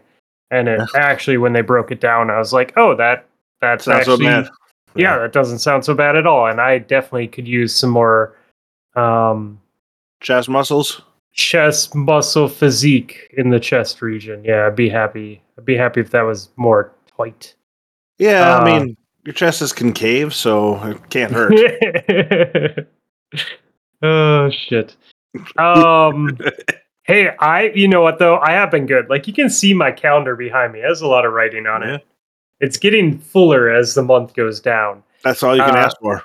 [SPEAKER 1] and it actually when they broke it down, I was like, oh that that's
[SPEAKER 3] Sounds so
[SPEAKER 1] actually
[SPEAKER 3] bad.
[SPEAKER 1] yeah, that doesn't sound so bad at all, and I definitely could use some more um,
[SPEAKER 3] Chest muscles.
[SPEAKER 1] chest muscle physique in the chest region. Yeah, I'd be happy. I'd be happy if that was more tight.
[SPEAKER 3] Yeah,
[SPEAKER 1] Uh,
[SPEAKER 3] I mean, your chest is concave, so it can't hurt.
[SPEAKER 1] oh shit. Um hey, I you know what though? I have been good. Like you can see my calendar behind me. It has a lot of writing on
[SPEAKER 3] Yeah.
[SPEAKER 1] it. It's getting fuller as the month goes down.
[SPEAKER 3] That's all you can
[SPEAKER 1] Uh,
[SPEAKER 3] ask for.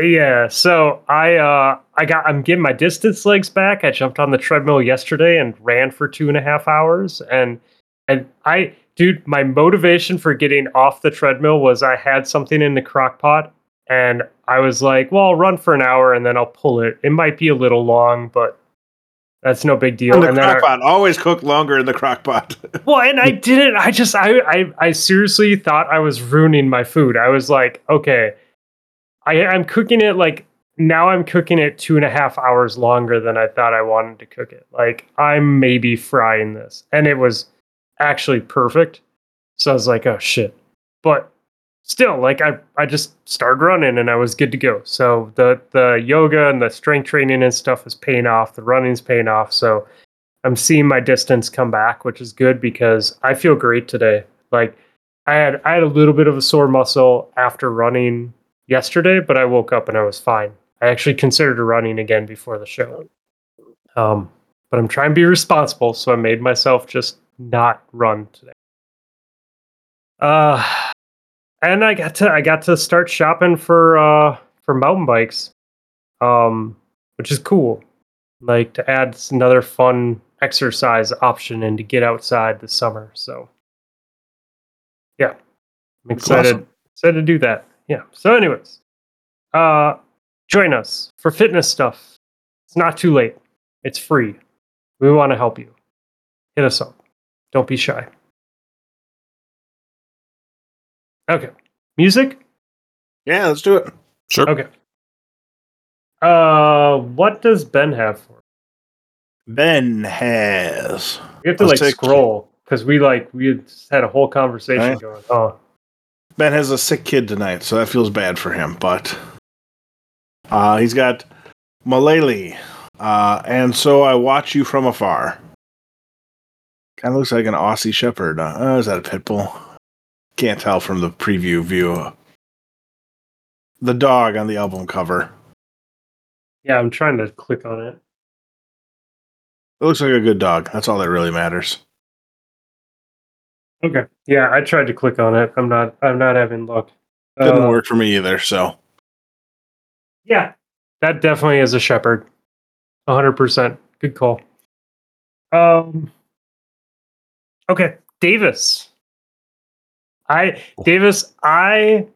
[SPEAKER 1] Yeah, so I uh I got I'm getting my distance legs back. I jumped on the treadmill yesterday and ran for two and a half hours and and I dude, my motivation for getting off the treadmill was I had something in the crock pot and I was like, well, I'll run for an hour and then I'll pull it. It might be a little long, but that's no big deal.
[SPEAKER 3] In the
[SPEAKER 1] and then I-
[SPEAKER 3] crock pot. Always cook longer in the crock pot.
[SPEAKER 1] well, and I didn't. I just, I, I, I seriously thought I was ruining my food. I was like, okay, I, I'm cooking it like now. I'm cooking it two and a half hours longer than I thought I wanted to cook it. Like I'm maybe frying this, and it was actually perfect. So I was like, oh shit. But still, like I, I just started running and I was good to go. So the the yoga and the strength training and stuff is paying off. The running's paying off. So I'm seeing my distance come back, which is good because I feel great today. Like I had I had a little bit of a sore muscle after running yesterday, but I woke up and I was fine. I actually considered running again before the show. Um, but I'm trying to be responsible, so I made myself just not run today. Uh and I got to I got to start shopping for uh for mountain bikes. Um which is cool. Like to add another fun exercise option and to get outside this summer. So yeah. I'm excited
[SPEAKER 3] awesome.
[SPEAKER 1] excited to do that. Yeah. So anyways, uh join us for fitness stuff. It's not too late. It's free. We want to help you. Hit us up. Don't be shy. Okay. Music?
[SPEAKER 3] yeah, let's do it.
[SPEAKER 4] Sure.
[SPEAKER 1] Okay. Uh what does Ben have for?
[SPEAKER 3] Ben has.
[SPEAKER 1] We have to
[SPEAKER 3] Let's
[SPEAKER 1] like scroll because we like we had just had a whole conversation
[SPEAKER 3] Right.
[SPEAKER 1] going. Oh,
[SPEAKER 3] Ben has a sick kid tonight, so that feels bad for him. But uh, he's got Malele, uh, and so I watch you from afar. Kind of looks like an Aussie Shepherd. Uh, oh, is that a pit bull? Can't tell from the preview view. The dog on the album cover.
[SPEAKER 1] yeah. I'm trying to click on it.
[SPEAKER 3] It looks like a good dog. That's all that really matters.
[SPEAKER 1] Okay. Yeah, I tried to click on it. I'm not. I'm not having luck.
[SPEAKER 3] Didn't
[SPEAKER 1] Uh,
[SPEAKER 3] work for me either. So
[SPEAKER 1] Yeah, that definitely is a shepherd. 100%. Good call. Um Okay, Davis. I Davis, I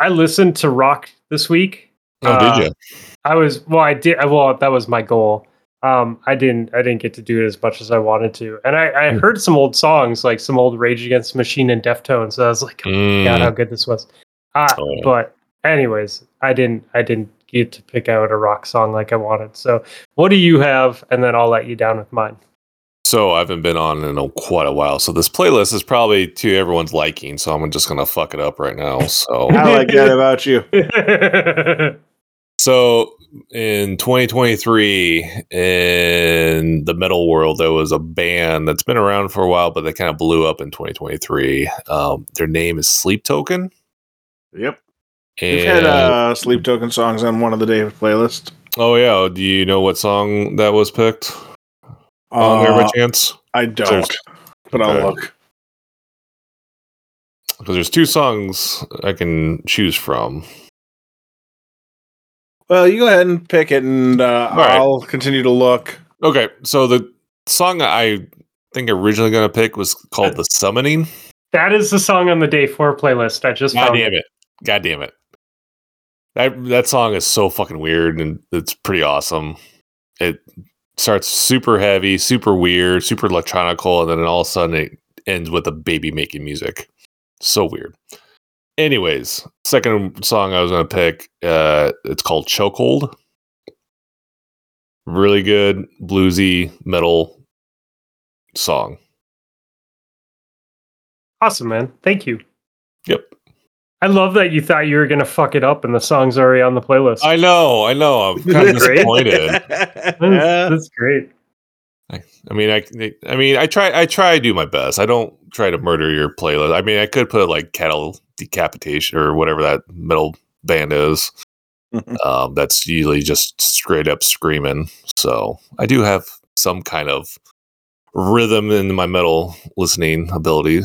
[SPEAKER 1] I listened to rock this week.
[SPEAKER 4] Oh,
[SPEAKER 1] Uh,
[SPEAKER 4] did you?
[SPEAKER 1] I was well, I did well, that was my goal. Um I didn't I didn't get to do it as much as I wanted to. And I I
[SPEAKER 4] Hmm.
[SPEAKER 1] heard some old songs like some old Rage Against the Machine and Deftones. So I was like,
[SPEAKER 4] Mm,
[SPEAKER 1] God, how good this was. Uh,
[SPEAKER 4] Oh.
[SPEAKER 1] But anyways, I didn't I didn't get to pick out a rock song like I wanted. So what do you have? And then I'll let you down with mine.
[SPEAKER 4] So I haven't been on in a, quite a while. So this playlist is probably to everyone's liking. So I'm just gonna fuck it up right now. So
[SPEAKER 3] I like that about you.
[SPEAKER 4] So in 2023, in the metal world, there was a band that's been around for a while, but they kind of blew up in 2023. Um, their name is Sleep Token.
[SPEAKER 3] Yep.
[SPEAKER 4] And,
[SPEAKER 3] We've had uh, sleep token songs on one of the day playlists
[SPEAKER 4] oh yeah, do you know what song that was picked on there by chance?
[SPEAKER 3] I don't,
[SPEAKER 4] There's-
[SPEAKER 3] but
[SPEAKER 4] okay.
[SPEAKER 3] I'll look.
[SPEAKER 4] Because there's two songs I can choose from.
[SPEAKER 3] Well, you go ahead and pick it, and uh,
[SPEAKER 4] right.
[SPEAKER 3] I'll continue to look.
[SPEAKER 4] Okay, so the song I think originally going to pick was called "The Summoning."
[SPEAKER 1] that is the song on the day four playlist. I just
[SPEAKER 4] God
[SPEAKER 1] found
[SPEAKER 4] damn it. God damn it. That that song is so fucking weird and it's pretty awesome. It starts super heavy, super weird, super electronical, and then all of a sudden it ends with a baby making music. So weird. Anyways, second song I was gonna pick, uh, it's called Chokehold. Really good bluesy metal song.
[SPEAKER 1] Awesome, man. Thank you.
[SPEAKER 4] Yep.
[SPEAKER 1] I love that you thought you were gonna fuck it up and the song's already on the playlist.
[SPEAKER 4] I know, I know. I'm kind of disappointed.
[SPEAKER 1] that's, that's great.
[SPEAKER 4] I mean, I, I mean, I try, I try to do my best. I don't try to murder your playlist. I mean, I could put like cattle decapitation or whatever that metal band is. um, that's usually just straight up screaming. So I do have some kind of rhythm in my metal listening ability.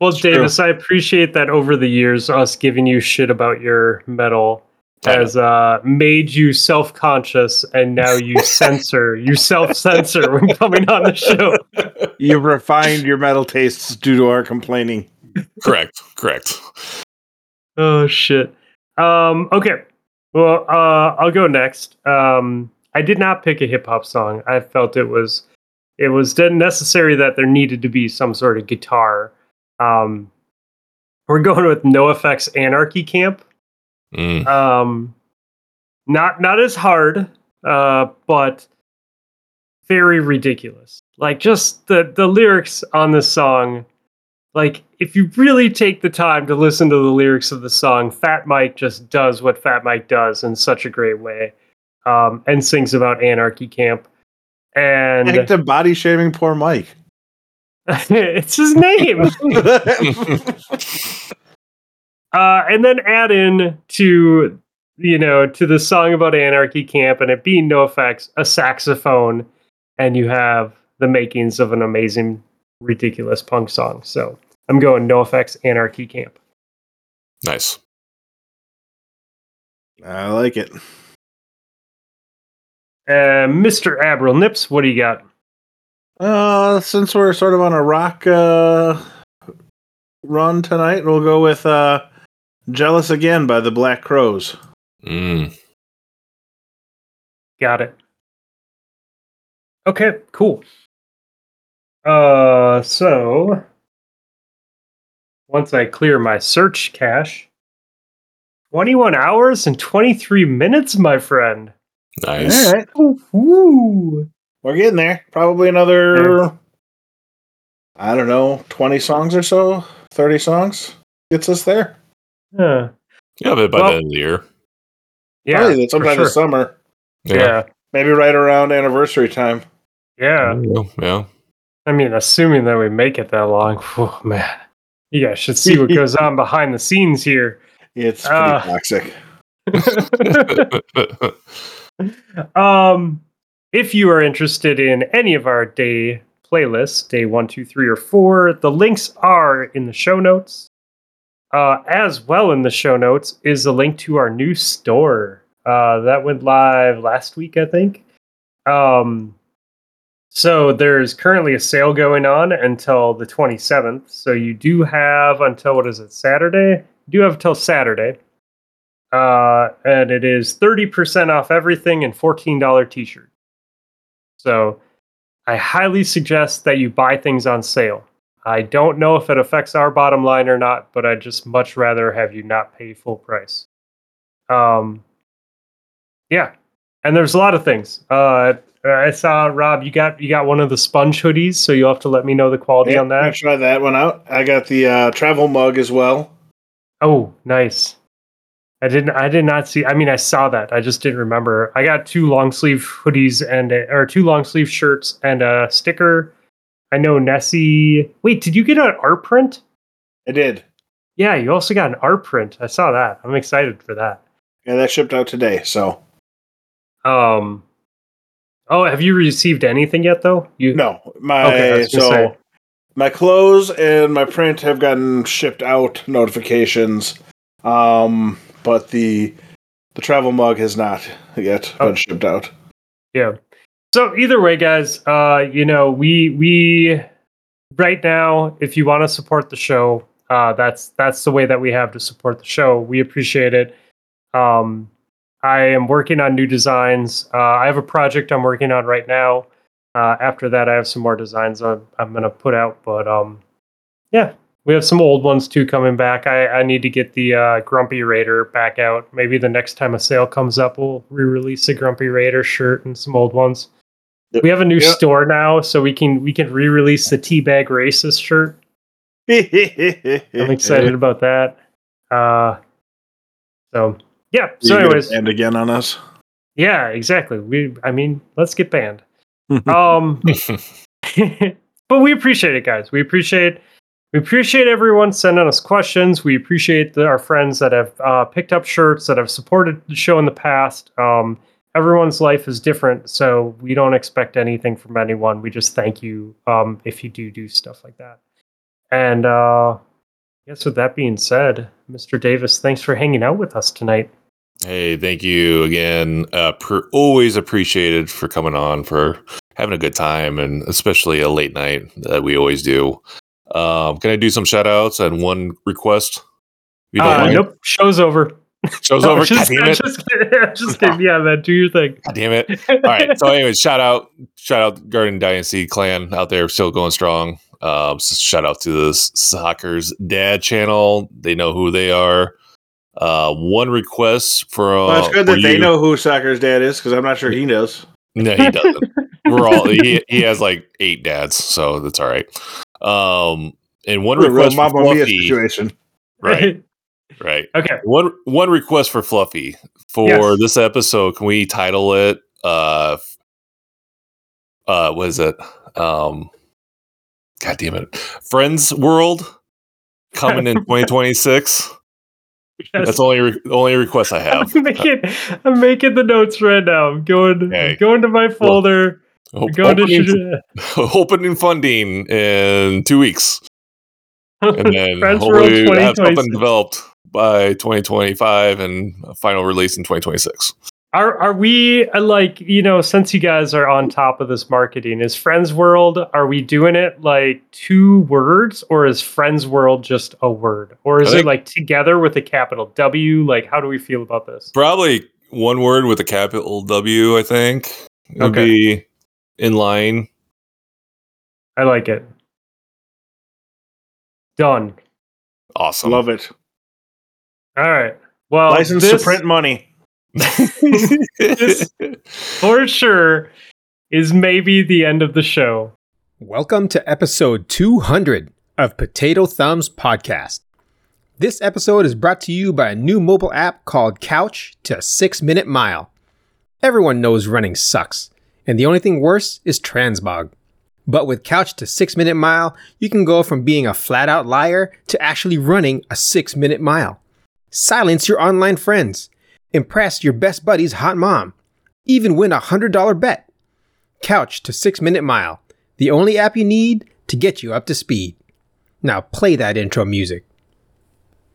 [SPEAKER 1] Well,
[SPEAKER 3] It's true.
[SPEAKER 1] Davis, I appreciate that over the years, us giving you shit about your metal has uh, made you self conscious, and now you censor, you self censor when coming on the show.
[SPEAKER 3] You've refined your metal tastes due to our complaining.
[SPEAKER 4] correct, correct.
[SPEAKER 1] Oh shit. Um, okay. Well, uh, I'll go next. Um, I did not pick a hip hop song. I felt it was it was necessary that there needed to be some sort of guitar. Um, we're going with NOFX Anarchy Camp.
[SPEAKER 4] Mm,
[SPEAKER 1] Um, not not as hard, uh, but very ridiculous. Like just the the lyrics on the song. Like if you really take the time to listen to the lyrics of the song, Fat Mike just does what Fat Mike does in such a great way, um, and sings about anarchy camp.
[SPEAKER 3] I
[SPEAKER 1] And
[SPEAKER 3] think the body shaming poor Mike.
[SPEAKER 1] it's his name. uh, and then add in to you know to the song about anarchy camp and it being NOFX a saxophone and you have the makings of an amazing ridiculous punk song so i'm going NOFX anarchy camp
[SPEAKER 4] nice.
[SPEAKER 3] I like it.
[SPEAKER 1] uh, mr admiral nips what do you got
[SPEAKER 3] Uh, since we're sort of on a rock uh, run tonight, we'll go with uh, "Jealous Again" by the Black Crowes.
[SPEAKER 4] Mm,
[SPEAKER 1] got it okay cool uh so once i clear my search cache 21 hours and 23 minutes my friend
[SPEAKER 4] nice.
[SPEAKER 3] All right,
[SPEAKER 1] Ooh.
[SPEAKER 3] We're getting there. Probably another, I don't know, twenty songs or so, thirty songs gets us there.
[SPEAKER 1] Yeah.
[SPEAKER 4] Yeah, but by
[SPEAKER 1] Well-
[SPEAKER 4] the end of the year.
[SPEAKER 1] Yeah.
[SPEAKER 3] Probably
[SPEAKER 1] for
[SPEAKER 3] sometime
[SPEAKER 1] sure.
[SPEAKER 3] this summer,
[SPEAKER 1] Yeah.
[SPEAKER 3] maybe right around anniversary time.
[SPEAKER 1] Yeah.
[SPEAKER 4] Yeah. Yeah.
[SPEAKER 1] I mean, assuming that we make it that long, oh man. You guys should see what goes on behind the scenes here.
[SPEAKER 3] It's pretty
[SPEAKER 1] Ah.
[SPEAKER 3] toxic.
[SPEAKER 1] um, if you are interested in any of our day playlists, day one, two, three, or four. The links are in the show notes. Uh, as well in the show notes is a link to our new store. Uh, that went live last week, I think. Um, so there's currently a sale going on until the 27th. So you do have until what is it, Saturday? You do have until Saturday. Uh, and it is 30% off everything and $14 t shirt. So I highly suggest that you buy things on sale. I don't know if it affects our bottom line or not, but I'd just much rather have you not pay full price. Um, yeah, and there's a lot of things. Uh, I saw Rob, you got you got one of the sponge hoodies, so you'll have to let me know the quality
[SPEAKER 3] Yeah,
[SPEAKER 1] on that.
[SPEAKER 3] try that one out. I got the uh, travel mug as well.
[SPEAKER 1] Oh, nice. I didn't. I did not see. I mean, I saw that. I just didn't remember. I got two long sleeve hoodies and a, or two long sleeve shirts and a sticker. I know Nessie. Wait, did you get an art print?
[SPEAKER 3] I did.
[SPEAKER 1] Yeah, you also got an art print. I saw that. I'm excited for that.
[SPEAKER 3] Yeah, that shipped out today. So
[SPEAKER 1] Um. Oh, have you received anything yet, though? You
[SPEAKER 3] no, my
[SPEAKER 1] Okay, I was gonna
[SPEAKER 3] so
[SPEAKER 1] say.
[SPEAKER 3] my clothes and my print have gotten shipped out notifications. Um, but the the travel mug has not yet
[SPEAKER 1] Oh.
[SPEAKER 3] been shipped out.
[SPEAKER 1] Yeah. So either way, guys, uh, you know, we we right now, if you want to support the show, uh, that's that's the way that we have to support the show. We appreciate it. Um, I am working on new designs. Uh, I have a project I'm working on right now. Uh, after that, I have some more designs I'm, I'm gonna put out. But um, yeah, we have some old ones too coming back. I, I need to get the uh, Grumpy Raider back out. Maybe the next time a sale comes up, we'll re-release a Grumpy Raider shirt and some old ones. We have a new
[SPEAKER 3] Yep.
[SPEAKER 1] store now, so we can we can re-release the Teabag Racist shirt. I'm excited about that. Uh, so yeah. So, anyways,
[SPEAKER 3] and again on us.
[SPEAKER 1] yeah, exactly. We, I mean, let's get banned. um, but we appreciate it, guys. We appreciate we appreciate everyone sending us questions. We appreciate the, our friends that have uh, picked up shirts that have supported the show in the past. Um, everyone's life is different, so we don't expect anything from anyone. We just thank you um, if you do do stuff like that. And uh, I guess with that being said, Mr. Davis, thanks for hanging out with us tonight.
[SPEAKER 4] Hey, thank you again. Uh, per, always appreciated for coming on, for having a good time, and especially a late night that we always do. Um, can I do some shout outs and one request? If you don't
[SPEAKER 1] Uh,
[SPEAKER 4] mind?
[SPEAKER 1] nope, show's over.
[SPEAKER 4] Show's
[SPEAKER 1] No,
[SPEAKER 4] over.
[SPEAKER 1] Just,
[SPEAKER 4] God damn it.
[SPEAKER 1] just kidding. Just kidding. Yeah, man, do your thing.
[SPEAKER 4] God damn it. All right. So, anyways, shout out, shout out Garden Dynasty clan out there, still going strong. Um, s- shout out to the Soccer's Dad channel. They know who they are. Uh, one request for uh,
[SPEAKER 3] Well, it's good
[SPEAKER 4] for
[SPEAKER 3] that they know who Soccer's dad is because I'm not sure he knows.
[SPEAKER 4] No, he doesn't. We're all he, he has like eight dads, so that's all right. Um, and one
[SPEAKER 3] What a real
[SPEAKER 4] request for Fluffy,
[SPEAKER 3] situation.
[SPEAKER 4] right? Right.
[SPEAKER 1] okay.
[SPEAKER 4] One one request for Fluffy for
[SPEAKER 1] Yes.
[SPEAKER 4] this episode. Can we title it? Uh, uh, what is it? Um, God damn it, Friends World coming in 2026.
[SPEAKER 1] Yes.
[SPEAKER 4] That's only re- the only request I have.
[SPEAKER 1] I'm making, I'm making the notes right now. I'm going,
[SPEAKER 4] Okay.
[SPEAKER 1] Going to my folder. To
[SPEAKER 4] opening, opening funding in two weeks. and then
[SPEAKER 1] Friends World
[SPEAKER 4] hopefully we'll have something developed by 2025 and a final release in 2026.
[SPEAKER 1] Are are we uh, like you know since you guys are on top of this marketing is Friends World are we doing it like two words or is Friends World just a word or is
[SPEAKER 4] I
[SPEAKER 1] it like together with a capital W like how do we feel about this?
[SPEAKER 4] Probably one word with a capital W, I think, It would
[SPEAKER 1] Okay.
[SPEAKER 4] be in line.
[SPEAKER 1] I like it. Done.
[SPEAKER 4] Awesome.
[SPEAKER 3] Love it.
[SPEAKER 1] All right. Well,
[SPEAKER 3] License
[SPEAKER 1] this
[SPEAKER 3] to print money.
[SPEAKER 1] This- for sure is maybe the end of the show.
[SPEAKER 5] Welcome to episode 200 of Potato Thumbs Podcast. This episode is brought to you by a new mobile app called Couch to 6 Minute Mile. Everyone knows running sucks, and the only thing worse is transmog. But with Couch to 6 Minute Mile, you can go from being a flat out liar to actually running a 6 minute mile. Silence your online friends. Impress your best buddy's hot mom. Even win a $100 bet. Couch to 6 Minute Mile the only app you need to get you up to speed. Now play that intro music.